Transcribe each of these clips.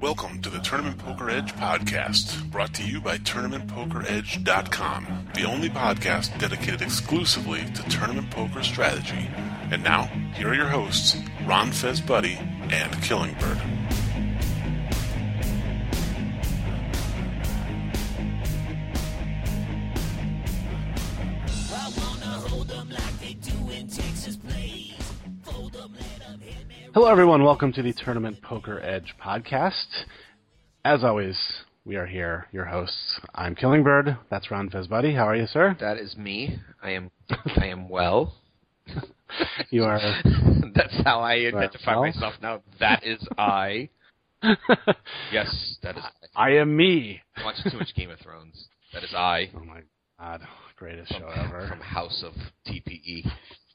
Welcome to the Tournament Poker Edge podcast, brought to you by TournamentPokerEdge.com, the only podcast dedicated exclusively to tournament poker strategy. And now, here are your hosts, Ron Fez Buddy and Killingbird. Hello, everyone. Welcome to the Tournament Poker Edge podcast. As always, we are here, your hosts. I'm Killingbird. That's Ron Fezbuddy. How are you, sir? That is me. I am. I am well. You are. That's how I identify well. myself now. That is I. Yes, that is. I I am me. I watch too much Game of Thrones. That is I. Oh my god, greatest From, show ever. from House of TPE.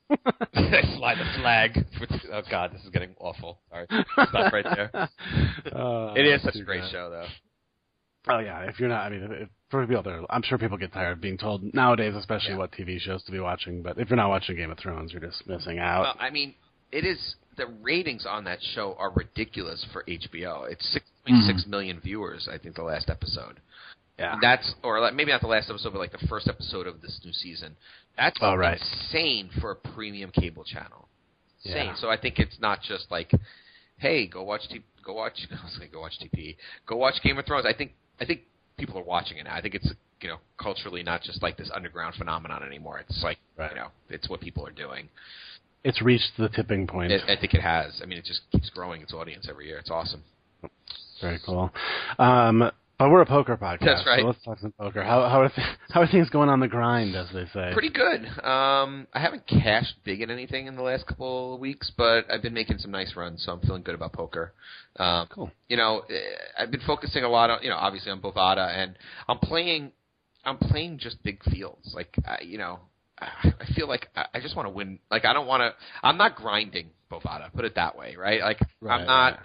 Fly the flag. Oh God, this is getting awful. Sorry, stop right there. Uh, It is such a great bad. show, though. Oh yeah, if you're not, I mean, if, for people there, I'm sure people get tired of being told nowadays, especially Yeah. what TV shows to be watching. But if you're not watching Game of Thrones, you're just missing out. Well, I mean, it is the ratings on that show are ridiculous for HBO. It's six point six million viewers. I think the last episode. yeah, That's or like, maybe not the last episode, but like the first episode of this new season. That's Oh, right. insane for a premium cable channel. Insane. Yeah. So I think it's not just like, hey, go watch T- go watch I was gonna go watch TP, go watch Game of Thrones. I think I think people are watching it now. I think it's you know culturally not just like this underground phenomenon anymore. It's like Right. you know it's what people are doing. it's reached the tipping point. It, I think it has. I mean, it just keeps growing its audience every year. It's awesome. Very cool. Um, but we're a poker podcast. That's right. So let's talk some poker. How how are th- how are things going on the grind, as they say? Pretty good. Um, I haven't cashed big in anything in the last couple of weeks, but I've been making some nice runs, so I'm feeling good about poker. Um, Cool. You know, eh, I've been focusing a lot on, you know, obviously on Bovada, and I'm playing, I'm playing just big fields. Like, I, you know, I I feel like I I just want to win. Like, I don't want to. I'm not grinding Bovada. Put it that way, right? Like, Right, I'm not. right.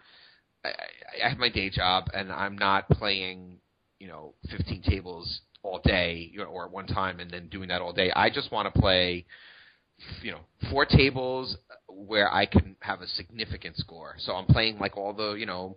I, I- I have my day job, and I'm not playing, you know, 15 tables all day, you know, or at one time, and then doing that all day. I just want to play, you know, four tables where I can have a significant score. So I'm playing like all the, you know,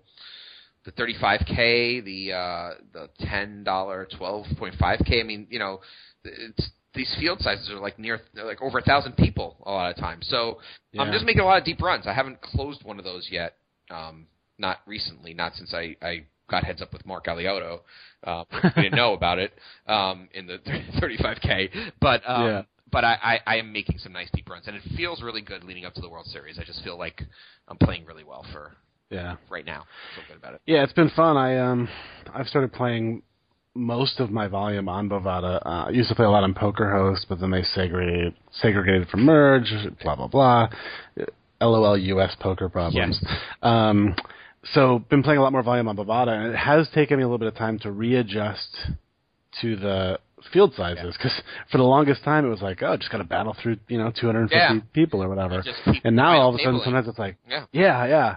the 35k, the uh, the ten dollar 12.5k. I mean, you know, it's these field sizes are like near like over a thousand people a lot of times. So I'm just making a lot of deep runs. I haven't closed one of those yet. Um, not recently, not since I, I got heads up with Mark Aliotto. Uh, we didn't know about it um, in the 35k, but um, Yeah. but I, I, I am making some nice deep runs, and it feels really good leading up to the World Series. I just feel like I'm playing really well for Yeah. right now. I feel good about it. Yeah, it's been fun. I um I've started playing most of my volume on Bovada. Uh, I used to play a lot on Poker Host, but then they segregated segregated from Merge, blah blah blah. LOL US poker problems. Um so been playing a lot more volume on Bovada and it has taken me a little bit of time to readjust to the field sizes because for the longest time it was like oh just got to battle through you know 250 Yeah. people or whatever and now all of a sudden sometimes it's like Yeah. yeah yeah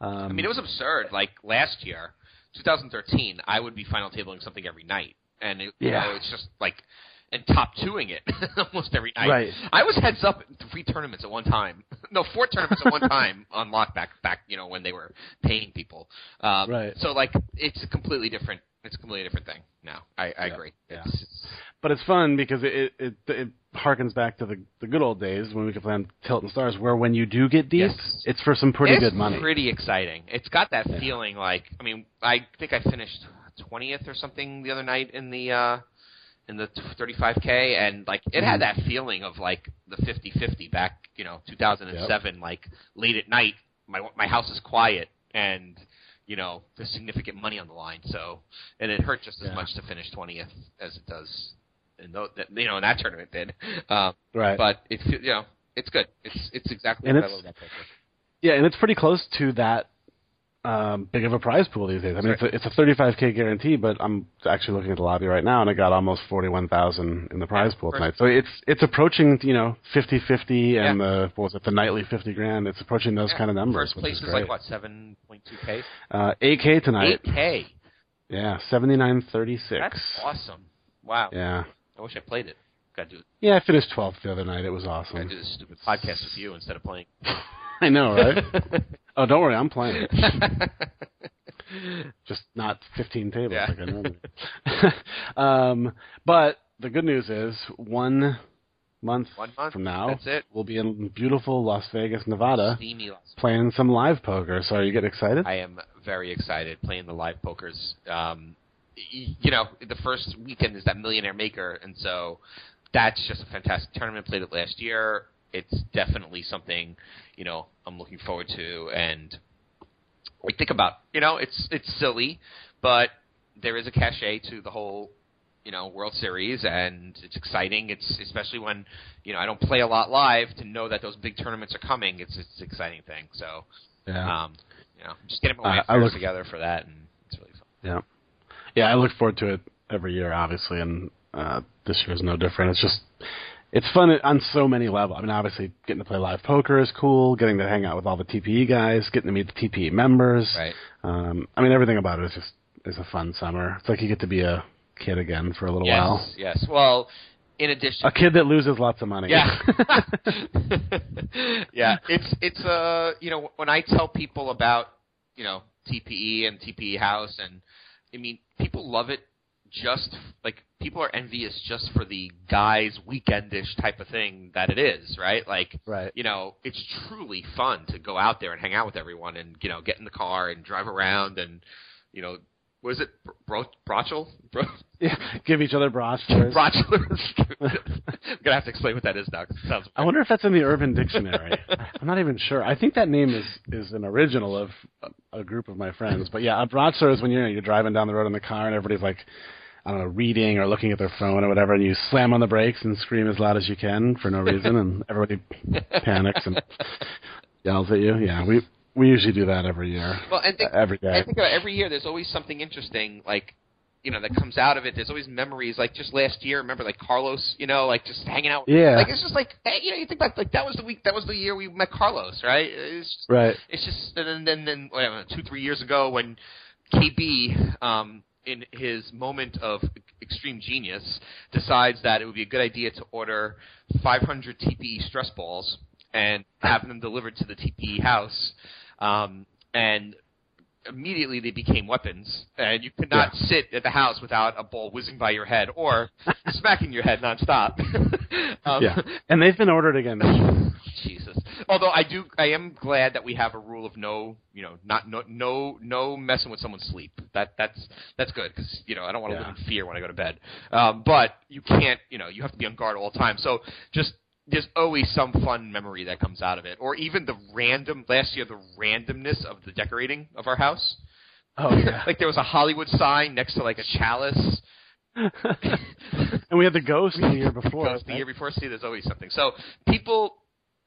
um, I mean, it was absurd. Like last year, 2013, I would be final tabling something every night, and it, you Yeah. know, it's just like and top twoing it almost every night. Right. I was heads up in three tournaments at one time. No, four tournaments at one time on lockback back, you know, when they were paying people. Um, Right. So like, it's a completely different. It's a completely different thing now. I, I Yeah. agree. Yeah. It's, it's, but it's fun because it it it harkens back to the the good old days when we could play on Tilt and Stars, where when you do get deep, Yes. it's for some pretty it's good money. Pretty exciting. It's got that Yeah. feeling like I mean, I think I finished twentieth or something the other night in the uh in the 35k and like it had Mhm. that feeling of like the 50-50 back, you know, 2007 like late at night my my house is quiet and you know, there's significant money on the line. So, and it hurt just as Yeah. much to finish 20th as it does in tho- that you know, in that tournament did. Um, right. but it's you know, it's good. It's it's exactly And what I love about poker. yeah, and it's pretty close to that um, big of a prize pool these days. I mean, it's a it's a 35k guarantee, but I'm actually looking at the lobby right now, and I got almost 41,000 in the prize pool tonight. So it's it's approaching you know 50-50 and the what was it the nightly 50 grand. It's approaching those Yeah. kind of numbers. First place is is like what seven point two k, Uh, 8k tonight. eight k. Yeah, 79.36. That's awesome. Wow. Yeah. I wish I played it. Got to do it. Yeah, I finished 12th the other night. It was awesome. I do this stupid podcast with you instead of playing. I know, right? Oh, don't worry, I'm playing. Just not 15 tables Yeah. like I normally. um, but the good news is one month One month from now, That's it. we'll be in beautiful Las Vegas, Nevada, Steamy Las playing some live poker. So, are you getting excited? I am very excited playing the live pokers. Um, you know, the first weekend is that Millionaire Maker, and so that's just a fantastic tournament. Played it last year. It's definitely something you know I'm looking forward to, and we think about you know it's it's silly, but there is a cachet to the whole you know World Series, and it's exciting. It's especially when you know I don't play a lot live to know that those big tournaments are coming. It's it's an exciting thing. So yeah. um, you know, just getting my Uh, I affairs look- together for that, and it's really fun. Yeah, yeah. I look forward to it every year, obviously, and uh, this year is no different. It's just it's fun on so many levels. I mean, obviously, getting to play live poker is cool. Getting to hang out with all the TPE guys, getting to meet the TPE members. Right. Um, I mean, everything about it is just is a fun summer. It's like you get to be a kid again for a little yes, while. yes. Yes. Well, in addition, A kid that loses lots of money. yeah, yeah. It's it's uh you know when I tell people about you know TPE and TPE House, and I mean people love it. Just like people are envious just for the guys weekendish type of thing that it is, right? Like right. you know, it's truly fun to go out there and hang out with everyone and, you know, get in the car and drive around and, you know, what is it? Bro- Brochel? Bro- Yeah. Give each other brochures. Brochelers? I'm going to have to explain what that is now it sounds I wonder if that's in the Urban Dictionary. I'm not even sure. I think that name is is an original of a, group of my friends. But yeah, a broadsword is when you're you're driving down the road in the car and everybody's like, I don't know, reading or looking at their phone or whatever, and you slam on the brakes and scream as loud as you can for no reason, and everybody panics and yells at you. Yeah, we we usually do that every year, Well, and think, every day. I think about every year there's always something interesting, like, you know, that comes out of it. There's always memories. Like just last year, remember, like Carlos, you know, like just hanging out. Yeah. Like it's just like, hey, you know, you think about like that was the week, that was the year we met Carlos, right? It's just, Right. It's just and then then, then whatever, two three years ago when KB um, in his moment of extreme genius decides that it would be a good idea to order 500 TPE stress balls and have them delivered to the TPE house, um, and immediately they became weapons, and you could not sit at the house without a ball whizzing by your head or smacking your head nonstop. um, Yeah, and they've been ordered again. Jesus. Although I do, I am glad that we have a rule of no, you know, not no no no messing with someone's sleep. That that's that's good because you know I don't want to Yeah. live in fear when I go to bed. Um, but you can't, you know, you have to be on guard all the time. So just there's always some fun memory that comes out of it, or even the random last year the randomness of the decorating of our house. Oh yeah. like there was a Hollywood sign next to like a chalice. and we had the ghost the year before. The right? year before, see, there's always something. So people,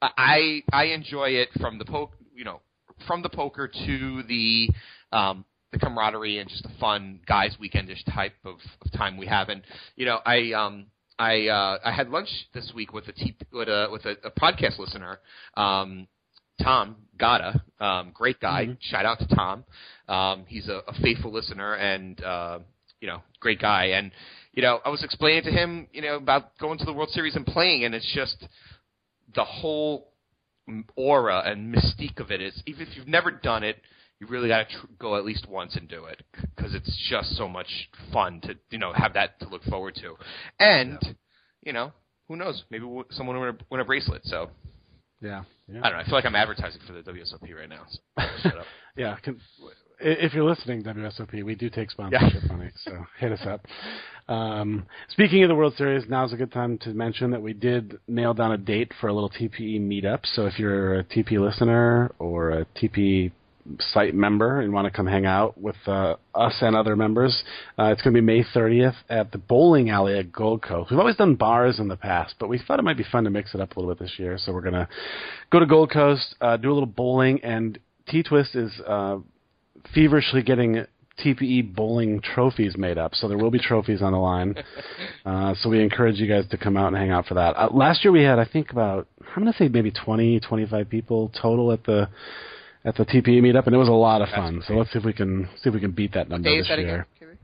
I I enjoy it from the poke, you know, from the poker to the um, the camaraderie and just the fun guys weekendish type of, of time we have. And you know, I um I uh, I had lunch this week with a t- with a with a, a podcast listener. Um, Tom Gata, um, great guy. Mhm. Shout out to Tom. Um, he's a, a faithful listener and uh, you know, great guy. And you know, I was explaining to him, you know, about going to the World Series and playing, and it's just the whole aura and mystique of it is. Even if you've never done it, you really got to tr- go at least once and do it because it's just so much fun to you know have that to look forward to. And you know, who knows? Maybe w- someone will win a, win a bracelet. So Yeah. yeah. I don't know. I feel like I'm advertising for the WSOP right now. So. Yeah, can, if you're listening, WSOP, we do take sponsorship money, so hit us up. Um, speaking of the World Series, now's a good time to mention that we did nail down a date for a little TPE meetup. So if you're a TP listener or a TP site member and want to come hang out with uh, us and other members, uh, it's going to be May 30th at the bowling alley at Gold Coast. We've always done bars in the past, but we thought it might be fun to mix it up a little bit this year. So we're going to go to Gold Coast, uh, do a little bowling, and T Twist is uh, feverishly getting TPE bowling trophies made up. So there will be trophies on the line. Uh, so we encourage you guys to come out and hang out for that. Uh, last year we had, I think, about I'm going to say maybe 20, 25 people total at the at the TPE meetup, and it was a lot of fun. So let's see if we can see if we can beat that number this year. again?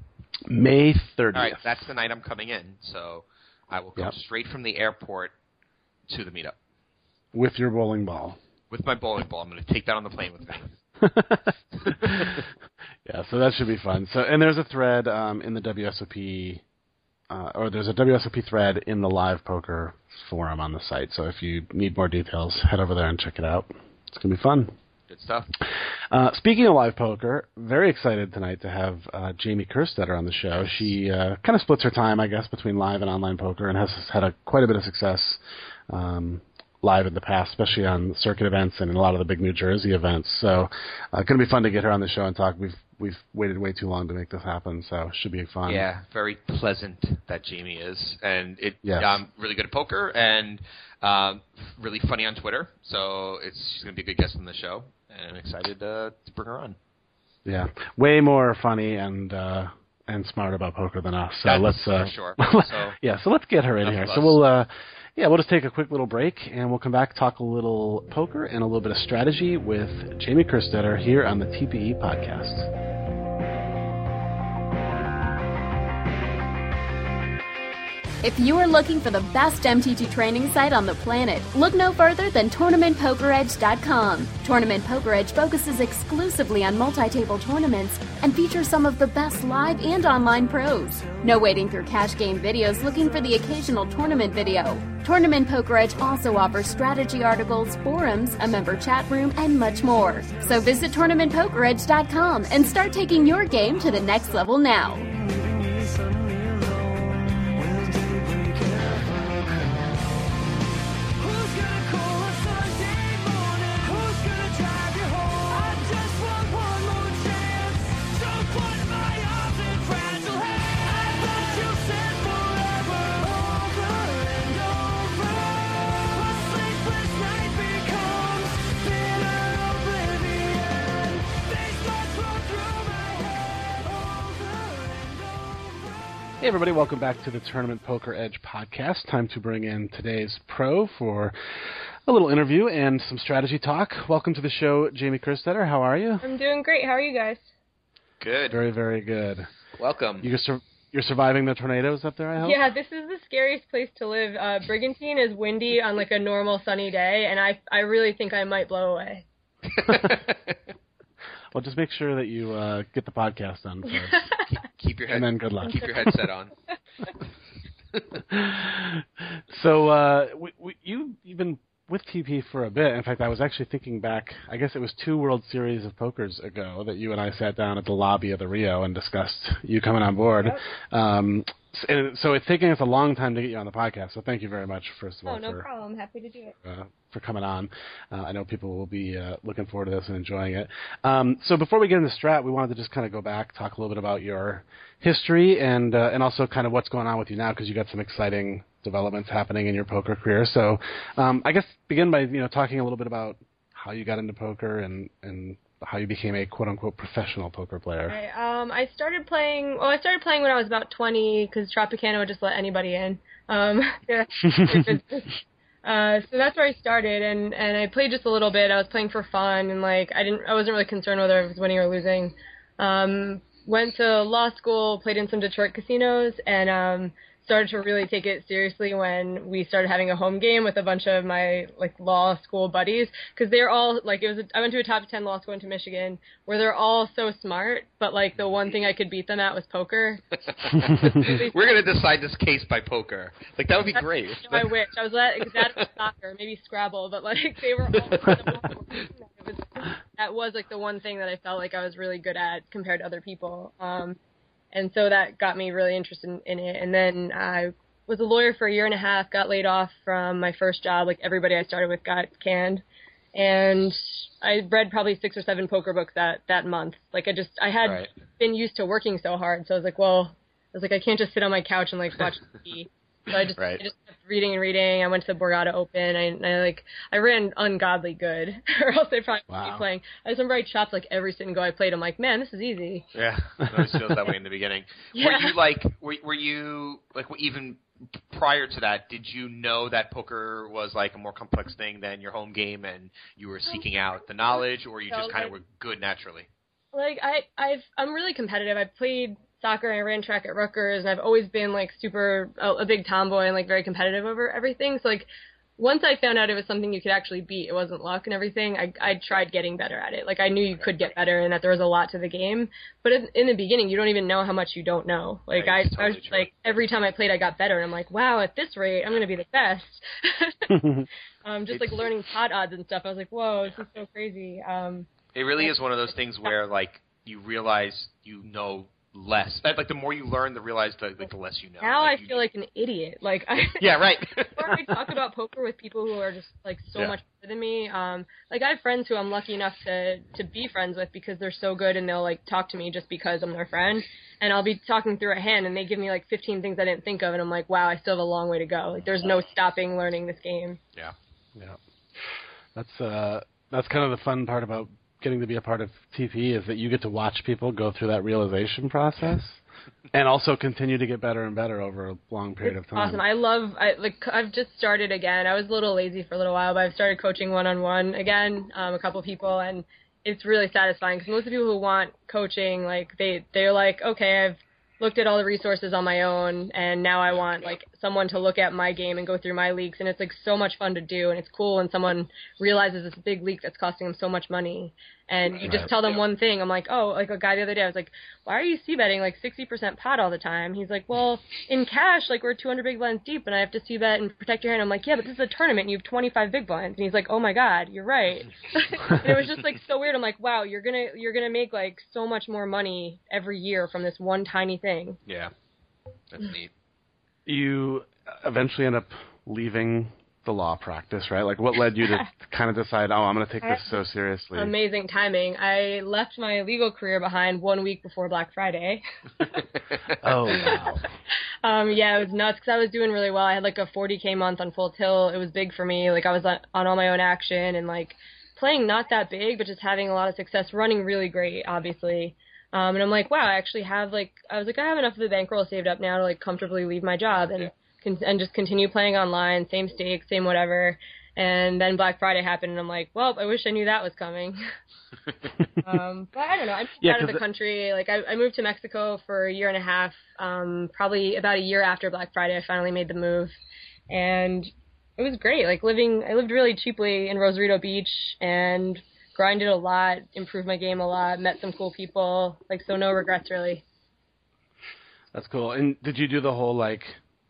May 30th. All right, that's the night I'm coming in. So I will come Yep. straight from the airport to the meetup. with your bowling ball. with my bowling ball. I'm going to take that on the plane with me. yeah, so that should be fun. So, and there's a thread um, in the WSOP, uh, or there's a WSOP thread in the live poker forum on the site. So if you need more details, head over there and check it out. It's gonna be fun. Good stuff. Uh, speaking of live poker, very excited tonight to have uh, Jamie Kerstetter on the show. She uh, kind of splits her time, I guess, between live and online poker, and has had a, quite a bit of success um, live in the past, especially on circuit events and in a lot of the big New Jersey events. So, uh, going to be fun to get her on the show and talk. We've we've waited way too long to make this happen, so it should be fun. Yeah, very pleasant that Jamie is, and it Yes. um, really good at poker and um, really funny on Twitter. So it's she's going to be a good guest on the show, and I'm excited uh, to bring her on. Yeah, way more funny and uh, and smart about poker than us. So That's let's uh, for sure. So- yeah, so let's get her in here. So we'll uh, yeah, we'll just take a quick little break and we'll come back talk a little poker and a little bit of strategy with Jamie Kerstetter here on the TPE podcast. If you are looking for the best MTT training site on the planet, look no further than TournamentPokerEdge.com. Tournament Poker Edge focuses exclusively on multi-table tournaments and features some of the best live and online pros. No waiting through cash game videos looking for the occasional tournament video. Tournament Poker Edge also offers strategy articles, forums, a member chat room, and much more. So visit TournamentPokerEdge.com and start taking your game to the next level now. Everybody, welcome back to the Tournament Poker Edge podcast. Time to bring in today's pro for a little interview and some strategy talk. Welcome to the show, Jamie Kerstetter. How are you? I'm doing great. How are you guys? Good. Very, very good. Welcome. You sur- you're surviving the tornadoes up there, I hope. Yeah, this is the scariest place to live. Uh, Brigantine is windy on like a normal sunny day, and I I really think I might blow away. Well, just make sure that you uh, get the podcast done first, keep, keep your head. and then good luck. Keep your headset on. so uh, we, we, you you've been with TP for a bit. In fact, I was actually thinking back. I guess it was two World Series of Pokers ago that you and I sat down at the lobby of the Rio and discussed you coming on board. Um, s- and so it's taking us a long time to get you on the podcast. So thank you very much, first of all, Oh, no for problem. Happy to do it. uh, for coming on. Uh, I know people will be uh, looking forward to this and enjoying it. Um, so before we get into Strat, we wanted to just kind of go back, talk a little bit about your history, and uh, and also kind of what's going on with you now because you got some exciting developments happening in your poker career. So um, I guess begin by you know talking a little bit about how you got into poker and and how you became a quote unquote professional poker player. Right, um, I started playing. Well, I started playing when I was about 20 because Tropicana would just let anybody in. Um, yeah, uh, so that's where I started, and and I played just a little bit. I was playing for fun, and like I didn't, I wasn't really concerned whether I was winning or losing. Um, went to law school, played in some Detroit casinos, and um, started to really take it seriously when we started having a home game with a bunch of my like law school buddies because they're all like it was. A, I went to a top ten law school into Michigan where they're all so smart, but like the one thing I could beat them at was poker. We're gonna decide this case by poker. Like that would be great. I wish I was that was soccer, maybe Scrabble, but like they were all it was, that was like the one thing that I felt like I was really good at compared to other people. Um, and so that got me really interested in, in it. And then I was a lawyer for a year and a half, got laid off from my first job. Like everybody I started with got canned, and I read probably six or seven poker books that that month. Like I just I had Right. been used to working so hard, so I was like, well, I was like I can't just sit on my couch and like watch TV. So I just Right. I just kept reading and reading. I went to the Borgata Open. I, I like I ran ungodly good, or else I probably would Wow. be playing. I just remember I chopped like every single go I played. I'm like, man, this is easy. Yeah, it always feels that way in the beginning. Were you like, were, were you like, even prior to that, did you know that poker was like a more complex thing than your home game, and you were seeking out the knowledge, or you just kind of were good naturally? like I I've I'm really competitive. I played soccer and I ran track at Rutgers and I've always been like super a, a big tomboy and like very competitive over everything. So like once I found out it was something you could actually beat, it wasn't luck and everything. I I tried getting better at it. Like I knew you could get better and that there was a lot to the game. But in, in the beginning, you don't even know how much you don't know. Like Right, I, it's I was true. like every time I played, I got better. And I'm like, wow, at this rate, I'm gonna be the best. um, just like learning pot odds and stuff. I was like, whoa, this is so crazy. Um, It really is one of those things where like you realize you know less. Like like, the more you learn, the realize the like the less you know. now I you- feel like an idiot. Like I. yeah, right. or I talk about poker with people who are just like so Yeah. much better than me. Um, like I have friends who I'm lucky enough to to be friends with because they're so good and they'll like talk to me just because I'm their friend. And I'll be talking through a hand and they give me like 15 things I didn't think of and I'm like, wow, I still have a long way to go. Like there's no stopping learning this game. yeah. Yeah, that's uh, that's kind of the fun part about getting to be a part of TP is that you get to watch people go through that realization process, and also continue to get better and better over a long period of time. Awesome. I love I like I've just started again. I was a little lazy for a little while, but I've started coaching one on one again, um, a couple people, and it's really satisfying because most of the people who want coaching, like they they're like, okay, I've looked at all the resources on my own, and now I want like someone to look at my game and go through my leaks, and it's like so much fun to do, and it's cool when someone realizes this big leak that's costing them so much money, and you just tell them one thing. I'm like, oh, like a guy the other day, I was like, why are you c betting like 60% pot all the time? He's like, well, in cash, like we're 200 big blinds deep, and I have to c bet and protect your hand. I'm like, yeah, but this is a tournament, and you have 25 big blinds, and he's like, oh my god, you're right. and it was just like so weird. I'm like, wow, you're gonna you're gonna make like so much more money every year from this one tiny thing. Yeah. That's neat. you eventually end up leaving the law practice, right? Like, what led you to kind of decide, oh, I'm going to take this so seriously? Amazing timing. I left my legal career behind one week before Black Friday. Oh, wow. Um, yeah, it was nuts because I was doing really well. I had like a 40k month on full tilt. It was big for me. Like I was on, on all my own action and like playing not that big, but just having a lot of success, running really great, obviously. Um, and I'm like, wow, I actually have like I was like I have enough of the bankroll saved up now to like comfortably leave my job and con- and just continue playing online, same stakes, same whatever. And then Black Friday happened, and I'm like, well, I wish I knew that was coming. um, but I don't know. I'm Yeah, out of the country. Like I, I moved to Mexico for a year and a half. Um, probably about a year after Black Friday, I finally made the move, and it was great. Like living, I lived really cheaply in Rosarito Beach and grinded a lot, improved my game a lot, met some cool people. Like so, no regrets really. That's cool. And did you do the whole, like,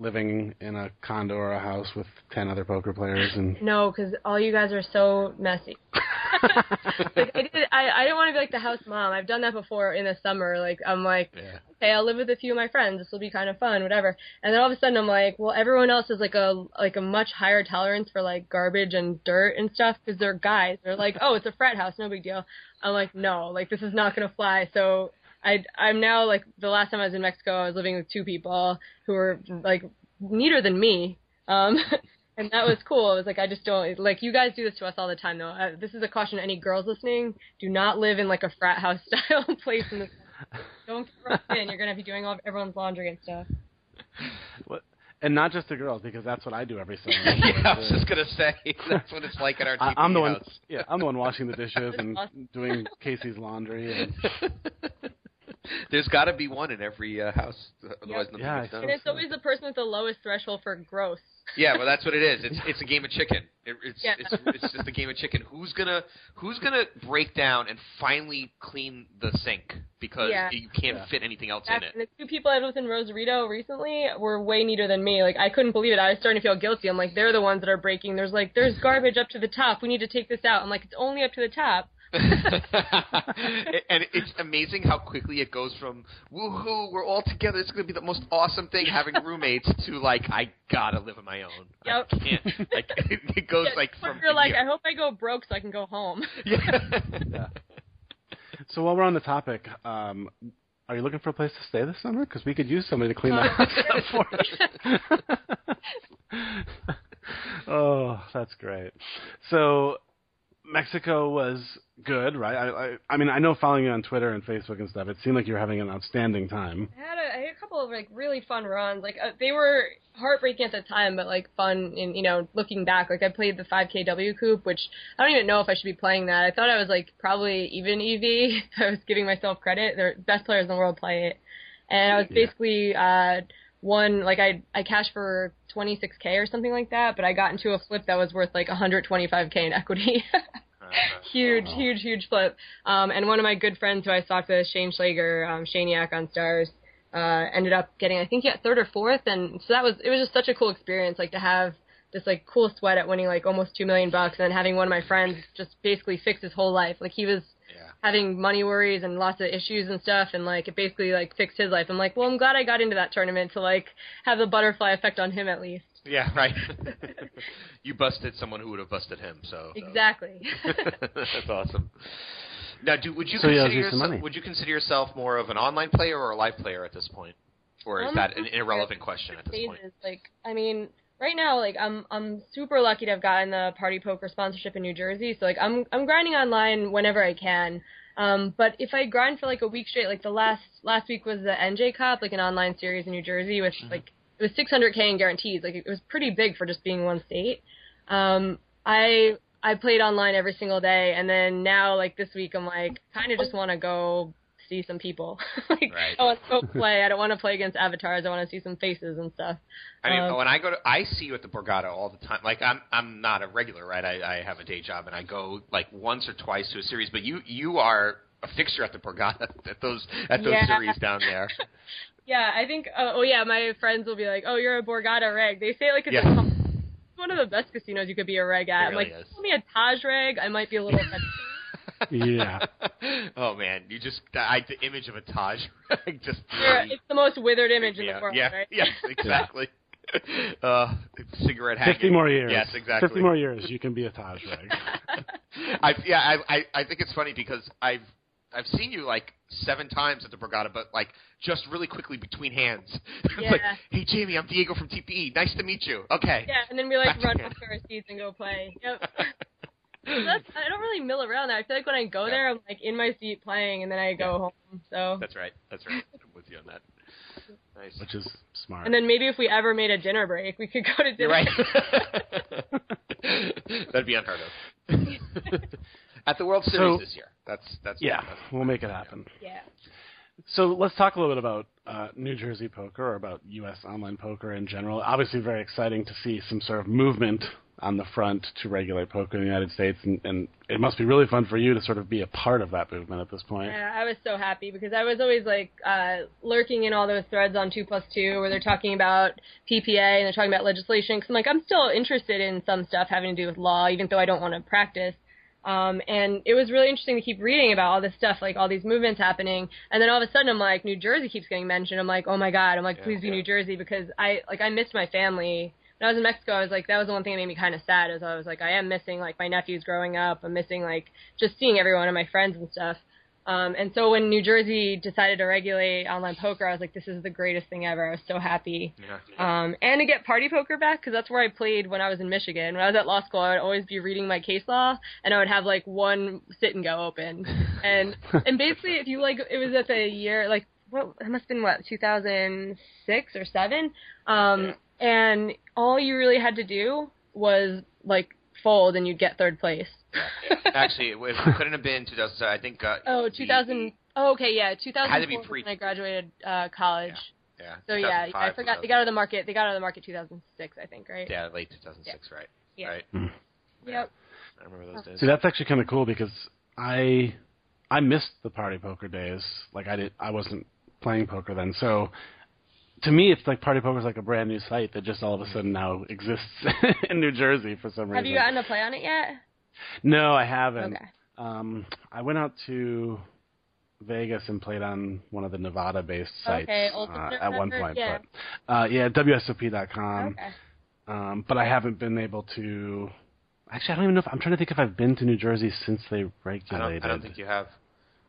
living in a condo or a house with 10 other poker players? and No, because all you guys are so messy. like I did, I, I didn't want to be like the house mom. I've done that before in the summer. Like I'm like, Yeah. okay, I'll live with a few of my friends. This will be kind of fun, whatever. And then all of a sudden, I'm like, well, everyone else is like a like a much higher tolerance for like garbage and dirt and stuff because they're guys. They're like, oh, it's a frat house, no big deal. I'm like, no, like this is not gonna fly. So I I'm now like the last time I was in Mexico, I was living with two people who were like neater than me. Um, and that was cool. It was like I just don't like you guys do this to us all the time though. Uh, this is a caution to any girls listening: do not live in like a frat house style place in the don't get roped in. You're gonna be doing all everyone's laundry and stuff. What? And not just the girls, because that's what I do every summer. yeah, I was just gonna say that's what it's like at our I, TP I'm the one. Yeah, I'm the one washing the dishes and Awesome. doing Casey's laundry. And There's got to be one in every uh, house, otherwise nothing Yeah, gets done. And it's always the person with the lowest threshold for gross. Yeah, well, that's what it is. It's it's a game of chicken. It, it's Yeah. it's it's just a game of chicken. Who's gonna who's gonna break down and finally clean the sink because Yeah. you can't Yeah. fit anything else Back- in it? And the two people I was with in Rosarito recently were way neater than me. Like I couldn't believe it. I was starting to feel guilty. I'm like, they're the ones that are breaking. There's like, there's garbage up to the top. We need to take this out. I'm like, it's only up to the top. and it's amazing how quickly it goes from woohoo, we're all together. It's gonna be the most awesome thing having roommates to like I gotta live on my own. Yep. I can't. Like it goes Yeah, like from you're like, yeah. I hope I go broke so I can go home. yeah. yeah. So while we're on the topic, um, are you looking for a place to stay this summer? Because we could use somebody to clean the house up for us. oh, that's great. So Mexico was good, right? I, I, I mean, I know following you on Twitter and Facebook and stuff, it seemed like you were having an outstanding time. I had a, I had a couple of like really fun runs. Like uh, they were heartbreaking at the time, but like fun. In you know, looking back, like I played the 5K WCOOP, which I don't even know if I should be playing that. I thought I was like probably even EV. I was giving myself credit. The best players in the world play it, and I was Yeah. basically uh, won like I I cashed for 26k or something like that, but I got into a flip that was worth like 125k in equity. huge, huge, huge flip. Um, and one of my good friends who I talked with, Shane Schleger, um, Shaniac on Stars, uh, ended up getting I think he got third or fourth, and so that was it was just such a cool experience, like to have this like cool sweat at winning like almost two million bucks, and then having one of my friends just basically fix his whole life. Like he was. Having money worries and lots of issues and stuff and like it basically like fixed his life. I'm like, well I'm glad I got into that tournament to like have the butterfly effect on him at least. Yeah, right. you busted someone who would have busted him. So Exactly. that's awesome. Now, do would you So, consider yourself, money. would you consider yourself more of an online player or a live player at this point, or is Um, that an irrelevant question at this point? Like, I mean, right now, like, I'm I'm super lucky to have gotten the Party Poker sponsorship in New Jersey. So like, I'm I'm grinding online whenever I can. Um, but if I grind for like a week straight, like the last last week was the NJ Cup, like an online series in New Jersey, which Mm-hmm. like it was 600k in guarantees. Like it was pretty big for just being one state. Um, I I played online every single day, and then now like this week, I'm like kind of just want to go see some people. like Right. I want to go play. I don't want to play against avatars. I want to see some faces and stuff. I mean, Um, when I go to, I see you at the Borgata all the time. Like, I'm, I'm not a regular, right? I, I have a day job, and I go like once or twice to a series. But you, you are a fixture at the Borgata at those, at those Yeah. series down there. Yeah, I think. Uh, oh yeah, my friends will be like, "Oh, you're a Borgata reg." They say like it's Yeah. a com- one of the best casinos you could be a reg at. It I'm like, is. tell me a Taj reg, I might be a little. Yeah. oh man, you just, I, the image of a Taj, just. You're- it's the most withered image in yeah, the world, yeah, right? yes, exactly. uh, cigarette hanging. Fifty more years. Yes, exactly. Fifty more years, you can be a Taj reg. I yeah, I, I I think it's funny because I've I've seen you like seven times at the Borgata, but like just really quickly between hands. it's like, Yeah. hey Jamie, I'm Diego from TPE. Nice to meet you. Okay. Yeah, and then we like Back run again. up to our seats and go play. Yep. That's, I don't really mill around there. I feel like when I go there, I'm like in my seat playing, and then I go Yeah. home. So, That's right. That's right. I'm with you on that. Nice. Which is smart. and then maybe if we ever made a dinner break, we could go to You're dinner. right. That'd be unheard of. At the World Series So- this year. That's that's yeah, that's- we'll make it happen. yeah. So let's talk a little bit about uh, New Jersey poker or about U.S. online poker in general. Obviously, very exciting to see some sort of movement on the front to regulate poker in the United States, and, and it must be really fun for you to sort of be a part of that movement at this point. Yeah, I was so happy because I was always like uh, lurking in all those threads on two plus two where they're talking about PPA and they're talking about legislation. Because I'm like, I'm still interested in some stuff having to do with law, even though I don't want to practice. Um, and it was really interesting to keep reading about all this stuff, like all these movements happening. And then all of a sudden, I'm like, New Jersey keeps getting mentioned. I'm like, oh my god. I'm like, Yeah, please be yeah. New Jersey because I like I missed my family. When I was in Mexico, I was like, that was the one thing that made me kind of sad. Is I was like, I am missing like my nephews growing up. I'm missing like just seeing everyone and my friends and stuff. Um, and so when New Jersey decided to regulate online poker, I was like, this is the greatest thing ever. I was so happy. Yeah. Um, and to get party poker back, because that's where I played when I was in Michigan. When I was at law school, I would always be reading my case law, and I would have like one sit and go open. And and basically, if you like, it was at the year like what it must have been what 2006 or seven. Um, and all you really had to do was like fold, and you'd get third place. Actually, it it couldn't have been 2000. I think. Uh, Oh, the- 2000. Oh, okay, yeah, 2004 Had to be was pre- when I graduated uh, college. Yeah. So yeah, I forgot they got out of the market. They got out of the market 2006, I think, right? Yeah, late 2006, right? Yeah. Right. Yep. I remember those days. See, that's actually kind of cool because I I missed the party poker days. Like I did, I wasn't playing poker then. So to me, it's like party poker is like a brand new site that just all of a sudden now exists in New Jersey for some reason. Have you gotten to play on it yet? No, I haven't. Okay. Um, I went out to Vegas and played on one of the Nevada-based sites Okay, uh, Ultimate at one Network, point. yeah. But uh, yeah, WSOP.com. okay. Um, but I haven't been able to. Actually, I don't even know if I'm trying to think if I've been to New Jersey since they I regulated. don't, I don't think you have.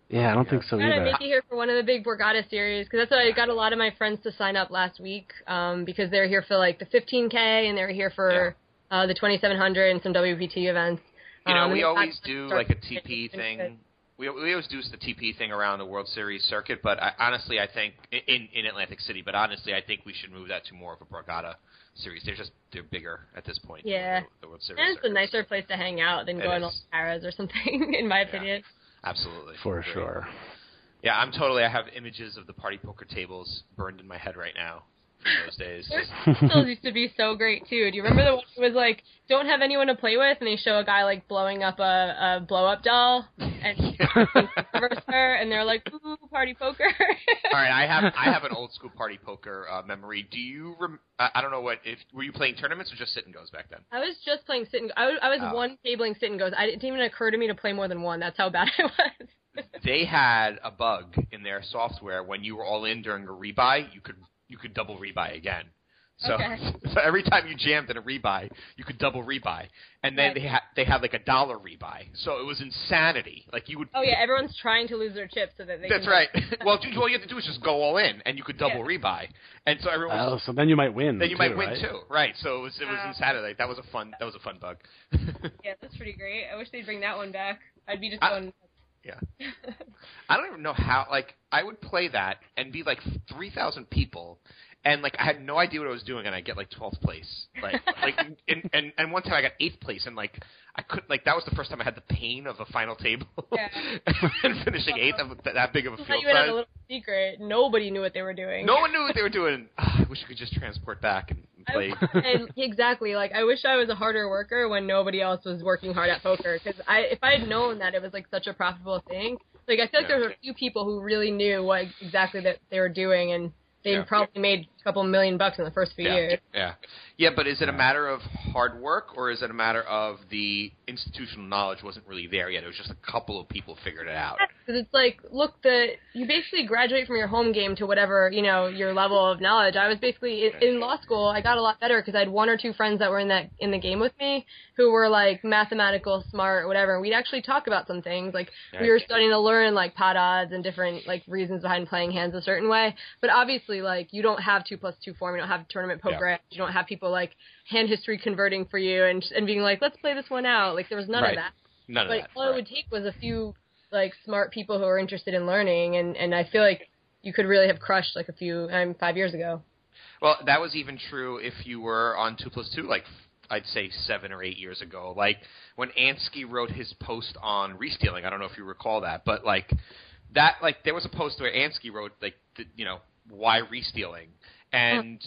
Yeah, I don't think so Trying to either. make you here for one of the big Borgata series because that's what I got a lot of my friends to sign up last week um, because they're here for like the 15k and they're here for uh, the 2700 and some WPT events. You know, Um, we always do like a TP thing. We we always do the TP thing around the World Series circuit, but I, honestly, I think in in Atlantic City. But honestly, I think we should move that to more of a Borgata series. They're just they're bigger at this point. Yeah. the, the World Series. And it's a nicer place to hang out than It going is. to Paris or something, in my opinion. Absolutely, For sure. Yeah, I'm totally. I have images of the party poker tables burned in my head right now those days. Their skills used to be so great too. Do you remember the one that was like, "Don't have anyone to play with," and they show a guy like blowing up a, a blow up doll, and he covers her, and they're like, "Ooh, party poker." All right, I have I have an old school party poker uh, memory. Do you? Rem- I, I don't know what if were you playing tournaments or just sit and goes back then? I was just playing sit and I was, I was Oh. one tabling sit and goes. I, it didn't even occur to me to play more than one. That's how bad I was. They had a bug in their software when you were all in during a rebuy, you could you could double rebuy again. So, Okay. so every time you jammed in a rebuy, you could double rebuy, and then Right. they had they had like a dollar rebuy. So it was insanity. Like you would. Oh yeah, everyone's trying to lose their chips so that they. That's can, right. well, dude, all you have to do is just go all in, and you could double Yeah. rebuy, and so everyone. Oh, so then you might win. then you too, might win right? too, right? So it was it was Wow. insanity. Like, that was a fun that was a fun bug. Yeah, that's pretty great. I wish they'd bring that one back. I'd be just I- going. Yeah. I don't even know how. Like, I would play that and be like three thousand people, and like I had no idea what I was doing, and I get like twelfth place. Like, like, and, and and one time I got eighth place, and like I couldn't. like that was the first time I had the pain of a final table, Yeah. and finishing eighth of that, big of a field you size. a little secret. Nobody knew what they were doing. No one knew what they were doing. I wish I could just transport back and And exactly. Like I wish I was a harder worker when nobody else was working hard at poker. Because I, if I had known that it was like such a profitable thing, like I feel like Yeah. there were a few people who really knew what exactly that they were doing, and they Yeah. probably made couple million bucks in the first few yeah. years. Yeah. Yeah, but is it a matter of hard work or is it a matter of the institutional knowledge wasn't really there yet? It was just a couple of people figured it out. Because it's like, look, the you basically graduate from your home game to whatever you know your level of knowledge. I was basically in, in law school. I got a lot better because I had one or two friends that were in that in the game with me who were like mathematical, smart, whatever. And we'd actually talk about some things. Like we were starting to learn like pot odds and different like reasons behind playing hands a certain way. But obviously, like you don't have two plus two form. You don't have tournament poker. Yeah. You don't have people like hand history converting for you and and being like, let's play this one out. Like there was none Right. of that None of but that. all it would take was a few like smart people who are interested in learning and and I feel like you could really have crushed like a few um, five years ago. Well, that was even true if you were on two plus two, like I'd say seven or eight years ago. Like when Ansky wrote his post on restealing. I don't know if you recall that, but like that, like there was a post where Ansky wrote like, the, you know, why restealing, and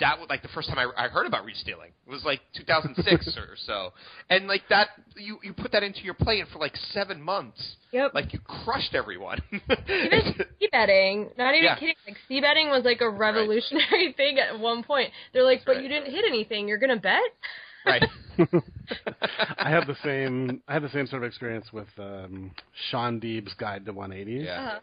that was like the first time I, I heard about restealing. It was like 2006 or so, and like that, you you put that into your play, and for like seven months, Yep. like you crushed everyone. even c betting, not even Yeah. kidding. Like c betting was like a revolutionary thing at one point. They're like, but right. you didn't hit anything. You're gonna bet? right. I have the same. I had the same sort of experience with um, Shaun Deeb's Guide to 180. Yeah. Uh-huh.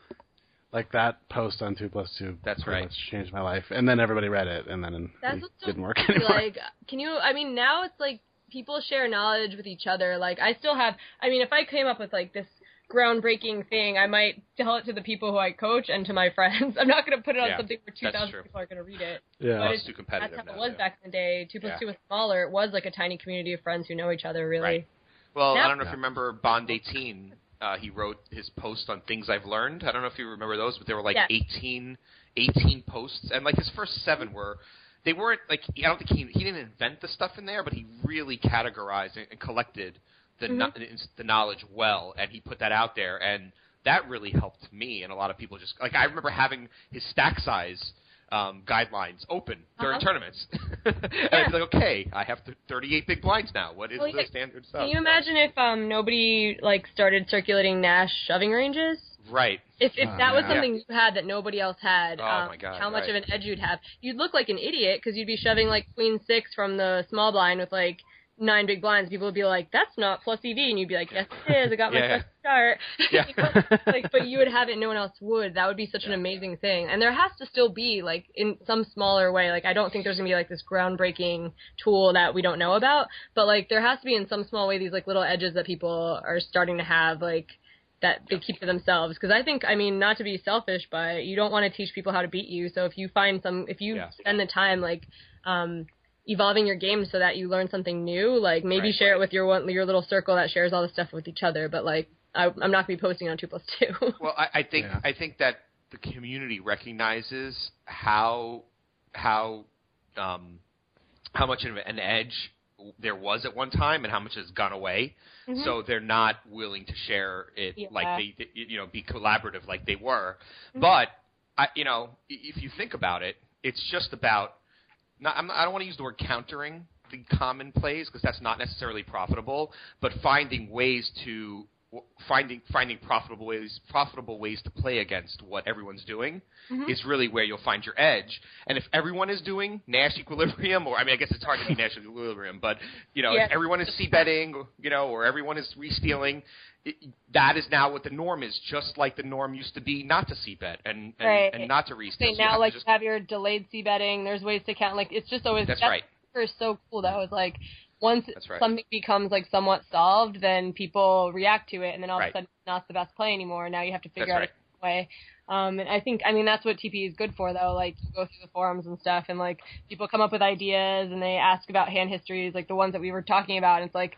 Like that post on two plus two. That's right. much changed my life, and then everybody read it, and then That's it didn't work anymore. Like, can you? I mean, now it's like people share knowledge with each other. Like, I still have. I mean, if I came up with like this groundbreaking thing, I might tell it to the people who I coach and to my friends. I'm not going to put it on Yeah, something where 2,000 people are going to read it. yeah. But It's it's, too competitive that's how now, it was yeah. back in the day. Two plus Yeah. two was smaller. It was like a tiny community of friends who know each other. Really. Right. Well, Now- I don't know if you remember Bond 18. Uh, he wrote his post on things I've learned. I don't know if you remember those, but there were like Yeah. 18, 18 posts, and like his first seven were. They weren't like I don't think he he didn't invent the stuff in there, but he really categorized and, and collected the kno- the knowledge well, and he put that out there, and that really helped me and a lot of people. Just like I remember having his stack size um, guidelines open during Uh-huh. tournaments, and I'd be like, okay, I have th- 38 big blinds now. What is Well, the yeah, standard stuff? Can you imagine if um nobody like started circulating Nash shoving ranges? Right. If if Oh, that was yeah. something you had that nobody else had, Oh, um, my God, how much right. of an edge you'd have? You'd look like an idiot because you'd be shoving like queen six from the small blind with like nine big blinds. People would be like, "That's not plus EV," and you'd be like, "Yes, it is. I got my Yeah, first start." Yeah. Like, but you would have it. No one else would. That would be such an amazing thing. And there has to still be like in some smaller way. Like I don't think there's gonna be like this groundbreaking tool that we don't know about, but like there has to be in some small way these like little edges that people are starting to have like that they keep to themselves because I think I mean not to be selfish but you don't want to teach people how to beat you so if you find some if you Yeah. spend the time like um evolving your game so that you learn something new like maybe Right, share right. it with your one your little circle that shares all the stuff with each other but like I, I'm not gonna be posting on two plus two Well, I, I think Yeah. I think that the community recognizes how how um, how much of an edge there was at one time and how much has gone away. So they're not willing to share it Yeah. like they, they- you know, be collaborative like they were. But I, you know, if you think about it, it's just about not. I'm, I don't want to use the word countering the common plays because that's not necessarily profitable, but finding ways to finding finding profitable ways profitable ways to play against what everyone's doing mm-hmm. is really where you'll find your edge. And if everyone is doing Nash equilibrium, or I mean, I guess it's hard to be Nash equilibrium, but you know, Yeah. if everyone is c betting, you know, or everyone is re-stealing, it, that is now what the norm is. Just like the norm used to be not to bet and and, Right. and not to re-steal. Say So now, to like just- have your delayed C betting. There's ways to count. Like it's just always That's that right. is so cool. That was like once That's right. something becomes like somewhat solved, then people react to it, and then all Right. of a sudden it's not the best play anymore. Now you have to figure That's out right. a way. Um, and I think, I mean, that's what TP is good for, though. Like, you go through the forums and stuff, and like people come up with ideas, and they ask about hand histories, like the ones that we were talking about. And it's like,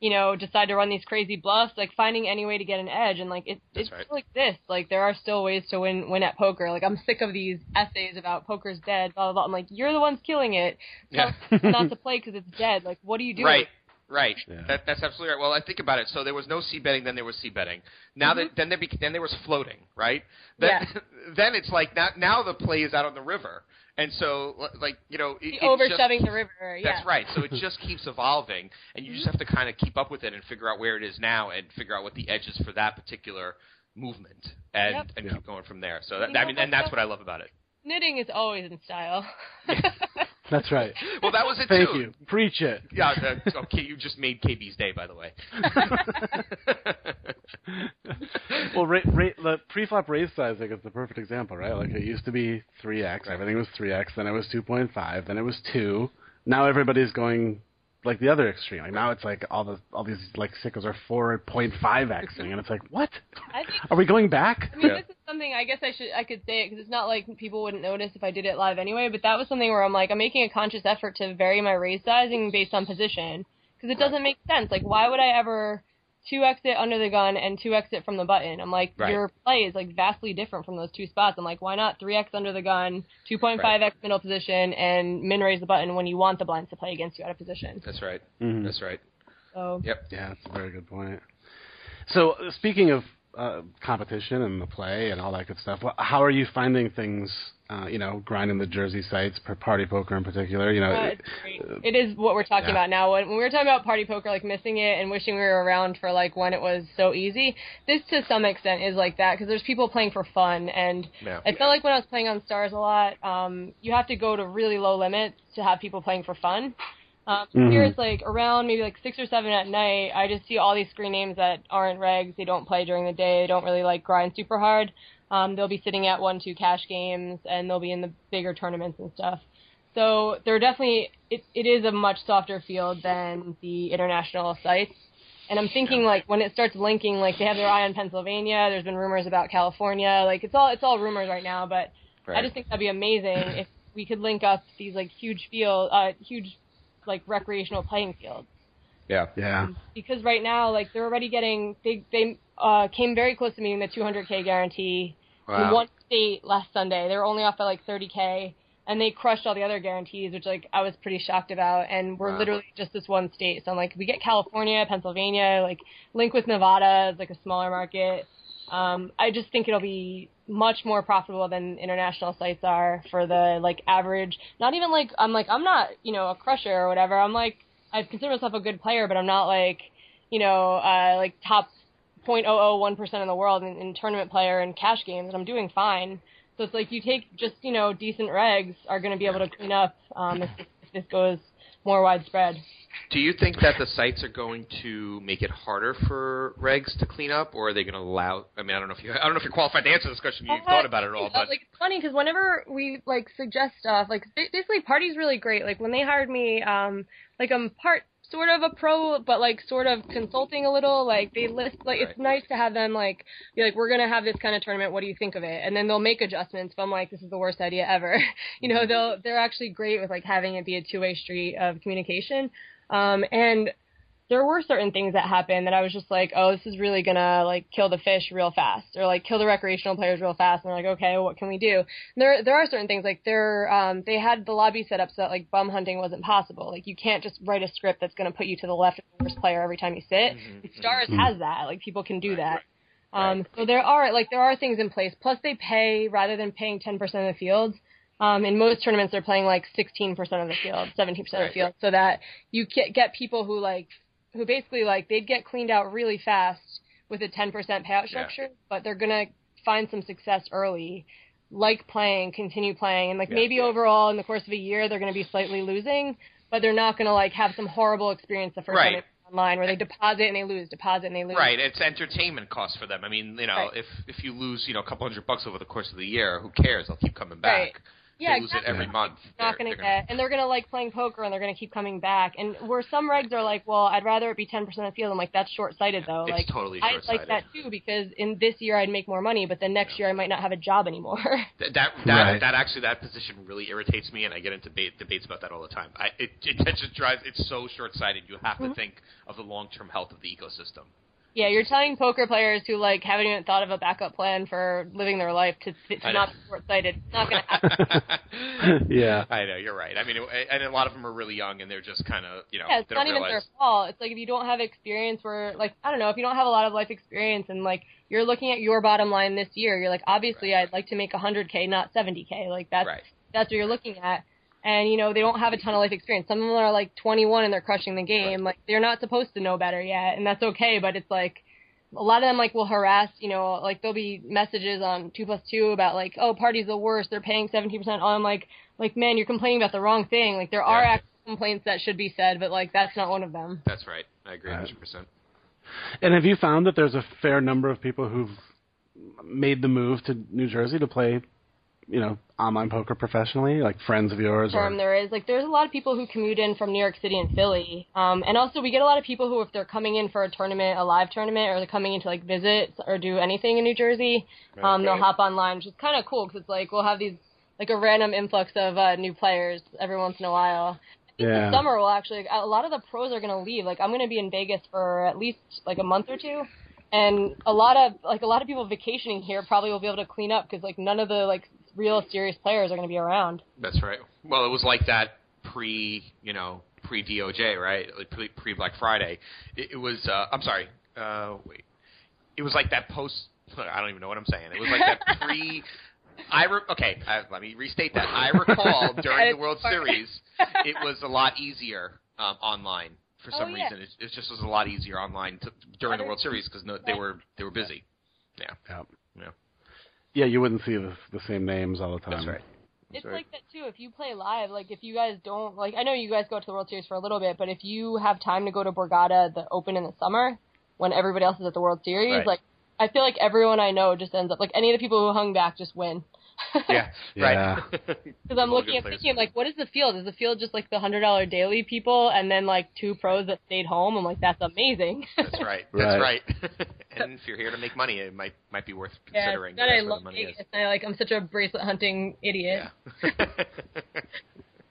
you know, decide to run these crazy bluffs, like finding any way to get an edge, and like it, That's it right. still exists. Like there are still ways to win win at poker. Like I'm sick of these essays about poker's dead, blah blah blah. I'm like, you're the ones killing it. Yeah. Not to play because it's dead. Like, what are you doing? Right. Right. Yeah. That, that's absolutely right. Well, I think about it. So there was no c betting, then there was c betting. Now mm-hmm. that then there bec then there was floating, right? Then, Yeah. then it's like now now the play is out on the river, and so like you know it, The it's over shoving the river. Yeah. That's right. So it just keeps evolving, and you just mm-hmm. have to kind of keep up with it and figure out where it is now, and figure out what the edge is for that particular movement, and Yep. and Yeah. keep going from there. So that, You I mean, and that's what I love about it. Knitting is always in style. That's right. Well, that was it Thank too. you. Preach it. Yeah. Uh, okay, you just made KB's day, by the way. well, ra- ra- the pre-flop raise sizing is the perfect example, right? Like it used to be 3x, everything was 3x, then it was 2.5, then it was 2. Now everybody's going like the other extreme. Like now it's like all the all these like sickos are 4.5xing, and it's like what? Think Are we going back? I mean, this is something I guess I should I could say it because it's not like people wouldn't notice if I did it live anyway. But that was something where I'm like I'm making a conscious effort to vary my raise sizing based on position because it doesn't make sense. Like why would I ever two exit under the gun and two exit from the button? I'm like Right. your play is like vastly different from those two spots. I'm like why not three x under the gun, two point five x middle position, and min raise the button when you want the blinds to play against you out of position. That's right. Mhm. That's right. So Yep. Yeah, that's a very good point. So, speaking of uh, competition and the play and all that good stuff, how are you finding things? Uh, you know, grinding the Jersey sites, per party poker in particular. You know, Uh, it- it's great. it is what we're talking yeah. about now. When, when we were talking about party poker, like missing it and wishing we were around for like when it was so easy, this to some extent is like that because there's people playing for fun, and Yeah. I felt like when I was playing on Stars a lot, um, you have to go to really low limits to have people playing for fun. Um, Mhm. Here it's like around maybe like six or seven at night. I just see all these screen names that aren't regs. They don't play during the day. They don't really like grind super hard. Um, they'll be sitting at one, two cash games, and they'll be in the bigger tournaments and stuff. So they're definitely it, it is a much softer field than the international sites. And I'm thinking like when it starts linking, like they have their eye on Pennsylvania. There's been rumors about California. Like it's all it's all rumors right now, but I just think that'd be amazing if we could link up these like huge field, uh, huge like recreational playing fields. Yeah. yeah, Because right now, like they're already getting they they uh, came very close to meeting the 200k guarantee in Wow. one state last Sunday. They were only off by like 30k, and they crushed all the other guarantees, which like I was pretty shocked about. And we're Wow. literally just this one state. So I'm like, we get California, Pennsylvania, like link with Nevada as like a smaller market. Um, I just think it'll be much more profitable than international sites are for the like average. Not even like I'm like I'm not you know a crusher or whatever. I'm like I consider myself a good player, but I'm not like you know uh, like top 0.001 percent in the world in, in tournament player and cash games, and I'm doing fine. So it's like you take just you know decent regs are going to be able to clean up um, if, this, if this goes more widespread. Do you think that the sites are going to make it harder for regs to clean up, or are they going to allow? I mean, I don't know if you, I don't know if you're qualified to answer this question. You've thought about it all, Uh, but like it's funny because whenever we like suggest stuff, like basically party's really great. Like when they hired me, um, like I'm part sort of a pro, but like sort of consulting a little. Like they list like it's nice to have them like be like we're gonna have this kind of tournament. What do you think of it? And then they'll make adjustments. But I'm like this is the worst idea ever. you know they'll they're actually great with like having it be a two way street of communication. Um, and there were certain things that happened that I was just like, oh, this is really gonna like kill the fish real fast, or like kill the recreational players real fast. And they're like, okay, what can we do? And there, there are certain things like they're, um, they had the lobby set up so that like bum hunting wasn't possible. Like you can't just write a script that's gonna put you to the left of the worst player every time you sit. Stars has that. Like people can do that. Um, so there are like there are things in place. Plus they pay rather than paying ten percent of the fields, Um, in most tournaments, they're playing like 16% of the field, 17% of the Right. field, so that you get, get people who like, who basically like they'd get cleaned out really fast with a 10% payout structure, but they're gonna find some success early, like playing, continue playing, and like Yeah. maybe overall in the course of a year they're gonna be slightly losing, but they're not gonna like have some horrible experience the first Right. time online where they deposit and they lose, deposit and they lose. Right, it's entertainment cost for them. I mean, you know, Right. if if you lose, you know, a couple hundred bucks over the course of the year, who cares? They'll keep coming back. Right. Yeah, they lose exactly. it every month. They're not they're- going to they're get, and they're going to like playing poker, and they're going to keep coming back. And where some regs are like, well, I'd rather it be 10% of the field. I'm like, that's short-sighted though. It's like, totally I like that too because in this year I'd make more money, but then next year I might not have a job anymore. Th- That that Right. that actually that position really irritates me, and I get into debate, debates about that all the time. I, it, it just drives it's so short sighted. You have Mm-hmm. to think of the long term health of the ecosystem. Yeah, you're telling poker players who like haven't even thought of a backup plan for living their life to, to not be short-sighted. It's not going to happen. yeah. I know you're right. I mean, it, and a lot of them are really young, and they're just kind of you know Yeah, it's they not don't even realize. their fault. It's like if you don't have experience where like I don't know, if you don't have a lot of life experience and like you're looking at your bottom line this year, you're like obviously I'd like to make 100k, not 70k. Like that's Right. that's what you're looking at. And you know, they don't have a ton of life experience. Some of them are like 21 and they're crushing the game. Like they're not supposed to know better yet, and that's okay, but it's like a lot of them like will harass, you know, like there'll be messages on two plus two about like, oh, party's the worst. They're paying seventeen percent. I'm like, like man, you're complaining about the wrong thing. Like there are actual complaints that should be said, but like that's not one of them. That's right. I agree, Right. 100. percent And have you found that there's a fair number of people who've made the move to New Jersey to play, you know, online poker professionally, like friends of yours? Or, Term there is like there's a lot of people who commute in from New York City and Philly, um, and also we get a lot of people who if they're coming in for a tournament, a live tournament, or they're coming in to like visit or do anything in New Jersey, um, they'll hop online, which is kind of cool because it's like we'll have these like a random influx of uh, new players every once in a while. I think Yeah. the summer will actually a lot of the pros are going to leave. Like I'm going to be in Vegas for at least like a month or two. And a lot of like a lot of people vacationing here probably will be able to clean up because like none of the like real serious players are going to be around. That's right. Well, it was like that pre, you know, pre DOJ, right? Like pre pre Black Friday. It, it was. Uh, I'm sorry. Uh, wait. It was like that post. I don't even know what I'm saying. It was like that pre. I re- okay. I, let me restate that. I recall during the World Series, it was a lot easier um, online for Oh, some yeah. reason. It, it just was a lot easier online to, during the World Series because no, they were they were busy. Yeah. yeah. Yeah. Yeah, you wouldn't see the, the same names all the time. That's right. It's right. like that too. If you play live, like if you guys don't like, I know you guys go to the World Series for a little bit, but if you have time to go to Borgata, the Open in the summer, when everybody else is at the World Series, Right. like I feel like everyone I know just ends up like any of the people who hung back just win. Yeah. Yeah. Right. Because I'm All looking good at players. thinking like, what is the field? Is the field just like the hundred dollar daily people, and then like two pros that stayed home? I'm like, that's amazing. That's right. That's Right. right. and if you're here to make money, it might might be worth yeah, considering. that I love money Vegas. And I like I'm such a bracelet hunting idiot. Yeah.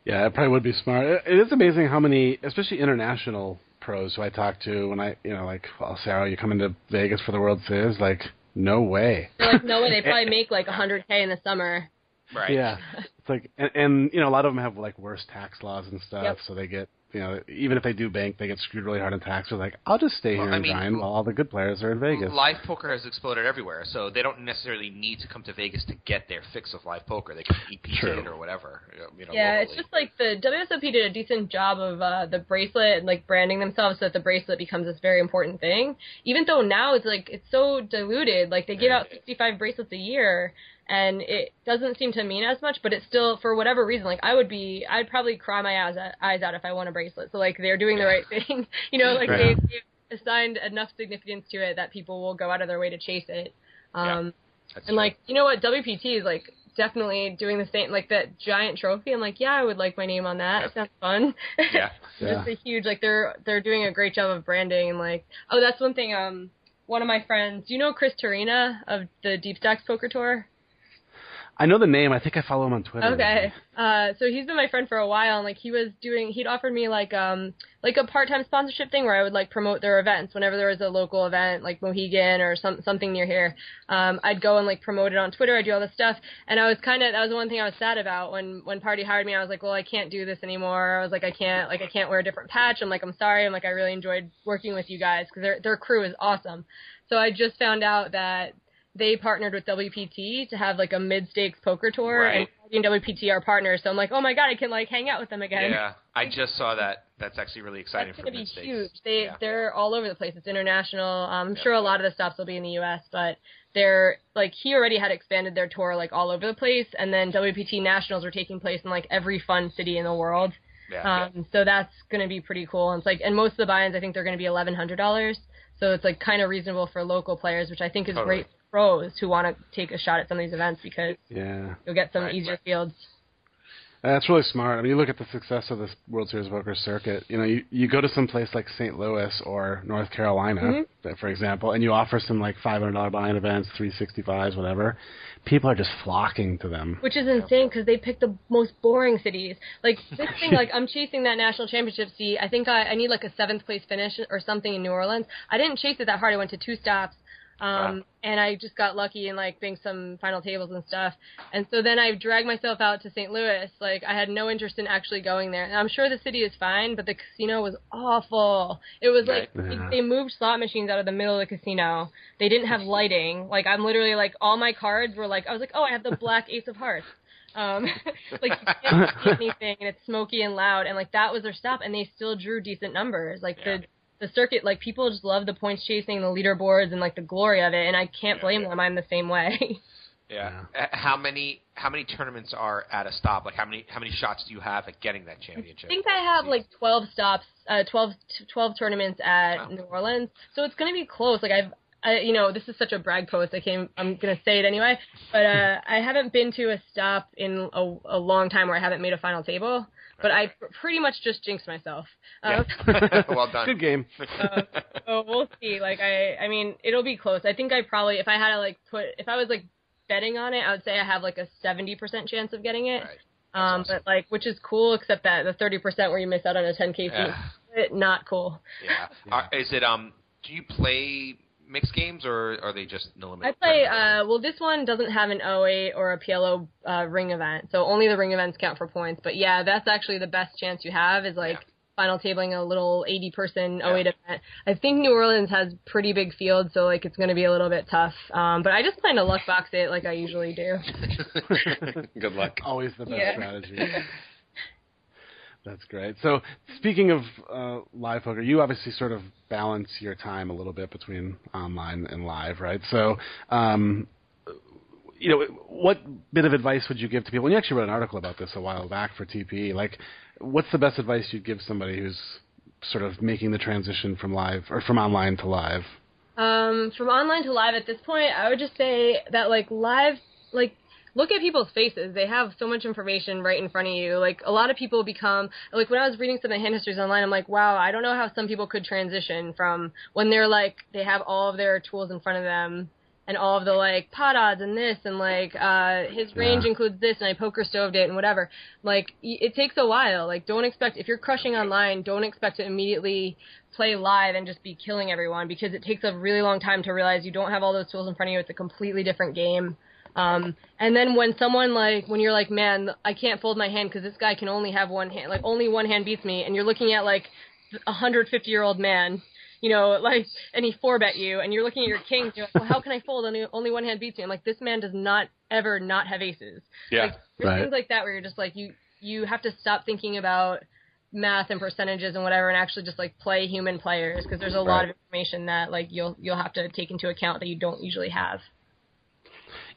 Yeah, it probably would be smart. It, it is amazing how many, especially international pros who I talk to when I, you know, like, well, Sarah, oh, you coming to Vegas for the World Series? Like, no way. They're like, no way. They probably make like 100k in the summer. right. Yeah, it's like, and, and you know, a lot of them have like worse tax laws and stuff, Yep. so they get, you know, even if they do bank, they get screwed really hard in tax. They're like, I'll just stay Well, here I and mean, grind while all the good players are in Vegas. Live poker has exploded everywhere, so they don't necessarily need to come to Vegas to get their fix of live poker. They can EPT True. it or whatever. You know, Yeah, it's just like the WSOP did a decent job of uh, the bracelet and like branding themselves so that the bracelet becomes this very important thing. Even though now it's like it's so diluted, like they give out 65 bracelets a year, and it doesn't seem to mean as much, but it's still for whatever reason. Like I would be, I'd probably cry my eyes out, eyes out if I won a bracelet. So like they're doing the right thing, you know, like Right. they, they've assigned enough significance to it that people will go out of their way to chase it. Um, That's and true. like, you know what, WPT is like definitely doing the same, like that giant trophy. I'm like, yeah, I would like my name on that. It sounds fun. yeah, Yeah. It's a huge, like they're they're doing a great job of branding and like, oh, that's one thing. Um, one of my friends, do you know Chris Torina of the Deep Stacks Poker Tour? I know the name. I think I follow him on Twitter. Okay. Uh, so he's been my friend for a while, and like he was doing, he'd offered me like um like a part time sponsorship thing where I would like promote their events whenever there was a local event like Mohegan or some something near here. Um, I'd go and like promote it on Twitter. I'd do all this stuff, and I was kind of that was the one thing I was sad about when when Party hired me. I was like, well, I can't do this anymore. I was like, I can't like I can't wear a different patch. I'm like, I'm sorry. I'm like, I really enjoyed working with you guys because their their crew is awesome. So I just found out that they partnered with WPT to have like a mid stakes poker tour, Right. and WPT are partners. So I'm like, oh my god, I can like hang out with them again. Yeah, I just saw that. That's actually really exciting That's for going to be mid-stakes. huge. They Yeah. they're all over the place. It's international. I'm Yeah. sure a lot of the stops will be in the U.S., but they're like he already had expanded their tour like all over the place, and then WPT nationals were taking place in like every fun city in the world. Yeah. Um, so that's going to be pretty cool. And it's like, and most of the buy-ins I think they're going to be eleven hundred dollars. So it's like kind of reasonable for local players, which I think is Totally. great pros who want to take a shot at some of these events because Yeah. you'll get some Right, easier fields. That's really smart. I mean, you look at the success of this World Series poker circuit. You know, you, you go to some place like St. Louis or North Carolina, Mm-hmm. for example, and you offer some like five hundred dollar buy-in events, three sixty fives, whatever. People are just flocking to them. which is insane because they pick the most boring cities. Like this thing, like I'm chasing that national championship seat. I think I, I need like a seventh place finish or something in New Orleans. I didn't chase it that hard. I went to two stops, um, Wow. and I just got lucky in like being some final tables and stuff. And so then I dragged myself out to St. Louis. Like I had no interest in actually going there. And I'm sure the city is fine, but the casino was awful. It was like Right. Yeah. they moved slot machines out of the middle of the casino. They didn't have lighting. Like I'm literally like all my cards were like I was like oh I have the black ace of hearts. Um, like you can't see anything and it's smoky and loud and like that was their stop and they still drew decent numbers. Like Yeah. the the circuit like people just love the points chasing, the leaderboards and like the glory of it and I can't Yeah, blame yeah. them. I'm the same way. yeah. Uh, How many how many tournaments are at a stop? Like how many how many shots do you have at getting that championship? I think I have like 12 stops, uh, 12, 12 tournaments at Wow. New Orleans, so it's going to be close. Like I've, I, you know, this is such a brag post. I came, I'm going to say it anyway, but uh, I haven't been to a stop in a, a long time where I haven't made a final table. But I pr- pretty much just jinxed myself. Yeah. Um, well done. Good game. uh, so we'll see. Like I, I mean, it'll be close. I think I probably, if I had to like put, if I was like betting on it, I would say I have like a 70% chance of getting it. Right. Um, awesome. but like, which is cool, except that the thirty percent where you miss out on a ten k Yeah. not cool. Yeah. Are, is it um? Do you play mixed games or are they just no limit? I play. Uh, well, this one doesn't have an O8 or a PLO uh, ring event, so only the ring events count for points. But yeah, that's actually the best chance you have is like Yeah. final tabling a little eighty person Yeah. O8 event. I think New Orleans has pretty big fields, so like it's going to be a little bit tough. Um, but I just plan to luck box it like I usually do. Good luck. Always the best Yeah. strategy. That's great. So, speaking of uh, live poker, you obviously sort of balance your time a little bit between online and live, right? So, um, you know, what bit of advice would you give to people? And you actually wrote an article about this a while back for TPE. Like, what's the best advice you'd give somebody who's sort of making the transition from live or from online to live? Um, from online to live at this point, I would just say that like live, like look at people's faces. They have so much information right in front of you. Like a lot of people become like when I was reading some of the hand histories online, I'm like, wow, I don't know how some people could transition from when they're like they have all of their tools in front of them and all of the like pot odds and this and like uh his range Yeah. includes this and I poker stoved it and whatever. Like it takes a while. Like don't expect if you're crushing online, don't expect to immediately play live and just be killing everyone because it takes a really long time to realize you don't have all those tools in front of you. It's a completely different game. Um, and then when someone like when you're like, man, I can't fold my hand because this guy can only have one hand, like only one hand beats me, and you're looking at like a hundred fifty year old man, you know, like, and he four bet you, and you're looking at your kings, you're like, well, how can I fold? Only only one hand beats me. I'm like, this man does not ever not have aces. Yeah. Like, there's Right. things like that where you're just like you you have to stop thinking about math and percentages and whatever and actually just like play human players because there's a lot of information that like you'll you'll have to take into account that you don't usually have.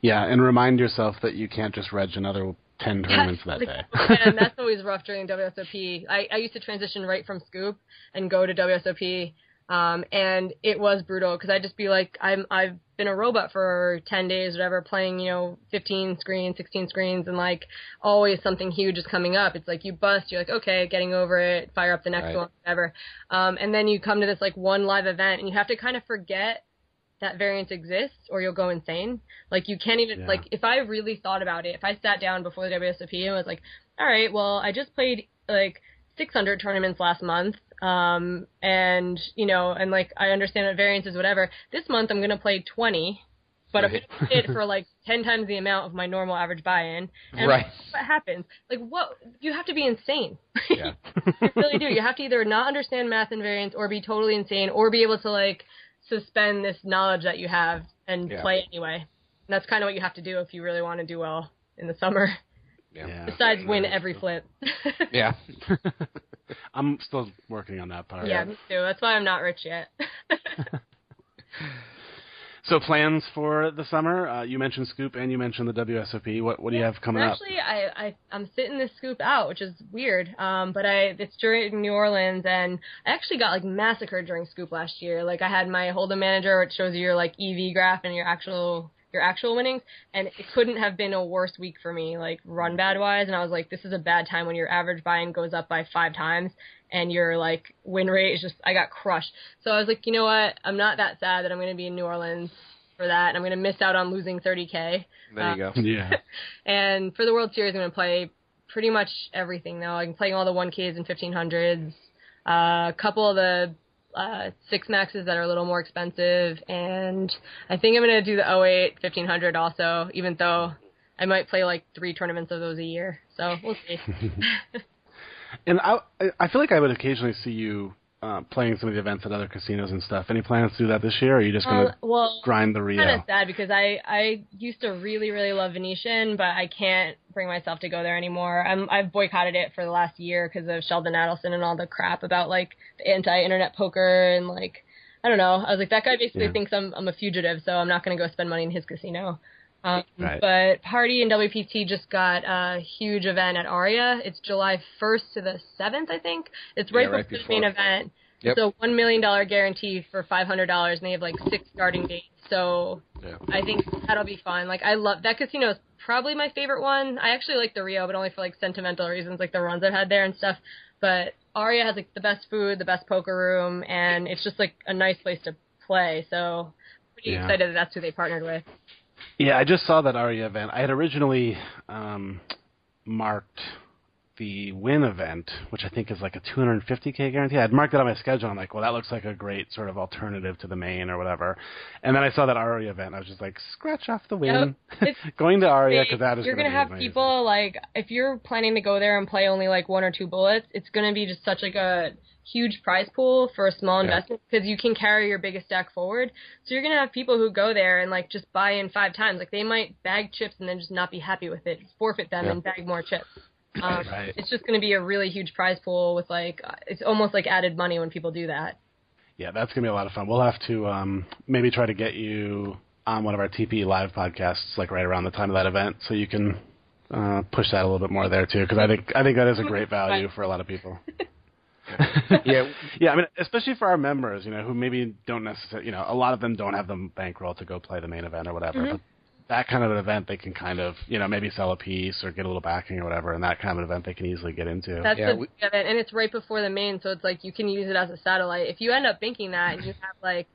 Yeah, and remind yourself that you can't just reg another ten tournaments that Like, day. Man, that's always rough during WSOP. I, I used to transition right from Scoop and go to WSOP, um, and it was brutal because I'd just be like, I'm I've been a robot for ten days, whatever, playing you know 15 screens, 16 screens, and like always something huge is coming up. It's like you bust, you're like, okay, getting over it, fire up the next Right. one, whatever, um, and then you come to this like one live event, and you have to kind of forget that variance exists or you'll go insane. Like you can't even Yeah. like if I really thought about it, if I sat down before the WSOP and was like, all right, well, I just played like 600 tournaments last month, um, and you know, and like I understand that variance is whatever. This month I'm gonna play 20, but I'm gonna play it for like 10 times the amount of my normal average buy-in. And Right. What happens? Like what? You have to be insane. Yeah. you really do. You have to either not understand math and variance or be totally insane or be able to like suspend this knowledge that you have and Yeah. play anyway. And that's kind of what you have to do if you really want to do well in the summer. Yeah. Besides win every flip. Yeah. I'm still working on that part. yeah, me too. That's why I'm not rich yet. So plans for the summer? Uh, you mentioned Scoop and you mentioned the WSOP. What what do you have coming up? Actually, I, I I'm sitting this scoop out, which is weird. Um, but I it's during New Orleans, and I actually got like massacred during scoop last year. Like I had my Hold'em manager, which shows you your like EV graph and your actual your actual winnings, and it couldn't have been a worse week for me, like run bad wise. And I was like, this is a bad time when your average buy-in goes up by five times. And your like win rate is just I got crushed. So I was like, you know what? I'm not that sad that I'm going to be in New Orleans for that, and I'm going to miss out on losing 30k. There you go. Yeah. And for the World Series, I'm going to play pretty much everything though. I'm playing all the 1Ks and 1500s, uh, a couple of the uh, six maxes that are a little more expensive, and I think I'm going to do the O8 1500 also, even though I might play like three tournaments of those a year. So we'll see. And I I feel like I would occasionally see you uh, playing some of the events at other casinos and stuff. Any plans to do that this year? Or are you just going to Uh, well, grind the Rio? kind of sad because I I used to really really love Venetian, but I can't bring myself to go there anymore. I'm I've boycotted it for the last year because of Sheldon Adelson and all the crap about like the anti-internet poker and like I don't know. I was like that guy basically Yeah. thinks I'm I'm a fugitive, so I'm not going to go spend money in his casino. Um, Right. But Party and WPT just got a huge event at Aria. It's July 1st to the 7th, I think. It's right Yeah, right before the main event. Yep. A one million dollar guarantee for five hundred dollars, and they have like six starting dates. So Yeah. I think that'll be fun. Like I love that casino is probably my favorite one. I actually like the Rio, but only for like sentimental reasons, like the runs I've had there and stuff. But Aria has like the best food, the best poker room, and it's just like a nice place to play. So pretty Yeah. excited that that's who they partnered with. Yeah, I just saw that Aria event. I had originally um, marked the Wynn event, which I think is like a 250k guarantee. I'd marked it on my schedule. I'm like, well, that looks like a great sort of alternative to the main or whatever. And then I saw that Aria event. I was just like, scratch off the Wynn. It's Going to Aria because that is you're gonna gonna have amazing. people like if you're planning to go there and play only like one or two bullets, it's gonna be just such like a huge prize pool for a small investment because you can carry your biggest stack forward. So you're gonna have people who go there and like just buy in five times. Like they might bag chips and then just not be happy with it, forfeit them Yeah. and bag more chips. Um, Right. It's just gonna be a really huge prize pool with like it's almost like added money when people do that. Yeah, that's gonna be a lot of fun. We'll have to um, maybe try to get you on one of our TP live podcasts, like right around the time of that event, so you can uh, push that a little bit more there too. Because I think I think that is a great value for a lot of people. Yeah. yeah. I mean, especially for our members, you know, who maybe don't necessarily, you know, a lot of them don't have the bankroll to go play the main event or whatever. Mm-hmm. But that kind of an event, they can kind of, you know, maybe sell a piece or get a little backing or whatever, and that kind of an event they can easily get into. That's Yeah, the we- beauty of it, and it's right before the main, so it's like you can use it as a satellite. If you end up banking that and you have like,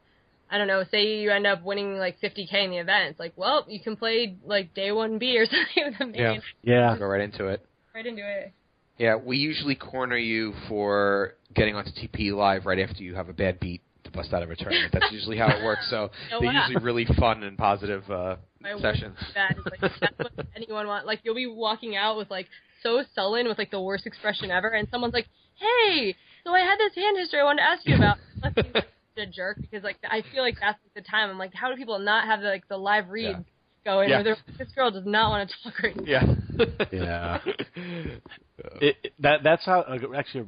I don't know, say you end up winning like 50k in the event, it's like, well, you can play like day one B or something with the main. Yeah. yeah. Go right into it. Right into it. Yeah, we usually corner you for getting onto TP live right after you have a bad beat to bust out of a tournament. That's usually how it works. So Oh, they're wow. usually really fun and positive uh, My sessions. worst bad like that's what anyone want. Like you'll be walking out with like so sullen with like the worst expression ever, and someone's like, "Hey, so I had this hand history I wanted to ask you about." Must be like, a jerk because like I feel like that's the time. I'm like, how do people not have the, like the live reads going? Yeah. Where this girl does not want to talk right now. Yeah. Yeah. It, it- that that's how actually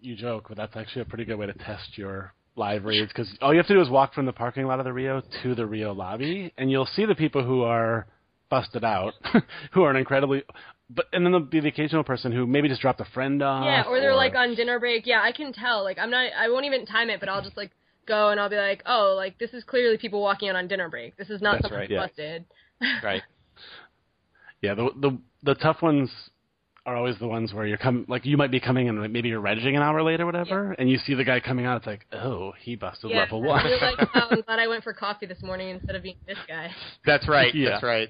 you joke, but that's actually a pretty good way to test your live reads because all you have to do is walk from the parking lot of the Rio to the Rio lobby, and you'll see the people who are busted out, who are an incredibly, but and then there'll be the occasional person who maybe just dropped a friend off. Yeah, or they're like on dinner break. Yeah, I can tell. Like I'm not. I won't even time it, but I'll just like go and I'll be like, oh, like this is clearly people walking in on dinner break. This is not That's someone right, who's yeah. busted. Right. Yeah, the the the tough ones are always the ones where you're come like you might be coming in and maybe you're regging an hour late or whatever, and you see the guy coming out. It's like, oh, he busted Yeah, level one. you're like, oh, I'm glad I went for coffee this morning instead of being this guy. That's right. Yeah. That's right.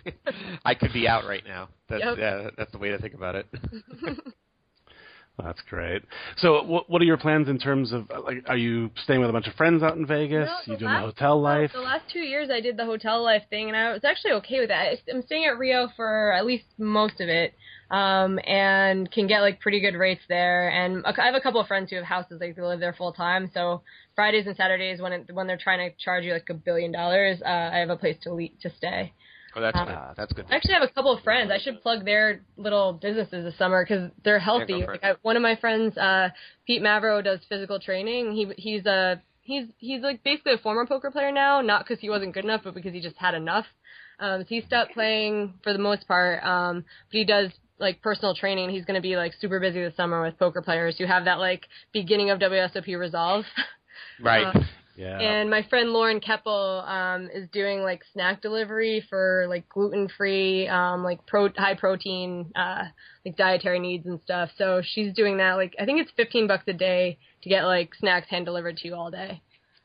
I could be out right now. That's Yep. yeah, that's the way to think about it. That's great. So, what what are your plans in terms of like? Are you staying with a bunch of friends out in Vegas? No, you doing last- the hotel life? The last two years, I did the hotel life thing, and I was actually okay with that. I'm staying at Rio for at least most of it, um, and can get like pretty good rates there. And I have a couple of friends who have houses, like they live there full time. So Fridays and Saturdays, when it, when they're trying to charge you like a billion dollars, uh, I have a place to le- to stay. Oh, that's Um, good. That's good. I actually have a couple of friends. I should plug their little businesses this summer because they're healthy. Yeah, like. I, one of my friends, uh, Pete Mavro, does physical training. He he's a he's he's like basically a former poker player now, not because he wasn't good enough, but because he just had enough. Um, so he stopped playing for the most part. Um, but he does like personal training. He's going to be like super busy this summer with poker players who have that like beginning of WSOP resolve. right. uh, yeah. and my friend Lauren Kepple um, is doing like snack delivery for like gluten free, um, like pro high protein, uh, like dietary needs and stuff. So she's doing that. Like I think it's fifteen bucks a day to get like snacks hand delivered to you all day.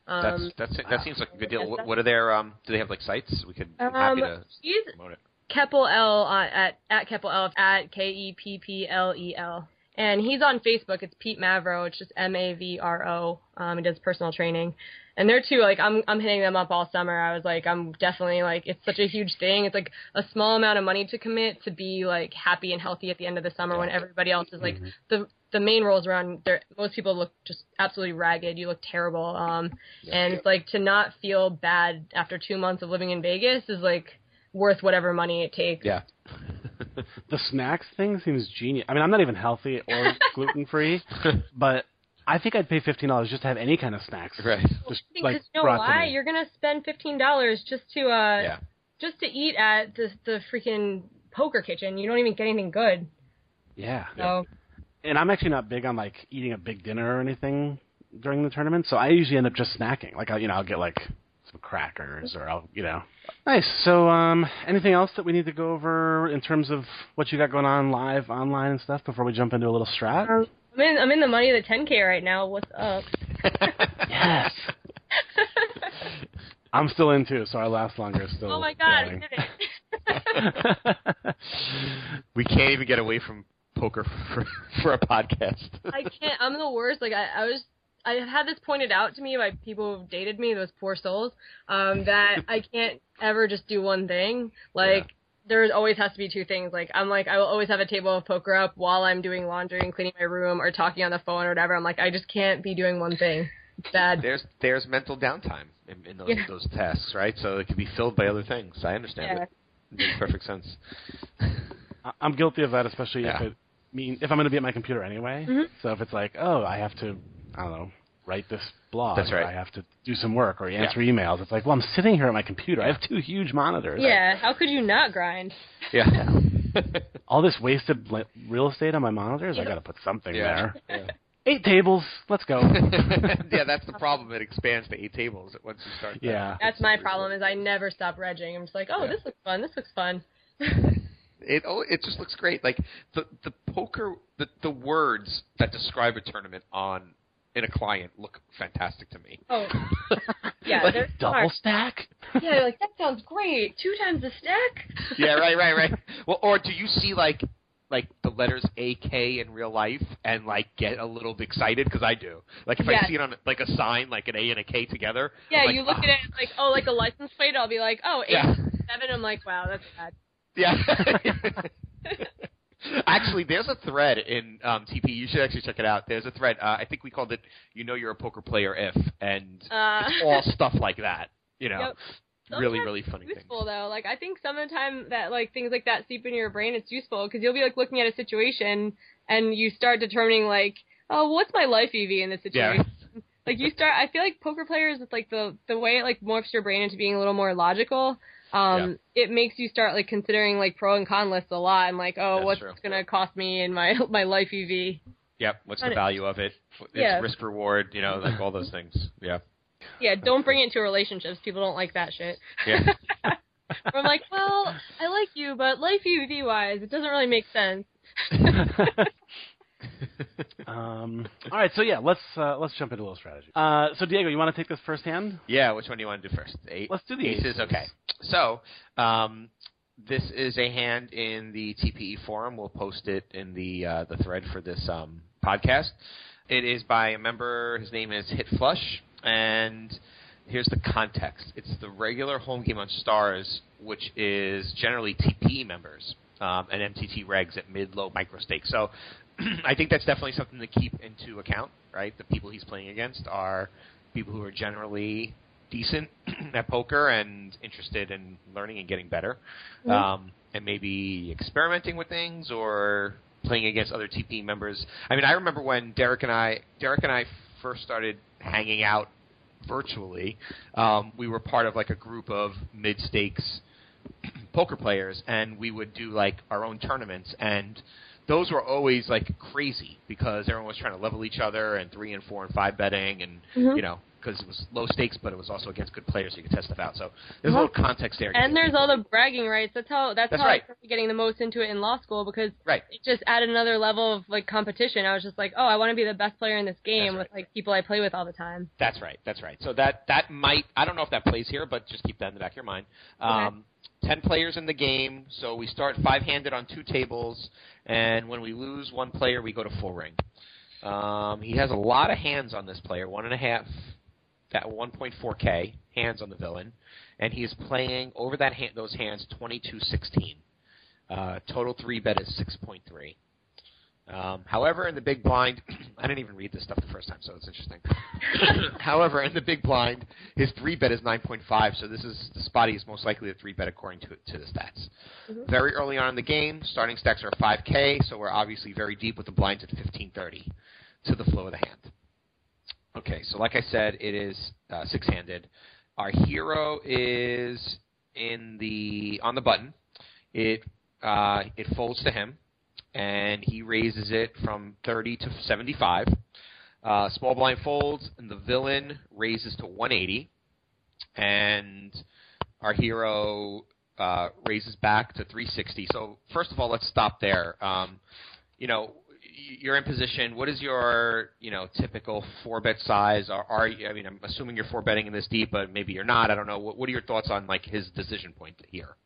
Um, that's that's that seems like a good deal. What, what are their um? Do they have like sites? We could I'm happy um, to promote it. Kepple L uh, at at Kepple L at K E P P L E L. And he's on Facebook. It's Pete Mavro. It's just M A V R O. Um, he does personal training, and they're too like I'm I'm hitting them up all summer. I was like I'm definitely like it's such a huge thing. It's like a small amount of money to commit to be like happy and healthy at the end of the summer when everybody else is like the the main rolls around. There most people look just absolutely ragged. You look terrible. Um, and it's like to not feel bad after two months of living in Vegas is like worth whatever money it takes. Yeah. the snacks thing seems genius. I mean, I'm not even healthy or gluten free, but I think I'd pay fifteen dollars just to have any kind of snacks. Right. Just Because like you know brought to why? You're gonna spend fifteen dollars just to uh Yeah. just to eat at the the freaking poker kitchen. You don't even get anything good. Yeah. So And I'm actually not big on like eating a big dinner or anything during the tournament, so I usually end up just snacking. Like I, you know, I'll get like some crackers or I'll, you know. Nice. So, um, anything else that we need to go over in terms of what you got going on live, online, and stuff before we jump into a little strat? um, I'm in I'm in the money of the 10k right now. What's up? yes. I'm still in too, so I last longer still. oh my god. I did it. we can't even get away from poker for for a podcast. I can't. I'm the worst. Like I, I was. I have had this pointed out to me by people who've dated me, those poor souls, um, that I can't ever just do one thing. Like there always has to be two things. Like I'm like I will always have a table of poker up while I'm doing laundry and cleaning my room or talking on the phone or whatever. I'm like I just can't be doing one thing. It's bad. There's there's mental downtime in, in those Yeah. those tasks, right? So it can be filled by other things. I understand Yeah. it. It makes perfect sense. I- I'm guilty of that, especially Yeah. if it mean if I'm going to be at my computer anyway. Mhm. So if it's like, oh, I have to, I don't know, write this blog. That's right. I have to do some work or answer emails. It's like, well, I'm sitting here at my computer. I have two huge monitors. Yeah. How could you not grind? Yeah. All this wasted li- real estate on my monitors. I got to put something yeah. there. yeah. Eight tables. Let's go. yeah, that's the problem. It expands to eight tables once you start. that. yeah. That's my problem. Is I never stop regging. I'm just like, oh, Yeah. this looks fun. This looks fun. It oh, it just looks great. Like the the poker, the the words that describe a tournament on in a client look fantastic to me. Oh. Yeah, Like, Double smart. stack. Yeah, like that sounds great. Two times the stack. yeah, right, right, right. Well, or do you see like like the letters A K in real life and like get a little bit excited because I do. Like if Yes. I see it on like a sign like an A and a K together. Yeah, like, you look "Ah." at it like, oh, like a license plate. I'll be like, oh, eight, Yeah. seven. I'm like, wow, that's bad. Yeah. actually, there's a thread in um, TP. You should actually check it out. There's a thread. Uh, I think we called it "You Know You're a Poker Player If," and Uh, it's all stuff like that. You know, Yep. really, really funny things. useful though. Like I think some of the time that like things like that seep into your brain, it's useful because you'll be like looking at a situation and you start determining like, oh, what's my life EV in this Yeah. situation? Like you start. I feel like poker players, it's like the the way it like morphs your brain into being a little more logical. Um, it makes you start like considering like pro and con lists a lot and like, oh, That's what's true. gonna cost me in my my life EV? Yep. What's the But it- value of it? It's Yeah. risk reward. You know, like all those things. Yeah. Yeah, don't bring it into relationships. People don't like that shit. Yeah. I'm like, well, I like you, but life EV wise, it doesn't really make sense. um, all right, so yeah, let's uh, let's jump into a little strategy. Uh, so Diego, you want to take this first hand? Yeah, which one do you want to do first? Eight. Let's do the aces. aces. Okay. So, um, this is a hand in the TPE forum. We'll post it in the uh, the thread for this um, podcast. It is by a member. His name is Hit Flush, and here's the context. It's the regular home game on Stars, which is generally TPE members um, and MTT regs at mid, low, micro stakes. So I think that's definitely something to keep into account. Right, the people he's playing against are people who are generally decent at poker and interested in learning and getting better, um, and maybe experimenting with things or playing against other TP members. I mean, I remember when Derek and I, Derek and I first started hanging out virtually. Um, we were part of like a group of mid stakes poker players, and we would do like our own tournaments and. Those were always like crazy because everyone was trying to level each other and three and four and five betting and Mhm. you know because it was low stakes, but it was also against good players, so you could test stuff out. So there's a little context there. And there's all the bragging rights. That's how that's, That's how right. I started getting the most into it in law school because right. it just added another level of like competition. I was just like, oh, I want to be the best player in this game That's with like people I play with all the time. That's right. That's right. So that that might I don't know if that plays here, but just keep that in the back of your mind. Um, Ten players in the game, so we start five handed on two tables, and when we lose one player, we go to full ring. Um, he has a lot of hands on this player, one and a half, that 1.4k hands on the villain, and he is playing over that hand, those hands 22-16. Uh, total three bet is 6.3. Um, however, in the big blind, I didn't even read this stuff the first time, so it's interesting. however, in the big blind, his three bet is 9.5, so this is the spot he's most likely to three bet according to to the stats. Very early on in the game, starting stacks are 5k, so we're obviously very deep with the blinds at 1530 to the flow of the hand. Okay, so like I said, it is uh, six-handed. Our hero is in the on the button. It uh, it folds to him, and he raises it from 30 to 75. Uh, small blind folds, and the villain raises to 180, and our hero uh, raises back to 360. So first of all, let's stop there. Um, you know, you're in position. What is your, you know, typical four bet size? Are, are you, I mean, I'm assuming you're four betting in this deep, but maybe you're not. I don't know. What, what are your thoughts on like his decision point here?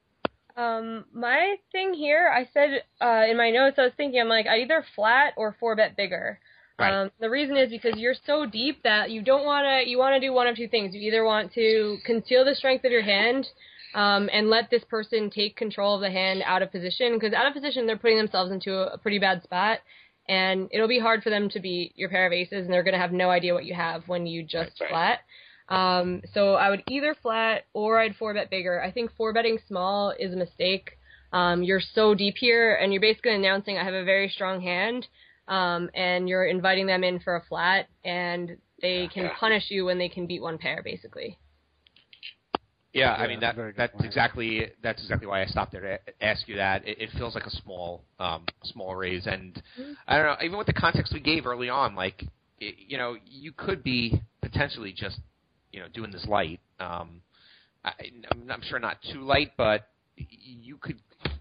Um, my thing here, I said uh, in my notes, I was thinking, I'm like, I either flat or four bet bigger. Right. Um, the reason is because you're so deep that you don't want to. You want to do one of two things. You either want to conceal the strength of your hand, um, and let this person take control of the hand out of position. Because out of position, they're putting themselves into a, a pretty bad spot, and it'll be hard for them to beat your pair of aces, and they're going to have no idea what you have when you just Right, flat. Um, so I would either flat or I'd four bet bigger. I think four betting small is a mistake. Um, you're so deep here, and you're basically announcing I have a very strong hand, um, and you're inviting them in for a flat, and they can punish you when they can beat one pair, basically. Yeah, I mean that's that a very good that's point. exactly that's exactly why I stopped there to ask you that. It, it feels like a small um, small raise, and I don't know. Even with the context we gave early on, like y you know, you could be potentially just you know doing this light. Um, I, I'm, I'm sure not too light, but you could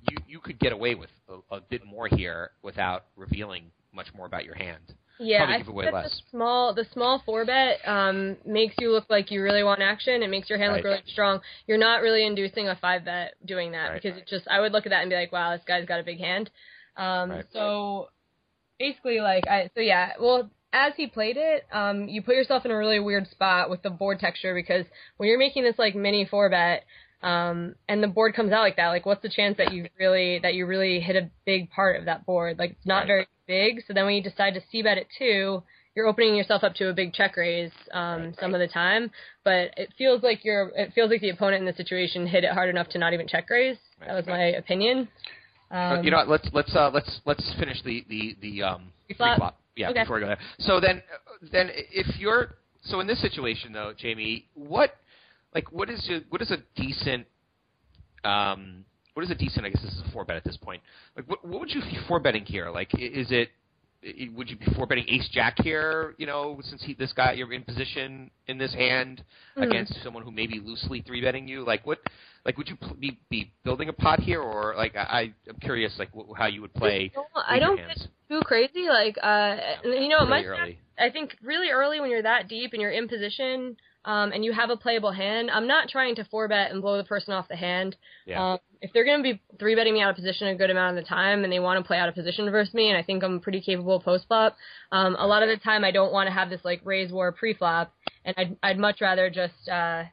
you you could get away with a, a bit more here without revealing much more about your hand. Yeah, I think that less. the small the small four bet um, makes you look like you really want action. It makes your hand Right. look really strong. You're not really inducing a five bet doing that Right. because it just I would look at that and be like, wow, this guy's got a big hand. Um, Right. So basically, like I so yeah, well. As he played it, um, you put yourself in a really weird spot with the board texture because when you're making this like mini four bet, um, and the board comes out like that, like what's the chance that you really that you really hit a big part of that board? Like it's not very big. So then when you decide to c bet it two, you're opening yourself up to a big check raise um, some of the time. But it feels like you're it feels like the opponent in the situation hit it hard enough to not even check raise. That was my opinion. Uh, Um, you know what? Let's let's uh, let's let's finish the the the um Pre-flop? Yeah, Okay. before we go there. So then then if you're so in this situation though, Jamie, what like what is a, what is a decent um what is a decent? I guess this is a four bet at this point. Like what what would you be four betting here? Like is it i- would you be four betting ace jack here? You know, since he this guy you're in position in this hand Mhm. against someone who may be loosely three betting you. Like what like would you pl- be be building a pot here or like I I'm curious like how you would play. I don't get too crazy. Like, uh, you know, it might. I think really early when you're that deep and you're in position, um, and you have a playable hand, I'm not trying to four bet and blow the person off the hand. Yeah. Um, if they're going to be three betting me out of position a good amount of the time, and they want to play out of position versus me, and I think I'm pretty capable post flop, um, a lot of the time I don't want to have this like raise war pre flop, and I'd I'd much rather just uh,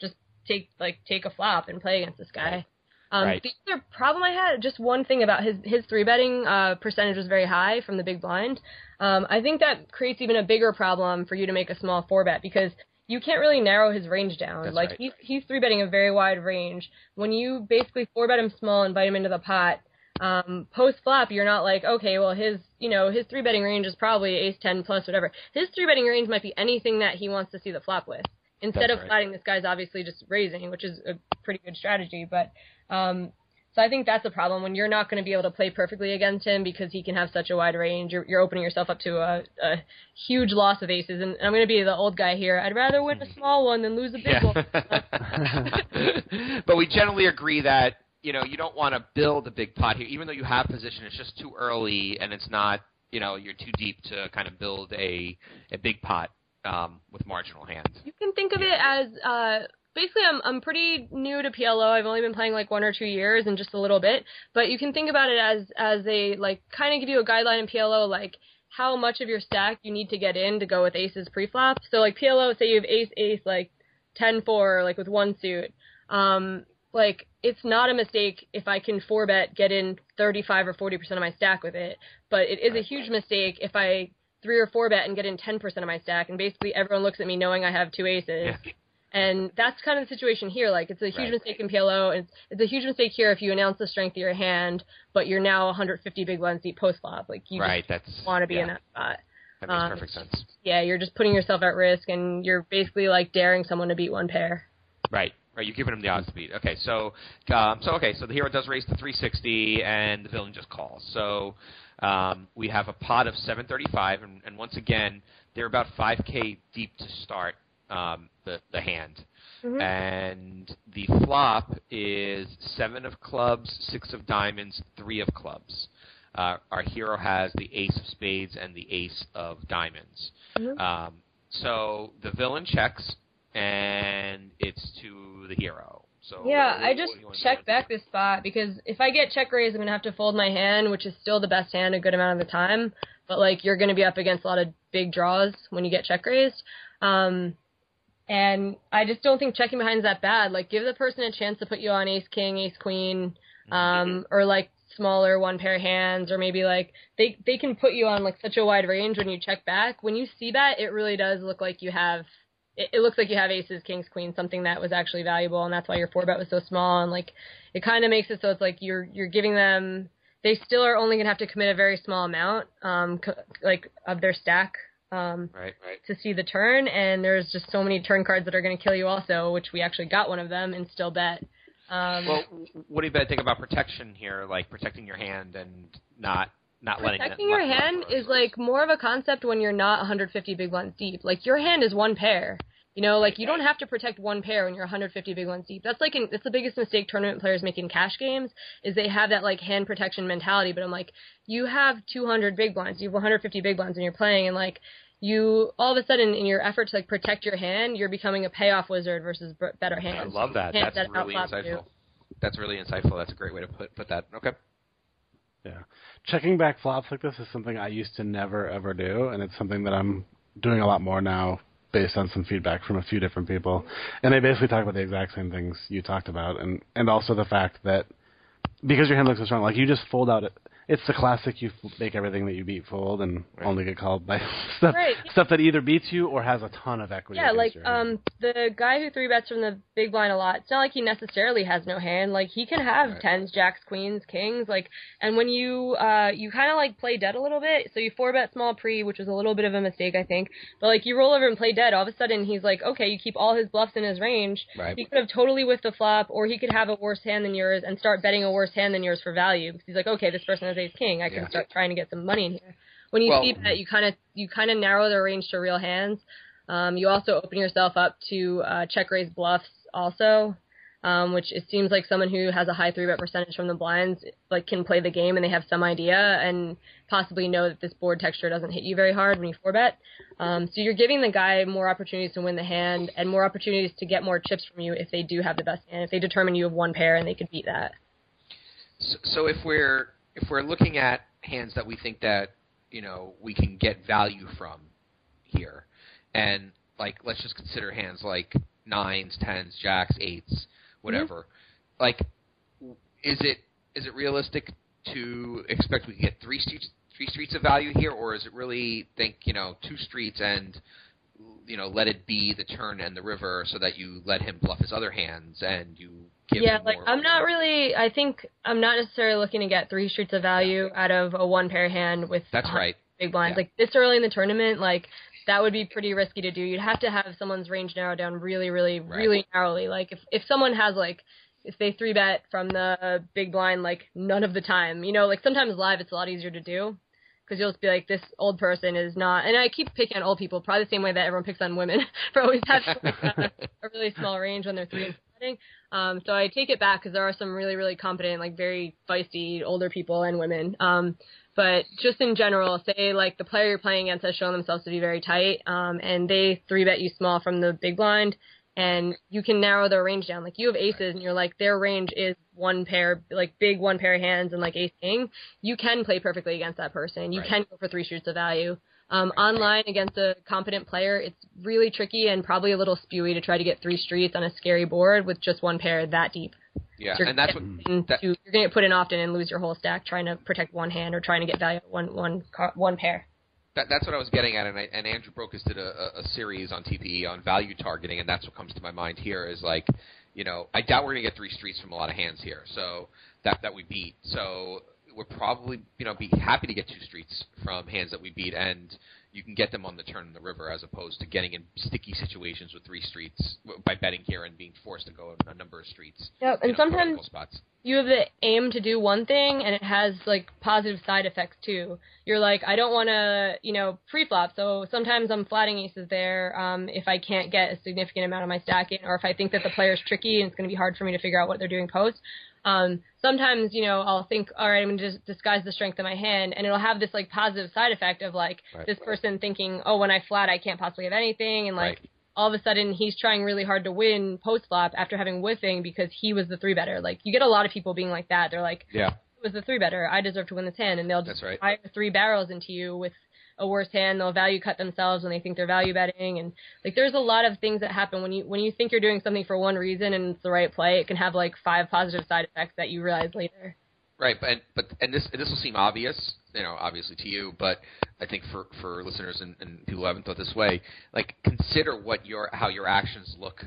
just take like take a flop and play against this guy. Um, Right. The other problem I had, just one thing about his his three betting uh, percentage was very high from the big blind. Um, I think that creates even a bigger problem for you to make a small four bet because you can't really narrow his range down. That's like right. he's he's three betting a very wide range. When you basically four bet him small, and invite him into the pot. Um, post flop, you're not like okay, well his you know his three betting range is probably ace ten plus whatever. His three betting range might be anything that he wants to see the flop with. Instead That's of right. flatting, this guy's obviously just raising, which is a pretty good strategy. But um, so I think that's a problem when you're not going to be able to play perfectly against him because he can have such a wide range. You're, you're opening yourself up to a, a huge loss of aces. And I'm going to be the old guy here. I'd rather win a small one than lose a big one. But we generally agree that you know you don't want to build a big pot here, even though you have position. It's just too early, and it's not you know you're too deep to kind of build a a big pot um, with marginal hands. You can think of it as uh, basically I'm I'm pretty new to PLO. I've only been playing like one or two years and just a little bit, but you can think about it as as a like kind of give you a guideline in PLO like how much of your stack you need to get in to go with aces pre-flop. So like PLO, say you have ace ace like 10-4 like with one suit. Um, like it's not a mistake if I can four bet get in 35 or 40 percent of my stack with it, but it is a huge mistake if I three or four bet and get in 10 percent of my stack, and basically everyone looks at me knowing I have two aces. Yeah. And that's kind of the situation here. Like it's a huge Right. mistake in PLO. and It's, a huge mistake here if you announce the strength of your hand, but you're now 150 big blinds deep post flop. Like you right. That's just want to be yeah, in that spot. That makes um, perfect sense. Yeah, you're just putting yourself at risk, and you're basically like daring someone to beat one pair. Right. Right, you're giving him the odds to beat. Okay, so um, so okay, so the hero does raise to 360, and the villain just calls. So um, we have a pot of 735, and, and once again, they're about 5k deep to start um, the the hand, and the flop is seven of clubs, six of diamonds, three of clubs. Uh, our hero has the ace of spades and the ace of diamonds. Um, so the villain checks, and it's to the hero. So Yeah, what- I just do you wanna do? check back this spot because if I get check raise, I'm gonna have to fold my hand, which is still the best hand a good amount of the time. But like you're gonna be up against a lot of big draws when you get check raised. Um, and I just don't think checking behind is that bad. Like give the person a chance to put you on ace king, ace queen, um, or like smaller one pair hands, or maybe like they they can put you on like such a wide range when you check back. When you see that, it really does look like you have it, it looks like you have aces, kings, queens, something that was actually valuable, and that's why your four bet was so small. And like, it kind of makes it so it's like you're you're giving them. They still are only gonna have to commit a very small amount, um, co- like of their stack, um, Right, right. to see the turn. And there's just so many turn cards that are gonna kill you also, which we actually got one of them and still bet. Um, Well, what do you think about protection here, like protecting your hand and not not letting it Protecting your let- let hand is like more of a concept when you're not 150 big blinds deep. Like your hand is one pair. You know, like you don't have to protect one pair when you're 150 big blinds deep. That's like an, that's the biggest mistake tournament players make in cash games is they have that like hand protection mentality. But I'm like, you have 200 big blinds, you have 150 big blinds, and you're playing, and like you all of a sudden in your effort to like protect your hand, you're becoming a payoff wizard versus b- better hands. I love that. Hands That's that really outflop you. insightful. That's really insightful. That's a great way to put put that. Okay. Yeah. Checking back flops like this is something I used to never ever do, and it's something that I'm doing a lot more now based on some feedback from a few different people. And they basically talk about the exact same things you talked about and and also the fact that because your hand looks so strong, like you just fold out it. It's the classic you make everything that you beat fold and Right. only get called by stuff Right. stuff that either beats you or has a ton of equity. Yeah, like um the guy who three bets from the big blind a lot. It's not like he necessarily has no hand. Like he can have Right. tens, jacks, queens, kings. Like and when you uh you kind of like play dead a little bit. So you four bet small pre, which was a little bit of a mistake I think. But like you roll over and play dead. All of a sudden he's like, okay, you keep all his bluffs in his range. Right. He could have totally whiffed the flop, or he could have a worse hand than yours and start betting a worse hand than yours for value because he's like, okay, this person has king. I can Yeah. start trying to get some money in here. When you Well- see that, you kind of you kind of narrow their range to real hands. Um, you also open yourself up to uh, check raise bluffs also. um, which it seems like someone who has a high three bet percentage from the blinds like can play the game and they have some idea and possibly know that this board texture doesn't hit you very hard when you four bet. Um, so you're giving the guy more opportunities to win the hand and more opportunities to get more chips from you if they do have the best hand. If they determine you have one pair and they could beat that. So, so if we're if we're looking at hands that we think that you know we can get value from here, and like let's just consider hands like nines, tens, jacks, eights, whatever. Mm-hmm. Like, is it is it realistic to expect we can get three streets three streets of value here, or is it really think you know two streets and you know let it be the turn and the river so that you let him bluff his other hands and you yeah, like I'm not really. I think I'm not necessarily looking to get three streets of value out of a one pair hand with That's right. big blinds. Yeah. Like this early in the tournament, like that would be pretty risky to do. You'd have to have someone's range narrowed down really, really, Right. really narrowly. Like if if someone has like if they three bet from the big blind like none of the time, you know, like sometimes live it's a lot easier to do because you'll just be like this old person is not. And I keep picking on old people, probably the same way that everyone picks on women for always having like, a, a really small range when they're three and betting. Um, so I take it back because there are some really, really competent, like very feisty older people and women. Um, but just in general, say like the player you're playing against has shown themselves to be very tight, um, and they three bet you small from the big blind, and you can narrow their range down. Like you have aces, and you're like their range is one pair, like big one pair of hands, and like ace king. You can play perfectly against that person. You Right. can go for three shoots of value. Um, online against a competent player, it's really tricky and probably a little spewy to try to get three streets on a scary board with just one pair that deep. Yeah, You're and that's what that, into- you're going to get put in often and lose your whole stack trying to protect one hand or trying to get value one one one pair. That, that's what I was getting at, and, I, and Andrew Brokos did a, a, a series on TPE on value targeting, and that's what comes to my mind here is like, you know, I doubt we're going to get three streets from a lot of hands here, so that that we beat. So we're probably, you know, be happy to get two streets from hands that we beat, and you can get them on the turn in the river as opposed to getting in sticky situations with three streets by betting here and being forced to go a number of streets. You and know, sometimes you have the aim to do one thing and it has like positive side effects too. You're like, I don't want to, you know, pre-flop. So sometimes I'm flatting aces there um, if I can't get a significant amount of my stack in, or if I think that the player's tricky and it's going to be hard for me to figure out what they're doing post. Um, sometimes, you know, I'll think, all right, I'm going to just disguise the strength of my hand, and it'll have this like positive side effect of like Right. this person thinking, oh, when I flat, I can't possibly have anything, and like Right. all of a sudden he's trying really hard to win post flop after having whiffing because he was the three better. Like you get a lot of people being like that. They're like, Yeah. "Who was the three better. I deserve to win this hand, and they'll just That's right. fire three barrels into you with a worse hand. They'll value cut themselves when they think they're value betting, and like there's a lot of things that happen when you when you think you're doing something for one reason and it's the right play. It can have like five positive side effects that you realize later. Right, but but and this this will seem obvious, you know, obviously to you, but I think for for listeners and, and people who haven't thought this way, like consider what your how your actions look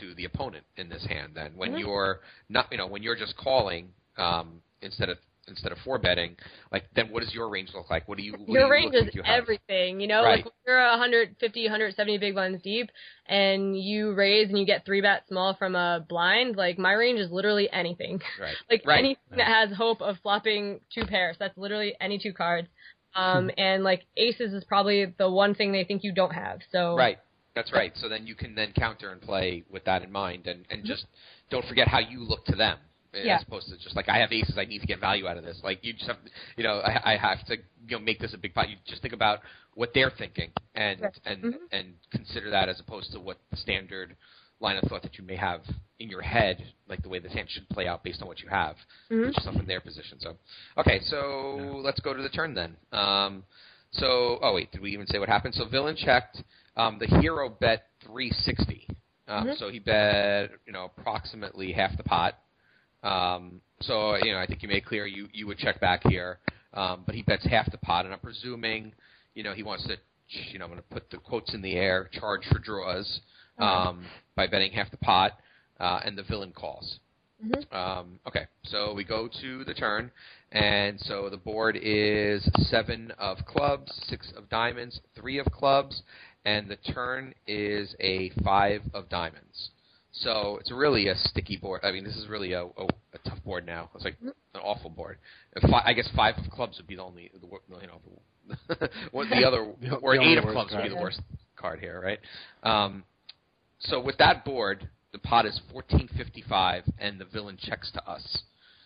to the opponent in this hand. Then when Mhm. you're not, you know, when you're just calling um, instead of instead of four betting, like then what does your range look like? What do you what do your you range is like you everything, you know. Right. Like you're 150, 170 big blinds deep, and you raise and you get three bet small from a blind. Like my range is literally anything. Right, like right. anything that has hope of flopping two pairs. That's literally any two cards. Hmm. Um, and like aces is probably the one thing they think you don't have. So Right. That's right. So then you can then counter and play with that in mind, and and just don't forget how you look to them, Yeah. as opposed to just like I have aces, I need to get value out of this. Like you just have, you know, I, I have to you know make this a big pot. You just think about what they're thinking, and Right. and Mhm. and consider that as opposed to what the standard line of thought that you may have in your head, like the way the hand should play out based on what you have. Mhm. Put yourself in their position. So, okay, so let's go to the turn then. Um, so, oh wait, did we even say what happened? So villain checked. Um, the hero bet 360. Um, Mhm. So he bet, you know, approximately half the pot. Um, so you know, I think you made clear you you would check back here, um, but he bets half the pot, and I'm presuming, you know, he wants to, you know, I'm going to put the quotes in the air, charge for draws um, by betting half the pot, uh, and the villain calls. Mhm. Um, okay, so we go to the turn, and so the board is seven of clubs, six of diamonds, three of clubs, and the turn is a five of diamonds. So it's really a sticky board. I mean, this is really a, a, a tough board now. It's like an awful board. If fi- I guess five of clubs would be the only, the, you know, the, what the other, or the eight of worst clubs would be the worst card here, right? Um, so with that board, the pot is fourteen fifty five, and the villain checks to us.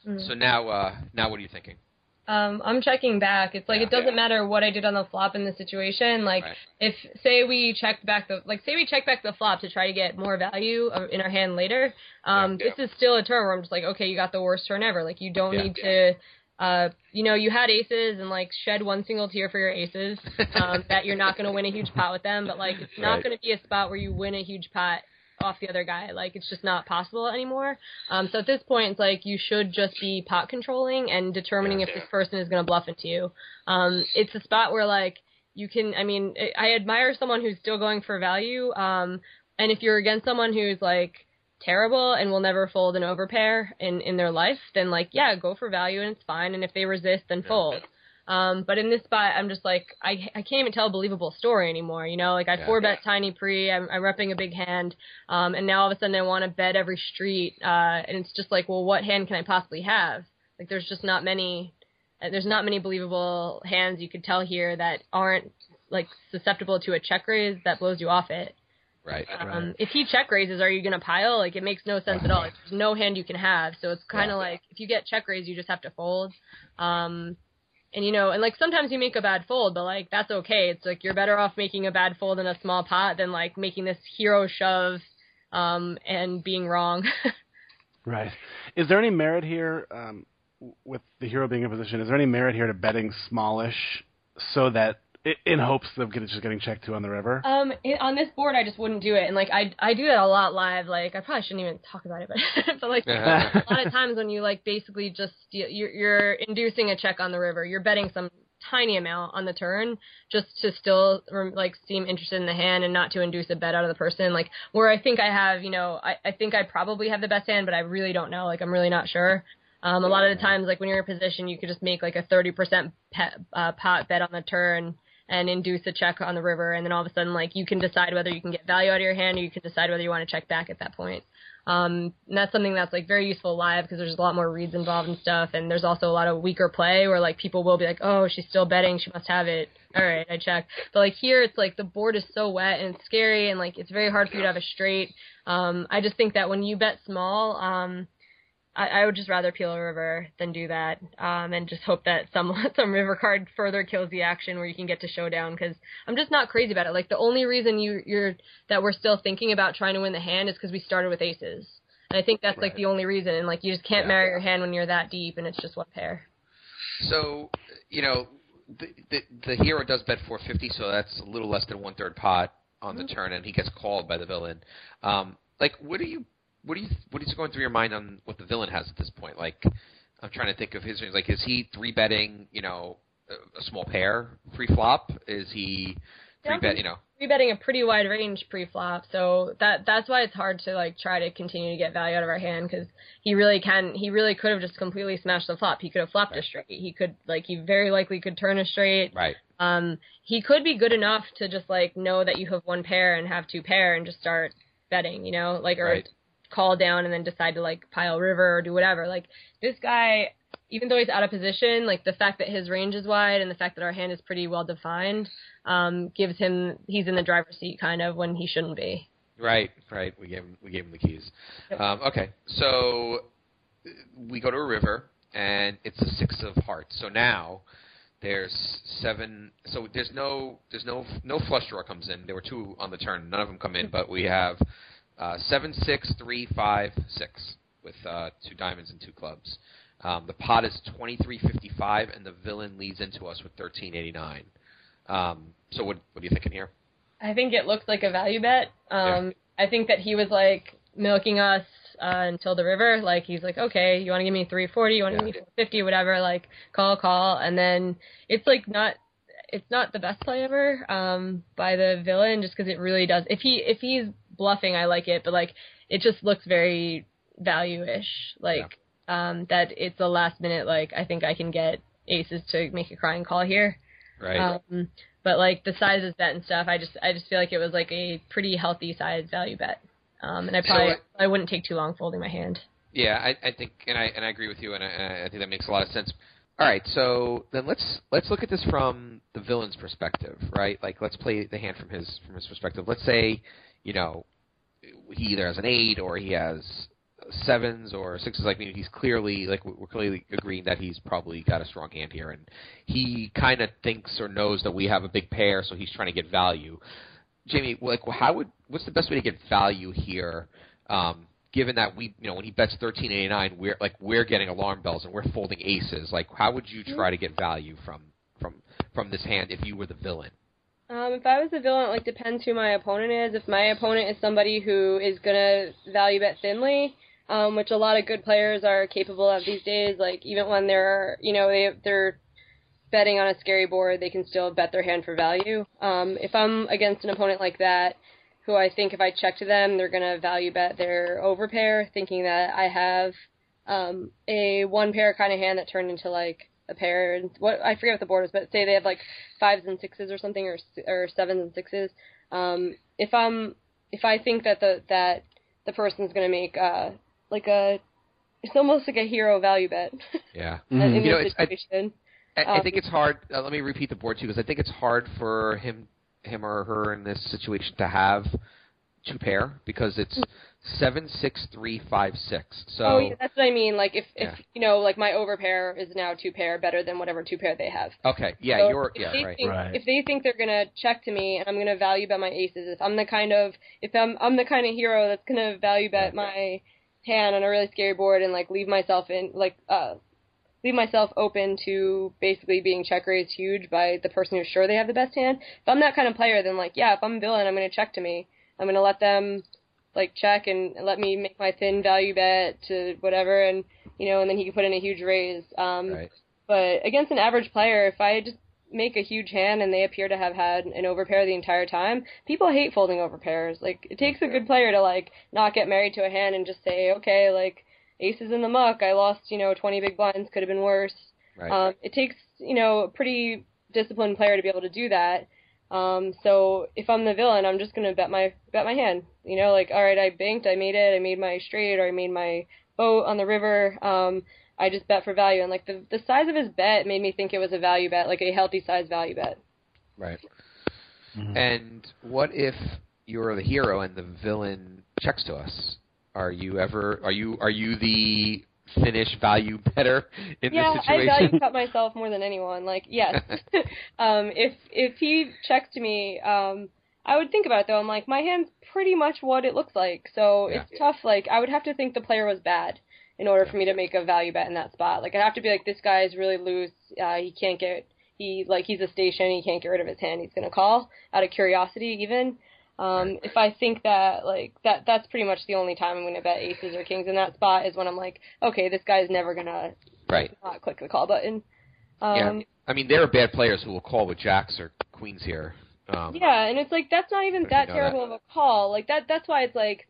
Mm. So now, uh, now what are you thinking? Um, I'm checking back. It's like Yeah. it doesn't Yeah. matter what I did on the flop in the situation. Like Right. if say we checked back the like say we check back the flop to try to get more value uh, in our hand later. Um, Yeah, this is still a turn where I'm just like, okay, you got the worst turn ever. Like you don't need to. Uh, you know, you had aces and like shed one single tear for your aces. Um, that you're not going to win a huge pot with them, but like it's not Right. going to be a spot where you win a huge pot off the other guy. Like it's just not possible anymore. Um, so at this point, it's like you should just be pot controlling and determining if this person is going to bluff into you. Um, it's a spot where like you can. I mean, I I admire someone who's still going for value. Um, and if you're against someone who's like terrible and will never fold an overpair in in their life, then like yeah, go for value and it's fine. And if they resist, then fold. Um, but in this spot, I'm just like I I can't even tell a believable story anymore. You know, like I Yeah. four bet tiny pre, I'm, I'm repping a big hand, um, and now all of a sudden I want to bet every street, uh, and it's just like, well, what hand can I possibly have? Like, there's just not many, uh, there's not many believable hands you could tell here that aren't like susceptible to a check raise that blows you off it. Right. Um, if he check raises, are you going to pile? Like, it makes no sense at all. There's no hand you can have. So it's kind of like if you get check raise, you just have to fold. Um, and you know, and like sometimes you make a bad fold, but like that's okay. It's like you're better off making a bad fold in a small pot than like making this hero shove, um, and being wrong. Right. Is there any merit here um, with the hero being in position? Is there any merit here to betting smallish so that in hopes of getting, just getting checked to on the river? Um, it, on this board, I just wouldn't do it, and like I I do that a lot live. Like I probably shouldn't even talk about it, but but like a lot of times when you like basically just you're you're inducing a check on the river, you're betting some tiny amount on the turn just to still like seem interested in the hand and not to induce a bet out of the person. Like where I think I have, you know, I I think I probably have the best hand, but I really don't know. Like I'm really not sure. Um, a lot of the times, like when you're in position, you could just make like a 30% pet, uh, pot bet on the turn and induce a check on the river, and then all of a sudden, like you can decide whether you can get value out of your hand, or you can decide whether you want to check back at that point. Um, and that's something that's like very useful live because there's a lot more reads involved and stuff, and there's also a lot of weaker play where like people will be like, oh, she's still betting, she must have it. All right, I check. But like here, it's like the board is so wet and scary, and like it's very hard for you to have a straight. Um, I just think that when you bet small, um, I, I would just rather peel a river than do that, um, and just hope that some some river card further kills the action where you can get to showdown. Because I'm just not crazy about it. Like the only reason you you're that we're still thinking about trying to win the hand is because we started with aces, and I think that's like the only reason. And like you just can't Yeah. marry your hand when you're that deep and it's just one pair. So, you know, the, the the hero does bet 450, so that's a little less than one third pot on the turn, and he gets called by the villain. Um, like, what are you, what do you, what is going through your mind on what the villain has at this point? Like, I'm trying to think of his like, is he three betting, you know, a, a small pair pre flop? Is he three bet, you know? Three betting a pretty wide range pre-flop, so that that's why it's hard to like try to continue to get value out of our hand because he really can. He really could have just completely smashed the flop. He could have flopped a straight. He could like he very likely could turn a straight. Right. Um, he could be good enough to just like know that you have one pair and have two pair and just start betting, you know, like or Right. Call down and then decide to like pile river or do whatever. Like this guy, even though he's out of position, like the fact that his range is wide and the fact that our hand is pretty well defined, um, gives him he's in the driver's seat kind of when he shouldn't be. Right, right. We gave him we gave him the keys. Yep. Um, okay, so we go to a river, and it's a six of hearts. So now there's seven. So there's no there's no no flush draw comes in. There were two on the turn. None of them come in, but we have uh, seven, six, three, five, six with uh, two diamonds and two clubs. Um, the pot is twenty three fifty five, and the villain leads into us with thirteen eighty nine. Um, so what what are you thinking here? I think it looks like a value bet. Um, I think that he was like milking us uh, until the river. Like he's like, okay, you want to give me 340, you want to give me 450, whatever. Like call, call, and then it's like not. It's not the best play ever um, by the villain, just because it really does. If he if he's bluffing, I like it, but like it just looks very value-ish. Like um, that it's a last minute. Like I think I can get aces to make a crying call here. Right. Um, but like the sizes bet and stuff, I just I just feel like it was like a pretty healthy size value bet. Um, and I So, probably I wouldn't take too long folding my hand. Yeah, I, I think, and I and I agree with you, and I, and I think that makes a lot of sense. All right, so then let's let's look at this from the villain's perspective, right? Like, let's play the hand from his from his perspective. Let's say, you know, he either has an eight or he has sevens or sixes. Like I mean, he's clearly like we're clearly agreeing that he's probably got a strong hand here, and he kind of thinks or knows that we have a big pair, so he's trying to get value. Jamie, like how would what's the best way to get value here? Um, given that we, you know, when he bets thirteen eighty nine, we're like we're getting alarm bells and we're folding aces. Like, how would you try to get value from from from this hand if you were the villain? Um, if I was a villain, it like depends who my opponent is. If my opponent is somebody who is gonna value bet thinly, um, which a lot of good players are capable of these days, like even when they're you know they they're betting on a scary board, they can still bet their hand for value. Um, if I'm against an opponent like that, who I think if I check to them, they're gonna value bet their overpair, thinking that I have um, a one pair kind of hand that turned into like a pair. And what I forget what the board is, but say they have like fives and sixes or something, or or sevens and sixes. Um, if I'm if I think that the that the person's gonna make uh like a it's almost like a hero value bet Yeah. in Mhm. You this it's- I- situation. I, I Um, think it's hard. Uh, let me repeat the board too, because I think it's hard for him, him or her in this situation to have two pair because it's seven, six, three, five, six. So oh, yeah, that's what I mean. Like if if Yeah. you know like my overpair is now two pair better than whatever two pair they have. okay, yeah, So you're if yeah they right. Think, Right. If they think they're gonna check to me and I'm gonna value bet my aces, if I'm the kind of if I'm I'm the kind of hero that's gonna value bet my hand on a really scary board and like leave myself in like uh leave myself open to basically being check raised huge by the person who's sure they have the best hand. If I'm that kind of player, then like yeah, if I'm a villain, I'm gonna check to me. I'm gonna let them like check and let me make my thin value bet to whatever and you know and then he can put in a huge raise. Um Right. but against an average player, if I just make a huge hand and they appear to have had an overpair the entire time, people hate folding overpairs. Like it takes a good player to like not get married to a hand and just say, okay, like aces in the muck. I lost, you know, 20 big blinds. Could have been worse. Right. Um, it takes, you know, a pretty disciplined player to be able to do that. Um, so if I'm the villain, I'm just gonna bet my bet my hand. You know, like all right, I banked, I made it, I made my straight, or I made my boat on the river. Um, I just bet for value, and like the the size of his bet made me think it was a value bet, like a healthy size value bet. Right. Mhm. And what if you're the hero and the villain checks to us? Are you ever are you are you the finish value better in yeah, this I value cut myself more than anyone. Like, yes, um, if if he checks to me, um, I would think about it though. I'm like, my hand's pretty much what it looks like, so Yeah. it's tough. Like, I would have to think the player was bad in order for me to make a value bet in that spot. Like, I'd have to be like, this guy's really loose. Uh, he can't get he like he's a station. He can't get rid of his hand. He's gonna call out of curiosity, even. Um, if I think that like that that's pretty much the only time I'm gonna bet aces or kings in that spot is when I'm like, okay, this guy's never gonna right. not click the call button. Um, yeah. I mean, there are bad players who will call with jacks or queens here. Um, yeah, and it's like that's not even that terrible of a call. Like that that's why it's like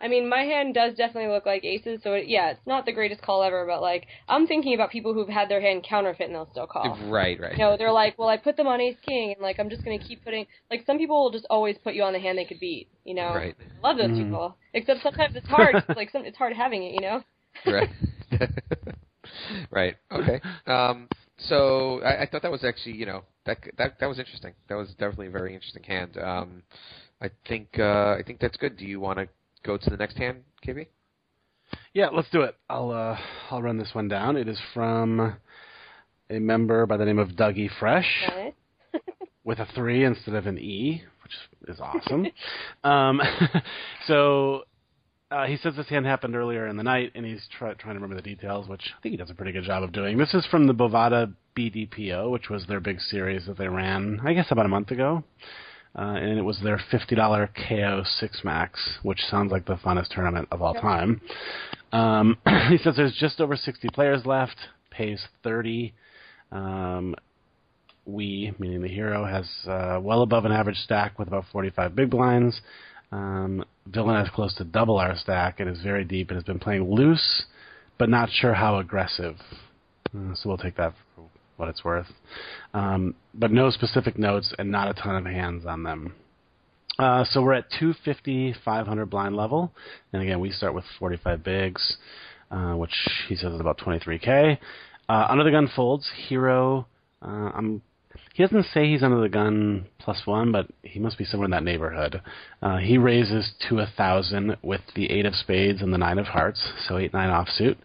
I mean, my hand does definitely look like aces, so it, yeah, it's not the greatest call ever, but like I'm thinking about people who've had their hand counterfeit and they'll still call. Right. Right. You know, they're like, well, I put them on ace king, and like I'm just gonna keep putting. Like some people will just always put you on the hand they could beat. You know, Right. love those Mhm. people. Except sometimes it's hard. 'cause, like some, it's hard having it. You know. right. right. Okay. Um, so I, I thought that was actually, you know, that that that was interesting. That was definitely a very interesting hand. Um, I think uh, I think that's good. Do you want to go to the next hand, KB? Yeah, let's do it. I'll uh, I'll run this one down. It is from a member by the name of Dougie Fresh Right? with a three instead of an E, which is awesome. um, so uh, he says this hand happened earlier in the night, and he's try- trying to remember the details, which I think he does a pretty good job of doing. This is from the Bovada BDPO, which was their big series that they ran, I guess, about a month ago. Uh, and it was their $50 KO 6 Max, which sounds like the funnest tournament of all time. Um, he says there's just over 60 players left, pays 30. Um, we, meaning the hero, has uh, well above an average stack with about 45 big blinds. Um, Villain has close to double our stack and is very deep and has been playing loose, but not sure how aggressive. Uh, so we'll take that for what it's worth. Um, but no specific notes and not a ton of hands on them. Uh, so we're at 250, 500 blind level, and again we start with 45 bigs, uh, which he says is about 23k. Uh, under the gun folds, hero. Uh, I'm he doesn't say he's under the gun plus one, but he must be somewhere in that neighborhood. Uh, he raises to a thousand with the eight of spades and the nine of hearts, so eight nine offsuit.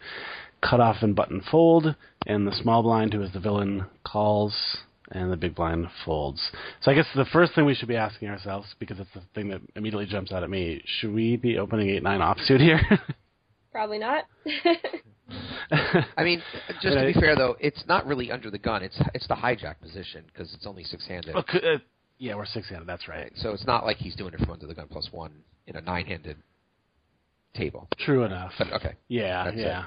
Cut off and button fold, and the small blind, who is the villain, calls, and the big blind folds. So I guess the first thing we should be asking ourselves, because it's the thing that immediately jumps out at me, should we be opening eight nine offsuit here? Probably not. I mean, just to be fair though, it's not really under the gun. It's it's the hijack position because it's only six handed. Well, uh, yeah, we're six handed. That's right. So it's not like he's doing it from under the gun plus one in a nine handed table. True enough. But okay. Yeah, That's yeah.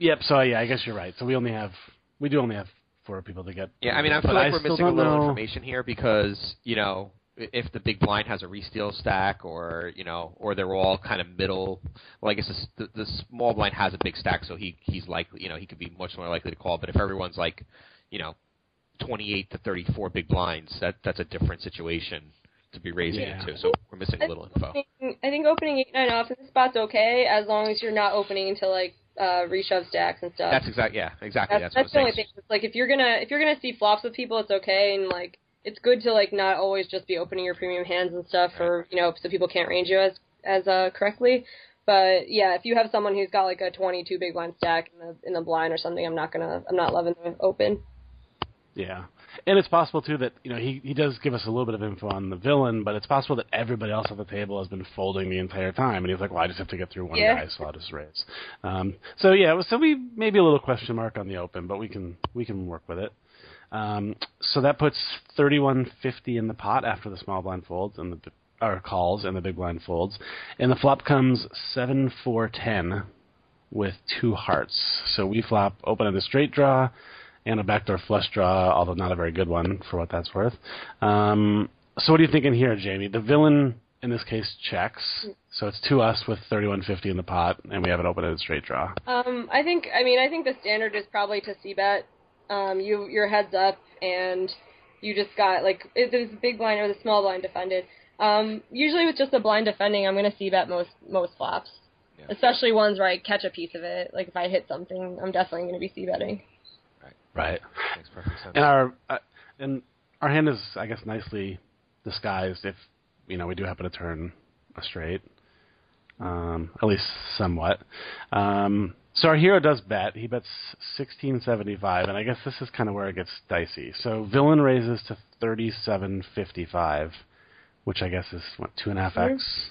Yep. So yeah, I guess you're right. So we only have we do only have four people to get. Yeah, I mean, I feel like we're missing a little know- information here because you know if the big blind has a re-steal stack, or you know, or they're all kind of middle. Well, I guess the, the small blind has a big stack, so he he's likely, you know, he could be much more likely to call. But if everyone's like, you know, 28 to 34 big blinds, that that's a different situation to be raising Yeah. into. So we're missing a little info. Opening- I think opening eight nine off in this spot's okay as long as you're not opening into like uh reshove stacks and stuff. That's exactly yeah, exactly. that's, That's, that's the only thing. It's like if you're gonna if you're gonna see flops with people, it's okay and like it's good to like not always just be opening your premium hands and stuff or you know so people can't range you as as uh correctly. But yeah, if you have someone who's got like a 22 big blind stack in the in the blind or something, I'm not gonna I'm not loving the open. Yeah, and it's possible too that you know he he does give us a little bit of info on the villain, but it's possible that everybody else at the table has been folding the entire time, and he's like, "Well, I just have to get through one Yeah. guy, so I'll just raise." Um, so yeah, so we maybe a little question mark on the open, but we can we can work with it. Um, so that puts thirty one fifty in the pot after the small blind folds and the or calls and the big blind folds, and the flop comes seven four ten with two hearts. So we flop open-ended straight draw and a backdoor flush draw, although not a very good one for what that's worth. Um, so what are you thinking here, Jamie? The villain in this case checks, so it's to us with thirty one fifty in the pot, and we have it open-ended straight draw. Um, I think I mean I think the standard is probably to c bet. Um, you your heads up and you just got like if there's the big blind or the small blind defended. Um, usually with just a blind defending, I'm gonna c bet most most flops, Yeah. especially ones where I catch a piece of it. Like if I hit something, I'm definitely gonna be c betting. Right. Makes perfect sense. And our uh, and our hand is, I guess, nicely disguised if you know we do happen to turn a straight, um, at least somewhat. Um, so our hero does bet. He bets sixteen seventy five, and I guess this is kind of where it gets dicey. So villain raises to thirty seven fifty five, which I guess is what two and a half x.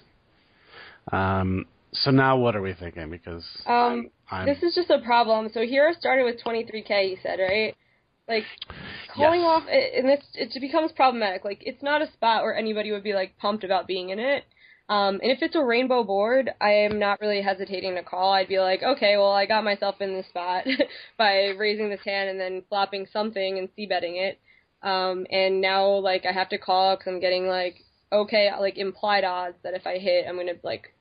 Um, so now what are we thinking? Because Um, I'm this is just a problem. So Hero started with 23k, you said, right? Like calling Yes. off, and this it becomes problematic. Like it's not a spot where anybody would be like pumped about being in it. Um, and if it's a rainbow board, I am not really hesitating to call. I'd be like, okay, well, I got myself in this spot by raising this hand and then flopping something and c betting it. Um, and now like I have to call because I'm getting like okay, like implied odds that if I hit, I'm gonna like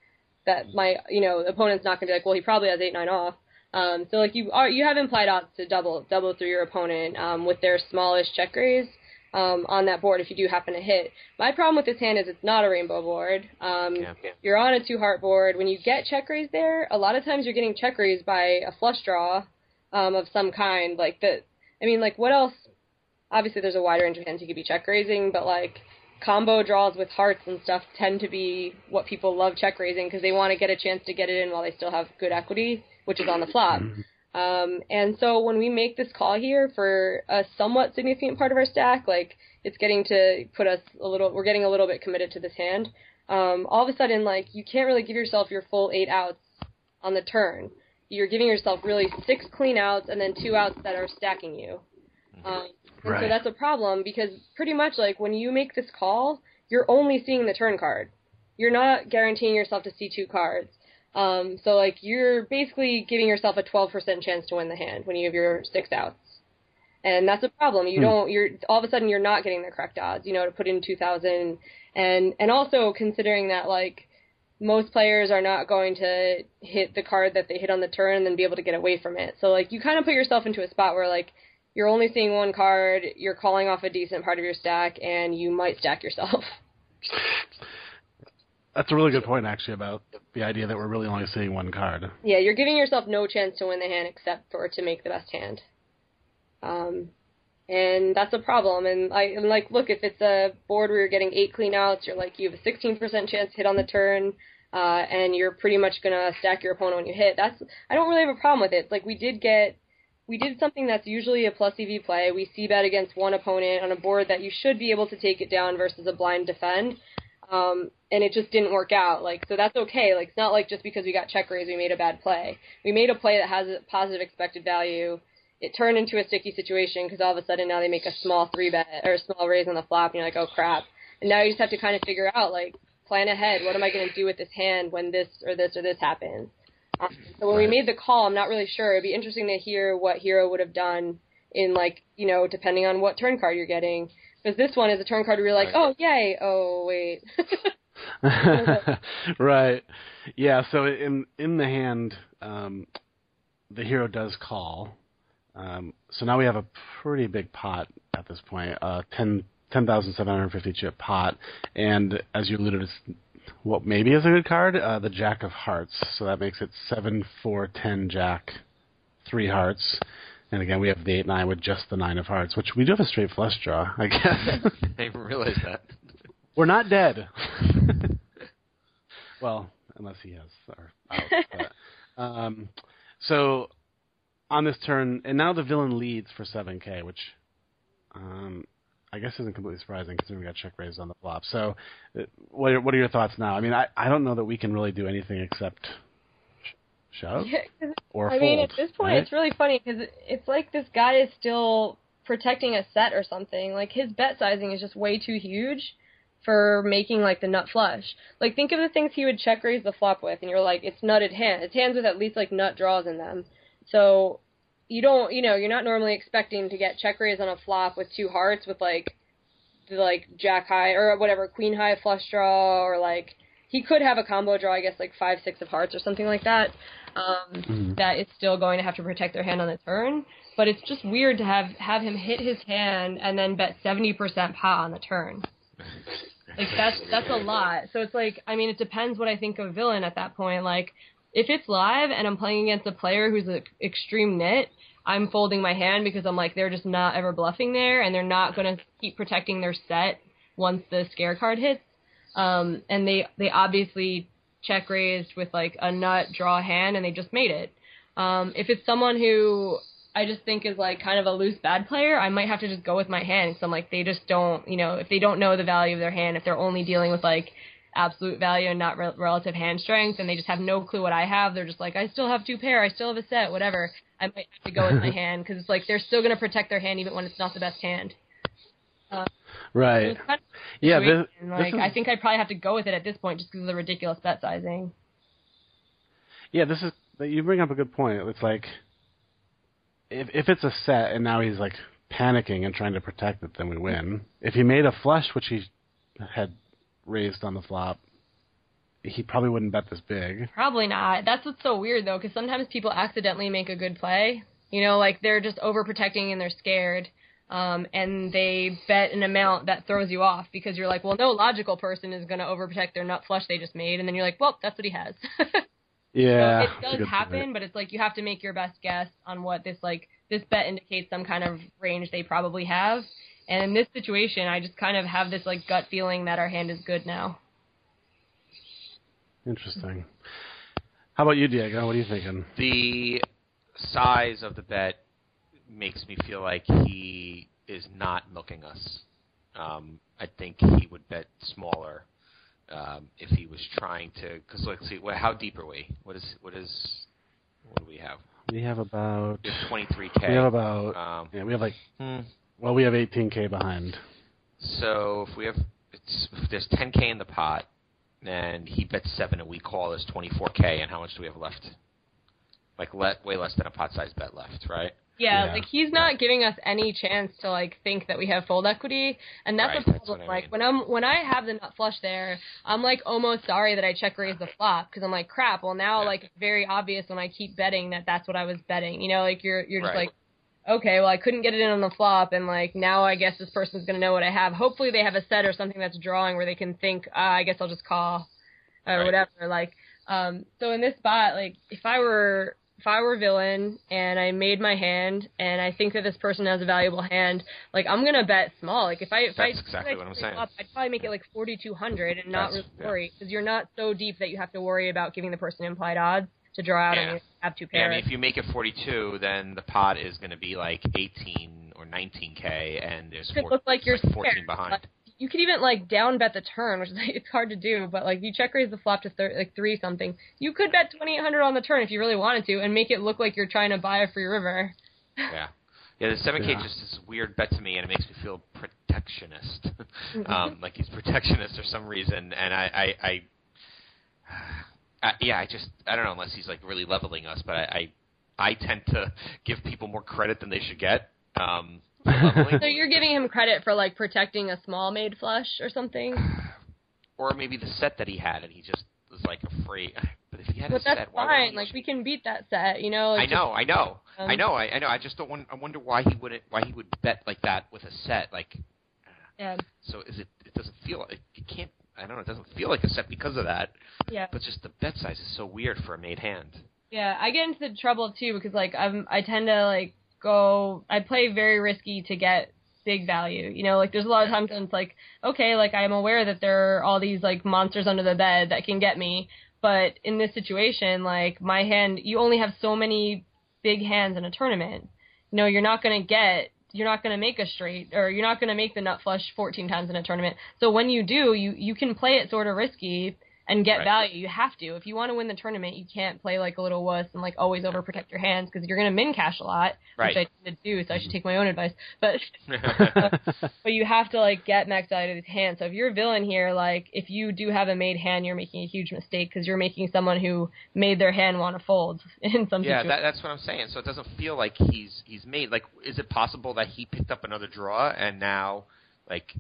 that my you know opponent's not gonna be like, well, he probably has eight nine off. Um, so like you are you have implied odds to double double through your opponent um, with their smallish check raise um, on that board if you do happen to hit. My problem with this hand is it's not a rainbow board. Um, Yeah. You're on a two heart board. When you get check raised there, a lot of times you're getting check raised by a flush draw um, of some kind. Like the, I mean, like what else? Obviously, there's a wide range of hands you could be check raising, but like combo draws with hearts and stuff tend to be what people love check raising because they want to get a chance to get it in while they still have good equity, which is on the flop. Um, and so when we make this call here for a somewhat significant part of our stack, like it's getting to put us a little, we're getting a little bit committed to this hand. Um, all of a sudden, like you can't really give yourself your full eight outs on the turn. You're giving yourself really six clean outs and then two outs that are stacking you. Um, and so that's a problem because pretty much like when you make this call, you're only seeing the turn card. You're not guaranteeing yourself to see two cards. Um, so like you're basically giving yourself a 12% chance to win the hand when you have your six outs. And that's a problem. You don't you're all of a sudden you're not getting the correct odds, you know, to put in 2000 and and also considering that like most players are not going to hit the card that they hit on the turn and then be able to get away from it. So like you kind of put yourself into a spot where like you're only seeing one card, you're calling off a decent part of your stack, and you might stack yourself. That's a really good point, actually, about the idea that we're really only seeing one card. yeah, you're giving yourself no chance to win the hand except for to make the best hand. Um, and that's a problem. And I and like, look, if it's a board where you're getting eight clean outs, you're like you have a 16% chance to hit on the turn, uh, and you're pretty much gonna stack your opponent when you hit. That's I don't really have a problem with it. Like we did get. We did something that's usually a plus EV play. We c bet against one opponent on a board that you should be able to take it down versus a blind defend um, and it just didn't work out. Like, so that's okay. Like, it's not like just because we got check raised, we made a bad play. We made a play that has a positive expected value. It turned into a sticky situation because all of a sudden now they make a small three bet or a small raise on the flop, and you're like, oh crap. And now you just have to kind of figure out, like, plan ahead. What am I going to do with this hand when this or this or this happens? So when we made the call, I'm not really sure. It'd be interesting to hear what Hero would have done in like, you know, depending on what turn card you're getting. Because this one is a turn card where you're like, oh yay, oh wait. right. Yeah. So in in the hand, um, the hero does call. Um, so now we have a pretty big pot at this point, uh, 10 10,750 chip pot, and as you alluded, it's what maybe is a good card, uh, the Jack of Hearts. So that makes it seven, four, ten, Jack, three hearts. And again, we have the eight nine with just the nine of hearts, which we do have a straight flush draw, I guess. I didn't realize that. We're not dead. well, unless he has or out. But, um, so on this turn, and now the villain leads for seven K, which um, I guess isn't completely surprising considering we got check raised on the flop. So, uh, what are, what are your thoughts now? I mean, I, I don't know that we can really do anything except sh- shove Yeah, or I fold. mean, at this point, right? it's really funny because it's like this guy is still protecting a set or something. Like his bet sizing is just way too huge for making like the nut flush. Like think of the things he would check raise the flop with, and you're like, it's nutted hand. It's hands with at least like nut draws in them. So you don't, you know, you're not normally expecting to get check raise on a flop with two hearts with like, the, like jack high or whatever queen high flush draw or like he could have a combo draw, I guess like five six of hearts or something like that. Um, That it's still going to have to protect their hand on the turn, but it's just weird to have have him hit his hand and then bet seventy percent pot on the turn. Like that's that's a lot. So it's like I mean it depends what I think of villain at that point. Like if it's live and I'm playing against a player who's an extreme nit, I'm folding my hand because I'm like they're just not ever bluffing there and they're not going to keep protecting their set once the scare card hits. Um, and they they obviously check raised with like a nut draw hand and they just made it. Um, if it's someone who I just think is like kind of a loose bad player, I might have to just go with my hand because I'm like they just don't, you know, if they don't know the value of their hand, if they're only dealing with like absolute value and not rel relative hand strength, and they just have no clue what I have, they're just like I still have two pair, I still have a set, whatever. I might have to go with my hand because it's like they're still gonna protect their hand even when it's not the best hand. Uh, right. It's kind of Yeah, this, like this is, I think I'd probably have to go with it at this point just because of the ridiculous bet sizing. Yeah, this is you bring up a good point. It's like if if it's a set and now he's like panicking and trying to protect it, then we win. If he made a flush, which he had raised on the flop, he probably wouldn't bet this big. Probably not. That's what's so weird though, because sometimes people accidentally make a good play. You know, like they're just overprotecting and they're scared, um, and they bet an amount that throws you off because you're like, well, no logical person is going to overprotect their nut flush they just made, and then you're like, well, that's what he has. Yeah, so it does happen, point. but it's like you have to make your best guess on what this like this bet indicates some kind of range they probably have. And in this situation, I just kind of have this like gut feeling that our hand is good now. Interesting. How about you, Diego? What are you thinking? The size of the bet makes me feel like he is not milking us. Um, I think he would bet smaller um, if he was trying to. Because let's see, well, how deep are we? What is what is what do we have? We have about We have 23k. we have about Um, yeah we have like hmm. Well we have 18k behind. So if we have, it's, if there's 10k in the pot, and he bets seven, and we call as 24k, and how much do we have left? Like le- way less than a pot size bet left, right? Yeah, Yeah. like he's not giving us any chance to like think that we have fold equity, and that's Right, a that's problem. what I like mean. when I'm when I have the nut flush there, I'm like almost sorry that I check raised the flop because I'm like crap. Well now Yeah. like it's very obvious when I keep betting that that's what I was betting. You know, like you're you're just Right. like okay, well I couldn't get it in on the flop, and like now I guess this person's gonna know what I have. Hopefully they have a set or something that's drawing where they can think, ah, I guess I'll just call or Right. whatever. Like, um, so in this spot, like if I were if I were villain and I made my hand and I think that this person has a valuable hand, like I'm gonna bet small. Like if I if I That's exactly I what I'm saying. Up, I'd probably make it like forty two hundred and not That's- really worry because you're not so deep that you have to worry about giving the person implied odds to draw out Yeah. and you have two pairs. Yeah, I mean, if you make it 42, then the pot is going to be like 18 or 19k, and there's it could four, look like you're like 14 scared. behind. Like, you could even like down bet the turn, which is like, it's hard to do. But like you check raise the flop to thir- like three something, you could bet twenty eight hundred on the turn if you really wanted to, and make it look like you're trying to buy a free river. Yeah. Yeah, the 7K Yeah. just is a weird bet to me, and it makes me feel protectionist. um, like he's protectionist for some reason, and I, I, I, I, yeah, I just, I don't know, unless he's like really leveling us, but I, I, I tend to give people more credit than they should get. Um. So you're giving him credit for like protecting a small made flush or something. or maybe the set that he had, and he just was like afraid. But if he had But a that's set, why fine. he Like we can beat that set, you know. I Like, know, I know, um, I know, I, I know. I just don't want. I wonder why he wouldn't. Why he would bet like that with a set. Like, Yeah, so is it? It doesn't feel. It, it can't. I don't know. It doesn't feel like a set because of that. yeah, But just the bet size is so weird for a made hand. yeah. I get into the trouble too because like I'm I tend to like go. I play very risky to get big value. You know, like there's a lot of times when it's like, okay, like I'm aware that there are all these like monsters under the bed that can get me, but in this situation, like my hand, you only have so many big hands in a tournament. You know, you're not gonna get. You're not going to make a straight, or you're not going to make the nut flush 14 times in a tournament. So when you do, you you can play it sort of risky and get Right. value. You have to. If you want to win the tournament, you can't play like a little wuss and like always overprotect your hands because you're going to min cash a lot, Right. which I tend to do. So I should mm-hmm. take my own advice. But but you have to like get max out of his hand. So if you're a villain here, like if you do have a made hand, you're making a huge mistake because you're making someone who made their hand want to fold in some yeah, that, that's what I'm saying. So it doesn't feel like he's he's made. Like, is it possible that he picked up another draw and now, like,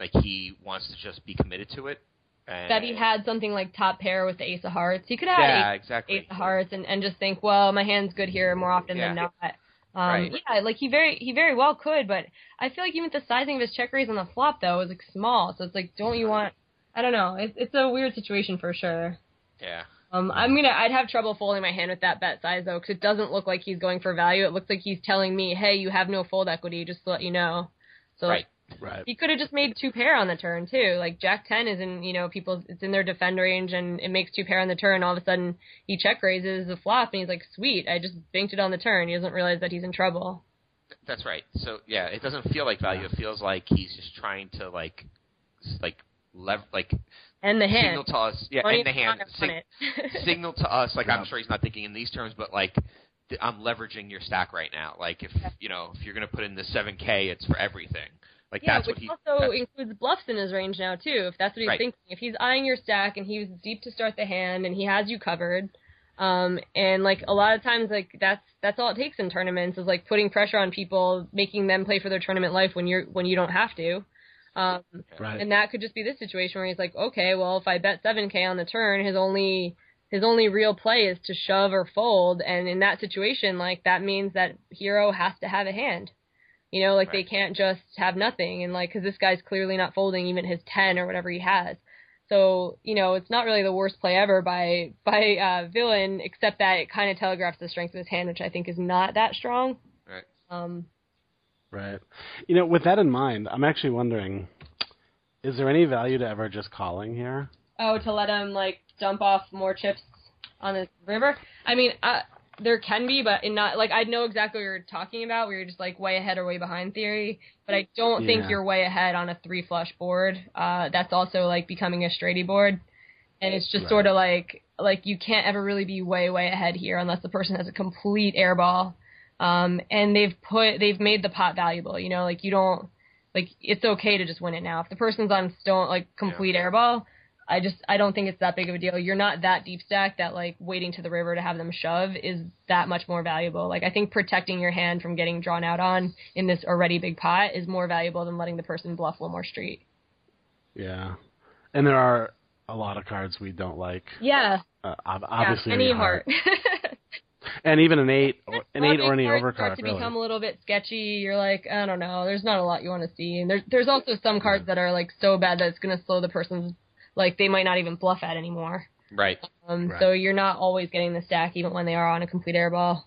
like he wants to just be committed to it? And, that he had something like top pair with the ace of hearts. He could have Yeah, ace, exactly. ace of hearts and, and just think, well, my hand's good here more often than not. Um, Right. Yeah, like he very he very well could, but I feel like even the sizing of his check raise on the flop though is like small. So it's like, don't you want? I don't know. It's it's a weird situation for sure. Yeah. Um, I'm gonna. I'd have trouble folding my hand with that bet size though, because it doesn't look like he's going for value. It looks like he's telling me, "Hey, you have no fold equity, just to let you know." So Right. Right. he could have just made two pair on the turn too. Like Jack ten is in, you know, people it's in their defend range and it makes two pair on the turn. All of a sudden he check raises the flop and he's like, "Sweet, I just banked it on the turn." He doesn't realize that he's in trouble. That's right. So yeah, it doesn't feel like value. It feels like he's just trying to like, like, lever like And the hand. signal to us. Yeah, and the hand. Sig- signal to us. Like I'm sure he's not thinking in these terms, but like th- I'm leveraging your stack right now. Like if you know if you're gonna put in the seven K, it's for everything. Like Yeah, that's which what he. also includes bluffs in his range now too. If that's what he's Right. thinking, if he's eyeing your stack and he's deep to start the hand and he has you covered, um, and like a lot of times like that's that's all it takes in tournaments is like putting pressure on people, making them play for their tournament life when you're when you don't have to. Um, Right. and that could just be this situation where he's like, okay, well, if I bet 7K on the turn, his only his only real play is to shove or fold, and in that situation, like that means that hero has to have a hand. You know, like they can't just have nothing, and like because this guy's clearly not folding even his 10 or whatever he has. So you know, it's not really the worst play ever by by uh, villain, except that it kind of telegraphs the strength of his hand, which I think is not that strong. Right. Um, Right. You know, with that in mind, I'm actually wondering, is there any value to ever just calling here? Oh, to let him like dump off more chips on the river. I mean, uh, there can be, but in not like I know exactly what you're talking about. Where you're just like way ahead or way behind theory, but I don't think you're way ahead on a three flush board. Uh, that's also like becoming a straighty board, and it's just Right. sort of like like you can't ever really be way way ahead here unless the person has a complete airball. Um, and they've put they've made the pot valuable. You know, like you don't like it's okay to just win it now. If the person's on stone like complete airball, I just I don't think it's that big of a deal. You're not that deep stack that like waiting to the river to have them shove is that much more valuable. Like I think protecting your hand from getting drawn out on in this already big pot is more valuable than letting the person bluff one more street. Yeah. And there are a lot of cards we don't like. Yeah, Uh, ob- yeah, any any heart. and even an eight, or an eight or any overcard. start to really. become a little bit sketchy. You're like, I don't know. There's not a lot you want to see, and there's there's also some cards that are like so bad that it's gonna slow the person's like they might not even bluff at anymore. Right. Um, Right. So you're not always getting the stack even when they are on a complete airball.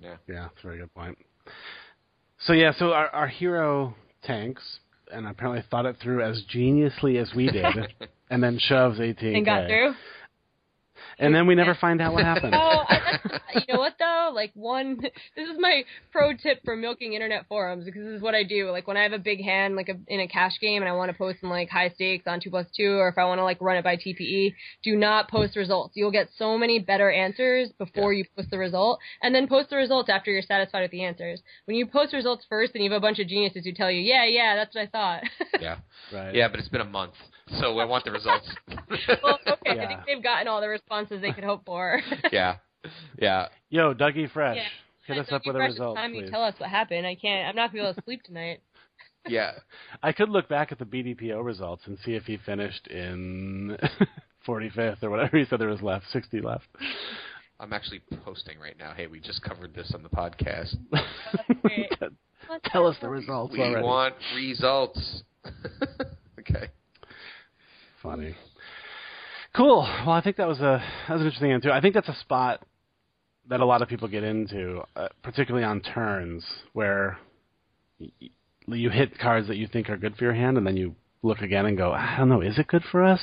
Yeah. Yeah, that's a very good point. So yeah, so our, our hero tanks and apparently thought it through as geniusly as we did, and then shoves 18 And got through. And then we never find out what happened. Oh, I, that's, you know what though? Like one, this is my pro tip for milking internet forums because this is what I do. Like when I have a big hand, like a, in a cash game, and I want to post some like high stakes on two plus two, or if I want to like run it by TPE, do not post results. You'll get so many better answers before you post the result, and then post the results after you're satisfied with the answers. When you post results first, and you have a bunch of geniuses who tell you, yeah, yeah, that's what I thought. Yeah. Right. Yeah, but it's been a month, so I want the results. well, okay, I think they've gotten all the responses they could hope for. yeah. Yeah. Yo, Dougie Fresh, Yeah. hit us So up you with a fresh result, time you tell us what happened. I can't. I'm not gonna be able to sleep tonight. Yeah. I could look back at the BDPO results and see if he finished in 45th or whatever he said there was left, 60 left. I'm actually posting right now. Hey, we just covered this on the podcast. Oh, great. Tell us the results We already. want results. okay. Funny. Cool. Well, I think that was a that was an interesting answer. I think that's a spot that a lot of people get into, uh, particularly on turns where y- y- you hit cards that you think are good for your hand, and then you look again and go, I don't know, is it good for us?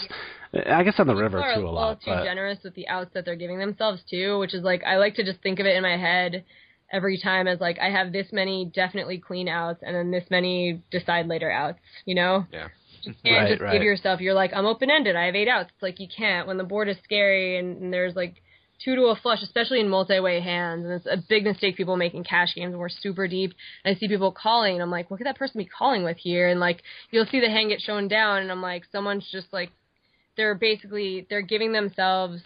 I guess on the river too a lot. People are too a little lot. too but- generous with the outs that they're giving themselves too, which is like I like to just think of it in my head every time as like I have this many definitely clean outs and then this many decide later outs. You know, Yeah. You can't Right, just right. give yourself. You're like I'm open ended. I have eight outs. It's like you can't when the board is scary and, and there's like two to a flush, especially in multi-way hands. And it's a big mistake people make in cash games. We're super deep, and I see people calling, and I'm like, what could that person be calling with here? And like, you'll see the hand get shown down, and I'm like, someone's just like, they're basically they're giving themselves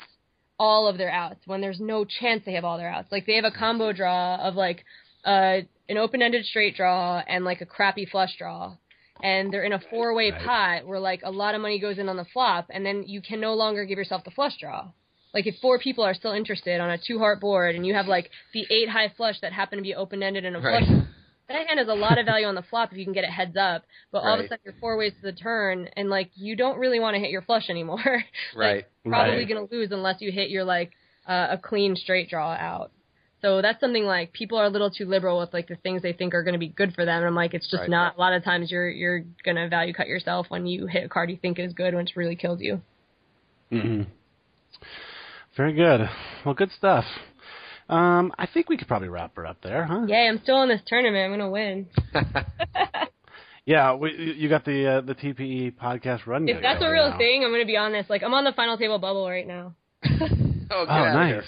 all of their outs when there's no chance they have all their outs. Like they have a combo draw of like uh, an open-ended straight draw and like a crappy flush draw. And they're in a four-way Right. pot where like a lot of money goes in on the flop, and then you can no longer give yourself the flush draw. Like if four people are still interested on a two heart board and you have like the eight high flush that happen to be open ended and a Right. flush, that hand has a lot of value on the flop if you can get it heads up. But all of a sudden you're four ways to the turn and like you don't really want to hit your flush anymore. Right. probably Right. gonna lose unless you hit your like uh, a clean straight draw out. So that's something like people are a little too liberal with like the things they think are going to be good for them. And I'm like, it's just Right. not. A lot of times you're you're gonna value cut yourself when you hit a card you think is good when it really kills you. Mm-hmm. Very good. Well, good stuff. Um, I think we could probably wrap her up there, huh? Yay! I'm still in this tournament. I'm gonna win. Yeah, we, you got the uh, the TPE podcast run. If that's a real now. thing, I'm gonna be honest. Like I'm on the final table bubble right now. Oh, Oh, nice.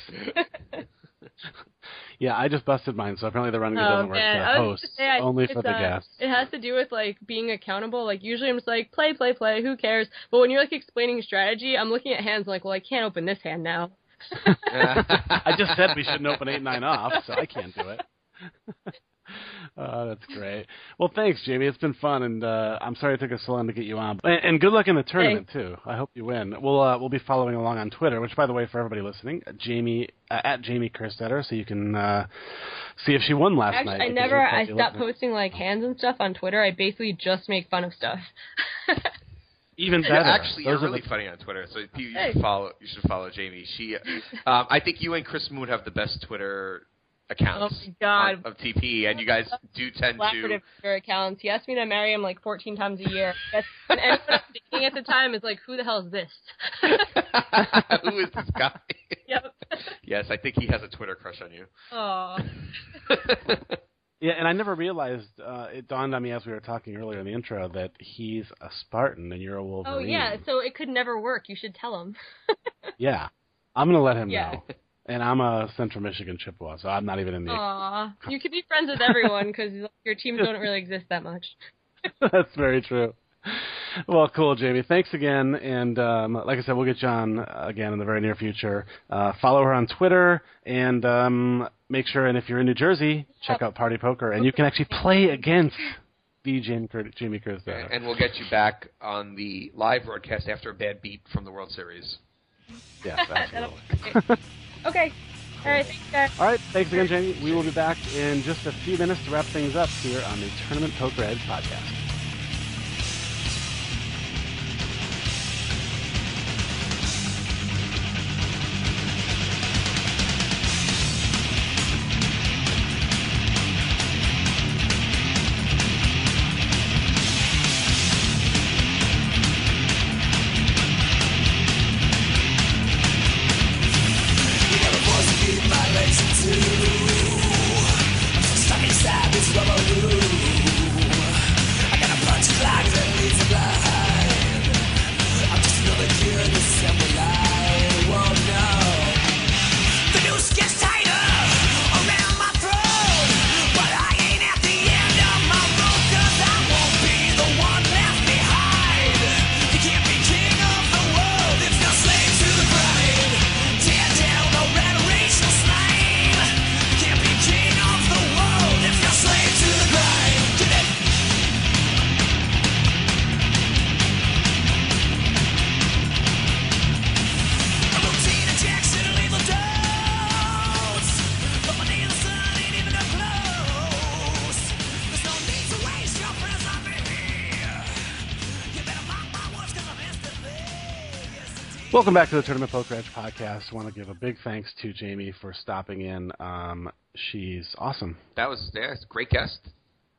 Here. Yeah, I just busted mine, so apparently the run Oh doesn't work man, for I was hosts, just say, I- only it's, for the uh, guests. It has to do with like being accountable. Like usually I'm just like play, play, play. Who cares? But when you're like explaining strategy, I'm looking at hands like, well, I can't open this hand now. I just said we shouldn't open eight nine off, so I can't do it. Oh, that's great. Well, thanks, Jamie. It's been fun, and uh, I'm sorry it took us so long to get you on. And, and good luck in the tournament too. I hope you win. We'll uh, we'll be following along on Twitter, which, by the way, for everybody listening, Jamie uh, at Jamie Kerstetter, so you can uh, see if she won last Actually, night. I never. I probably stopped listening. posting like hands and stuff on Twitter. I basically just make fun of stuff. Even You're better. actually, Those you're are really the- funny on Twitter. So you, you Hey. should follow. You should follow Jamie. She, um, I think you and Chris Moon have the best Twitter accounts Oh God. on- of TP, and you guys do tend Collaborative Twitter accounts. He asked me to marry him like 14 times a year. That's, and anyone I'm dating at the time is like, who the hell is this? Who is this guy? yep. yes, I think he has a Twitter crush on you. Aw. Yeah, and I never realized. Uh, it dawned on me as we were talking earlier in the intro that he's a Spartan and you're a Wolverine. Oh yeah. So it could never work. You should tell him. Yeah. I'm gonna let him Yeah. know. And I'm a Central Michigan Chippewa, so I'm not even in the. Aw. You could be friends with everyone because your teams don't really exist that much. That's very true. Well, cool, Jamie. Thanks again, and um, like I said, we'll get you on again in the very near future. Uh, follow her on Twitter, and um, make sure. And if you're in New Jersey, check out Party Poker, and you can actually play against the Jamie Cur- Jamie Kurzweil. and we'll get you back on the live broadcast after a bad beat from the World Series. Yes, That'll absolutely. Okay. All right. Thanks, guys. All right, thanks again, Jamie. We will be back in just a few minutes to wrap things up here on the Tournament Poker Edge podcast. Welcome back to the Tournament Poker Edge podcast. I want to give a big thanks to Jamie for stopping in. Um, she's awesome. That was yeah, it's a great guest.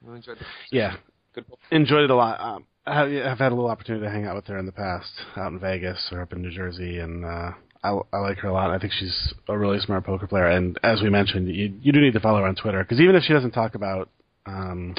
Really enjoyed it. Yeah, Good. enjoyed it a lot. Um, I have, I've had a little opportunity to hang out with her in the past, out in Vegas or up in New Jersey, and uh, I, I like her a lot. I think she's a really smart poker player. And as we mentioned, you you do need to follow her on Twitter because even if she doesn't talk about um,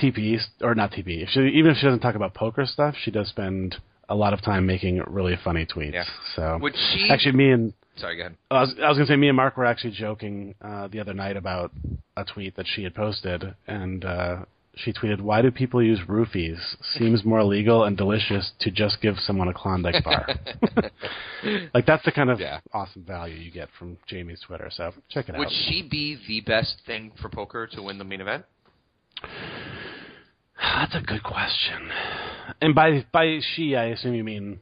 TP or not TP, if she, even if she doesn't talk about poker stuff, she does spend a lot of time making really funny tweets. Yeah. So Would she? actually, me and sorry, go ahead. I was, I was going to say, me and Mark were actually joking uh, the other night about a tweet that she had posted, and uh, she tweeted, "Why do people use roofies? Seems more legal and delicious to just give someone a Klondike bar." like that's the kind of Yeah. awesome value you get from Jamie's Twitter. So check it Would out. Would she be the best thing for poker to win the main event? That's a good question. And by by she, I assume you mean,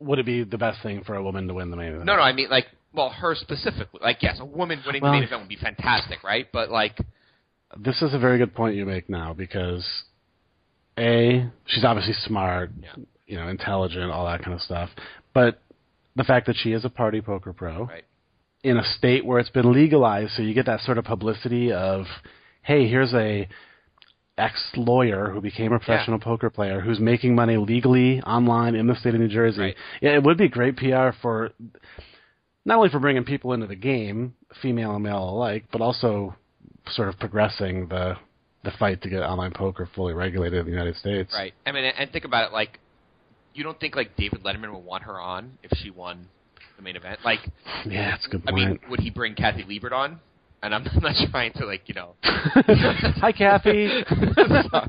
would it be the best thing for a woman to win the main event? No, no, I mean like, well, her specifically. Like, yes, a woman winning Well- the main event would be fantastic, right? But like, This is a very good point you make now because a she's obviously smart, Yeah. you know, intelligent, all that kind of stuff. But the fact that she is a party poker pro right? in a state where it's been legalized, so you get that sort of publicity of, hey, here's a ex lawyer who became a professional poker player who's making money legally online in the state of New Jersey. Right. Yeah, it would be great PR for not only for bringing people into the game, female and male alike, but also sort of progressing the the fight to get online poker fully regulated in the United States. Right. I mean, and think about it. Like, you don't think like David Letterman would want her on if she won the main event? Like, Yeah, that's a good I mean, would he bring Kathy Liebert on? And I'm, not trying to like, you know. Hi, Kathy. Sorry.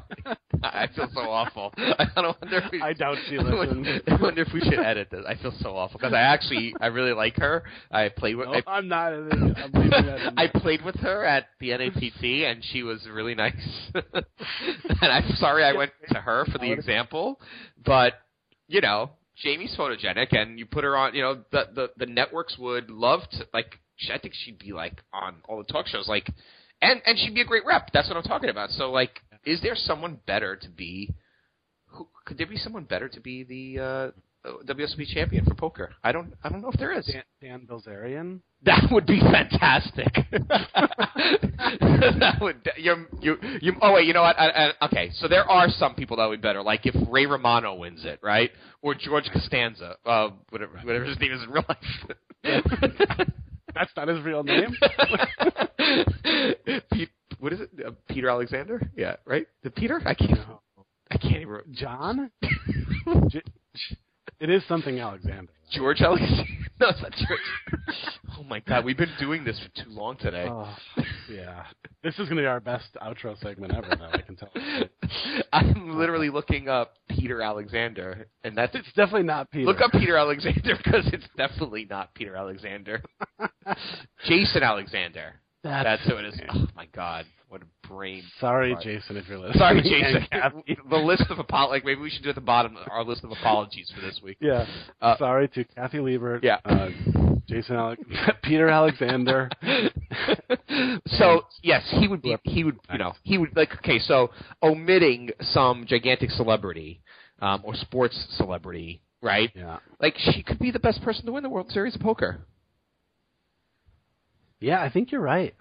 I feel so awful. I don't wonder if we, I doubt she I wonder- listens. I wonder if we should edit this. I feel so awful because I actually I really like her. I played with No, I, I'm not. I'm I played with her at the NAPT and she was really nice. and I'm sorry I went to her for the example, but you know, Jamie's photogenic and you put her on, you know, the the the networks would love to like I think she'd be like on all the talk shows like and and she'd be a great rep. That's what I'm talking about. So like is there someone better to be who could there be someone better to be the uh WSOP champion for poker? I don't I don't know if there is. Dan, Dan Bilzerian. That would be fantastic. that would you you you. Oh wait, you know what? I, I, okay, so there are some people that would be better. Like if Ray Romano wins it, right? Or George Costanza, uh, whatever whatever his name is in real life. That's not his real name. Pete, what is it? Uh, Peter Alexander? Yeah, right. The Peter? I can't. I can't even. John. J- it is something Alexander. George Alexander? No, it's not George. Oh my God, we've been doing this for too long today. Oh, yeah. This is going to be our best outro segment ever, though, I can tell. I'm literally looking up Peter Alexander, and that's It's definitely not Peter. look up Peter Alexander because it's definitely not Peter Alexander. Jason Alexander. That's, who it is. Oh my God, what a brain. Sorry, Right. Jason, if you're listening. Sorry, Jason. The list of apol like maybe we should do at the bottom our list of apologies for this week. Yeah. Uh, Sorry to Kathy Liebert. Yeah. Uh, Jason Alex, Peter Alexander. so yes, he would be. He would. You know, he would like. Okay, so omitting some gigantic celebrity um, or sports celebrity, right? Yeah. Like she could be the best person to win the World Series of Poker. Yeah, I think you're right.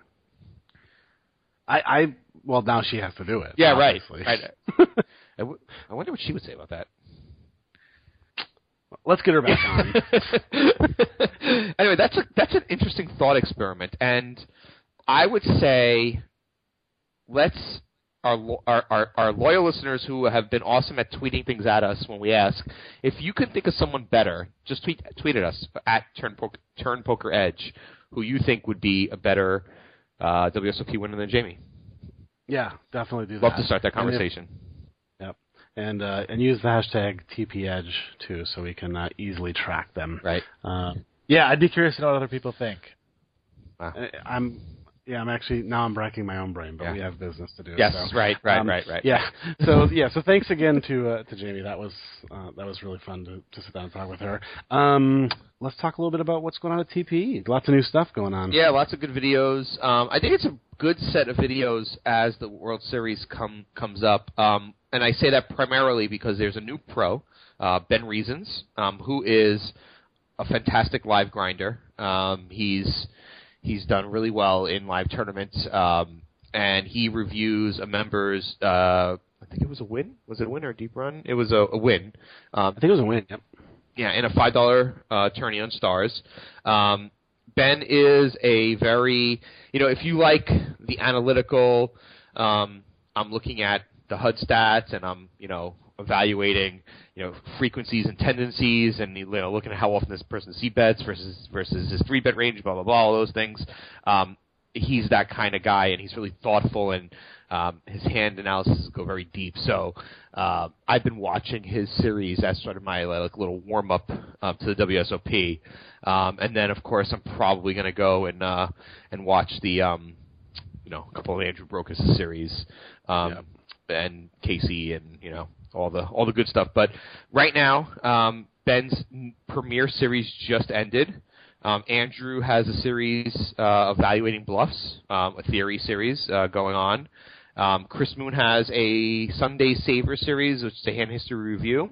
I, I well now she has to do it. Yeah, obviously. right. I, w- I wonder what she would say about that. Let's get her back on. anyway, that's a that's an interesting thought experiment, and I would say let's our, our our our loyal listeners who have been awesome at tweeting things at us when we ask if you can think of someone better, just tweet tweet at us at Turn Poker, Turn Poker Edge, who you think would be a better uh, WSOP winner than Jamie. yeah, definitely do Love that. to start that And if- conversation. Yep. And uh, and use the hashtag TPEdge too, so we can uh, easily track them. Right. Um, Yeah, I'd be curious to know what other people think. I- I'm yeah, I'm actually now I'm racking my own brain, but Yeah. we have business to do. Yes, so. right, right, Um, right, right. Yeah. So yeah, so thanks again to uh, to Jamie. That was uh, that was really fun to, to sit down and talk with her. Um, let's talk a little bit about what's going on at TPE. Lots of new stuff going on. Yeah, lots of good videos. Um, I think it's a good set of videos as the World Series come comes up. Um, and I say that primarily because there's a new pro uh, Ben Reasons, um, who is a fantastic live grinder. Um, he's he's done really well in live tournaments, um, and he reviews a member's. Uh, I think it was a win. Was it a win or a deep run? It was a, a win. Um, I think it was a win. Yep. yeah, and a five dollar uh, tourney on Stars. Um, ben is a very, you know, if you like the analytical, um, I'm looking at the HUD stats and I'm, you know, evaluating, you know, frequencies and tendencies and you know, looking at how often this person c bets versus versus his three bet range, blah blah blah, all those things. Um, he's that kind of guy, and he's really thoughtful, and um, his hand analysis go very deep. So uh, I've been watching his series as sort of my like little warm up um, to the WSOP, um, and then of course I'm probably going to go and uh, and watch the um, you know a couple of Andrew Brokos series, um, and Casey, and you know all the all the good stuff. But right now, um, Ben's premiere series just ended. Um, Andrew has a series uh, evaluating bluffs, um, a theory series uh, going on. Um, Chris Moon has a Sunday Saver series, which is a hand history review.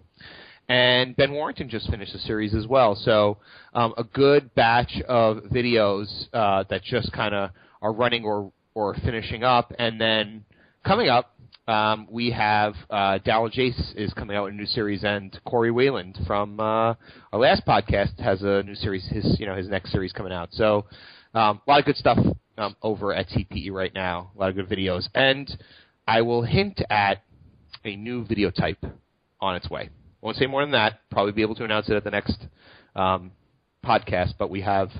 And Ben Warrington just finished a series as well. So um, a good batch of videos uh, that just kind of are running or, or finishing up. And then coming up, um, we have uh, Dallin Jace is coming out with a new series, and Corey Wayland from uh, our last podcast has a new series. His you know his next series coming out. So um, a lot of good stuff um, over at TPE right now. A lot of good videos, and I will hint at a new video type on its way. Won't say more than that. Probably be able to announce it at the next um, podcast. But we have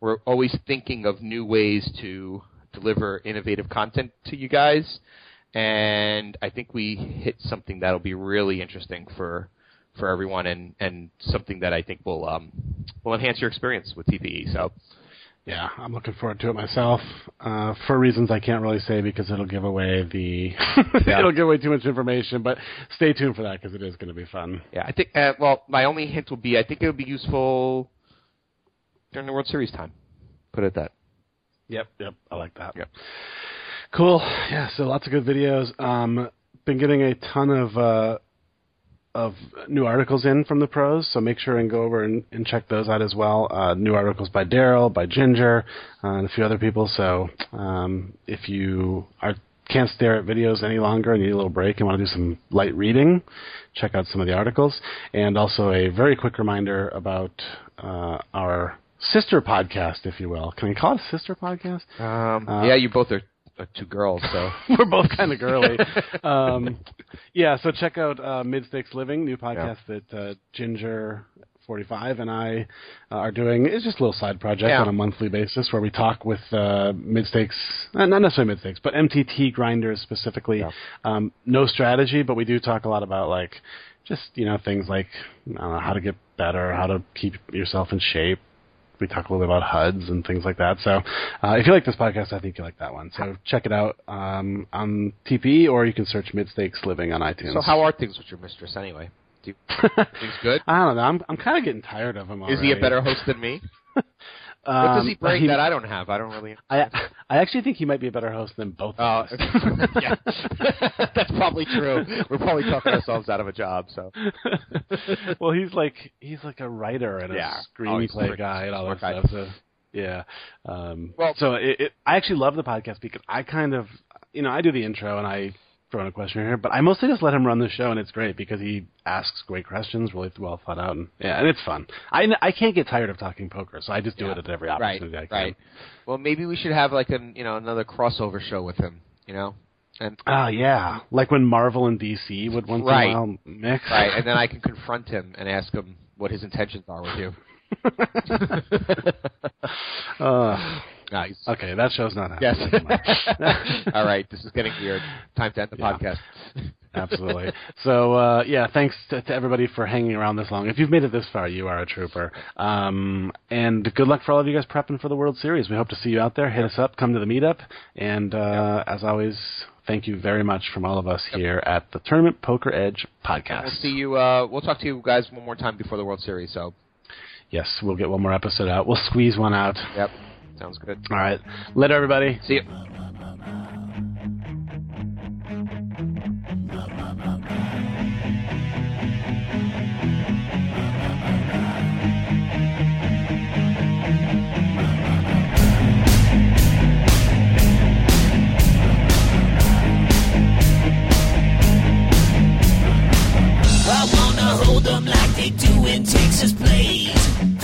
we're always thinking of new ways to deliver innovative content to you guys and I think we hit something that'll be really interesting for for everyone, and and something that I think will um will enhance your experience with TPE. So Yeah, I'm looking forward to it myself. Uh, for reasons I can't really say because it'll give away the it'll give away too much information. But stay tuned for that because it is going to be fun. yeah, I think uh, well, my only hint will be I think it'll be useful during the World Series time. Put it that. Yep, yep, I like that. Yep. Cool. Yeah, so lots of good videos. Um, been getting a ton of uh, of new articles in from the pros, so make sure and go over and, and check those out as well. Uh, new articles by Daryl, by Ginger, uh, and a few other people. So um, if you are can't stare at videos any longer and need a little break and want to do some light reading, check out some of the articles. And also a very quick reminder about uh, our sister podcast, if you will. Can we call it a sister podcast? Um, Uh, yeah, you both are, are two girls, so We're both kind of girly. um, yeah, so check out uh, Mid Stakes Living, new podcast that uh, Ginger. 45 and I uh, are doing it's just a little side project Yeah. on a monthly basis where we talk with uh, mid stakes, uh, not necessarily mid stakes, but MTT grinders specifically. Yeah. Um, no strategy, but we do talk a lot about like just you know things like I don't know, how to get better, how to keep yourself in shape. We talk a little bit about HUDs and things like that. So uh, if you like this podcast, I think you like that one. So check it out um, on TPE or you can search Mid Stakes Living on iTunes. so how are things with your mistress anyway? Do you, things good? I don't know. I'm I'm kind of getting tired of him. Is he a better host than me? What Um, does he bring he- that I don't have? I don't really. I I actually think he might be a better host than both. Oh, of us. yeah, that's probably true. We're probably talking ourselves out of a job. So well, he's like he's like a writer and a Yeah. Oh, screenplay great. guy and all that stuff. So yeah. Um, Well- so it, it, I actually love the podcast because I kind of you know I do the intro and I throw in a question here, but I mostly just let him run the show and it's great because he asks great questions, really well thought out, and yeah, and it's fun. I I can't get tired of talking poker, so I just do Yeah. it at every right, opportunity I can. right. Well, maybe we should have like an you know another crossover show with him. You know, and Ah, yeah, like when Marvel and DC would once Right. in a while mix. right, and then I can confront him and ask him what his intentions are with you. uh, Nice. okay, that show's not happening. Yes. All right, this is getting weird. Time to end the Yeah. podcast. Absolutely. So uh, yeah, thanks to, to everybody for hanging around this long. If you've made it this far, you are a trooper. Um, and good luck for all of you guys prepping for the World Series. We hope to see you out there. Hit us up. Come to the meetup. And uh, as always, thank you very much from all of us here at the Tournament Poker Edge podcast. We'll see you. Uh, we'll talk to you guys one more time before the World Series. So, Yes, we'll get one more episode out. We'll squeeze one out. yep, Sounds good. All right. Later, everybody. See you. them like they do in Texas Plays.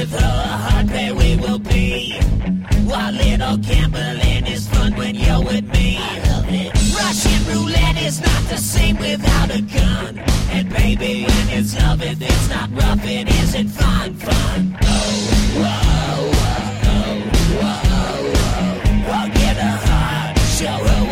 with her, heart, honey, we will be. While little gambling is fun when you're with me. Russian roulette is not the same without a gun. And baby, when it's love, it, it's not rough, it isn't fun, fun. Oh, whoa, whoa, oh, whoa, whoa, whoa. Oh, oh, oh, oh. get a heart, show her.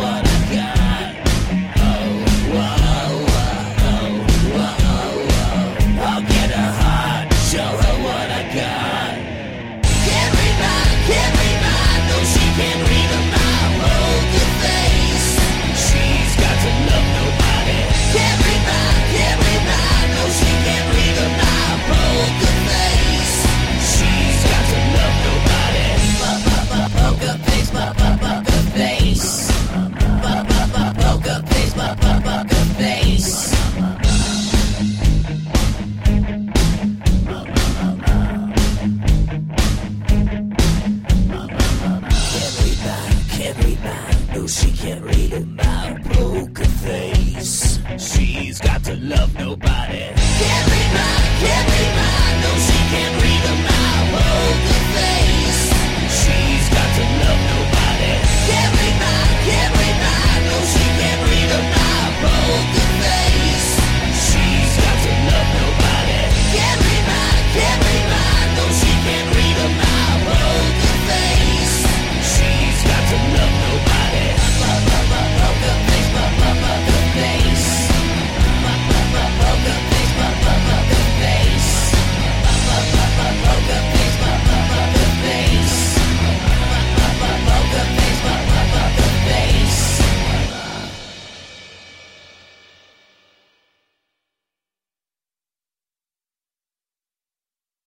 love nobody.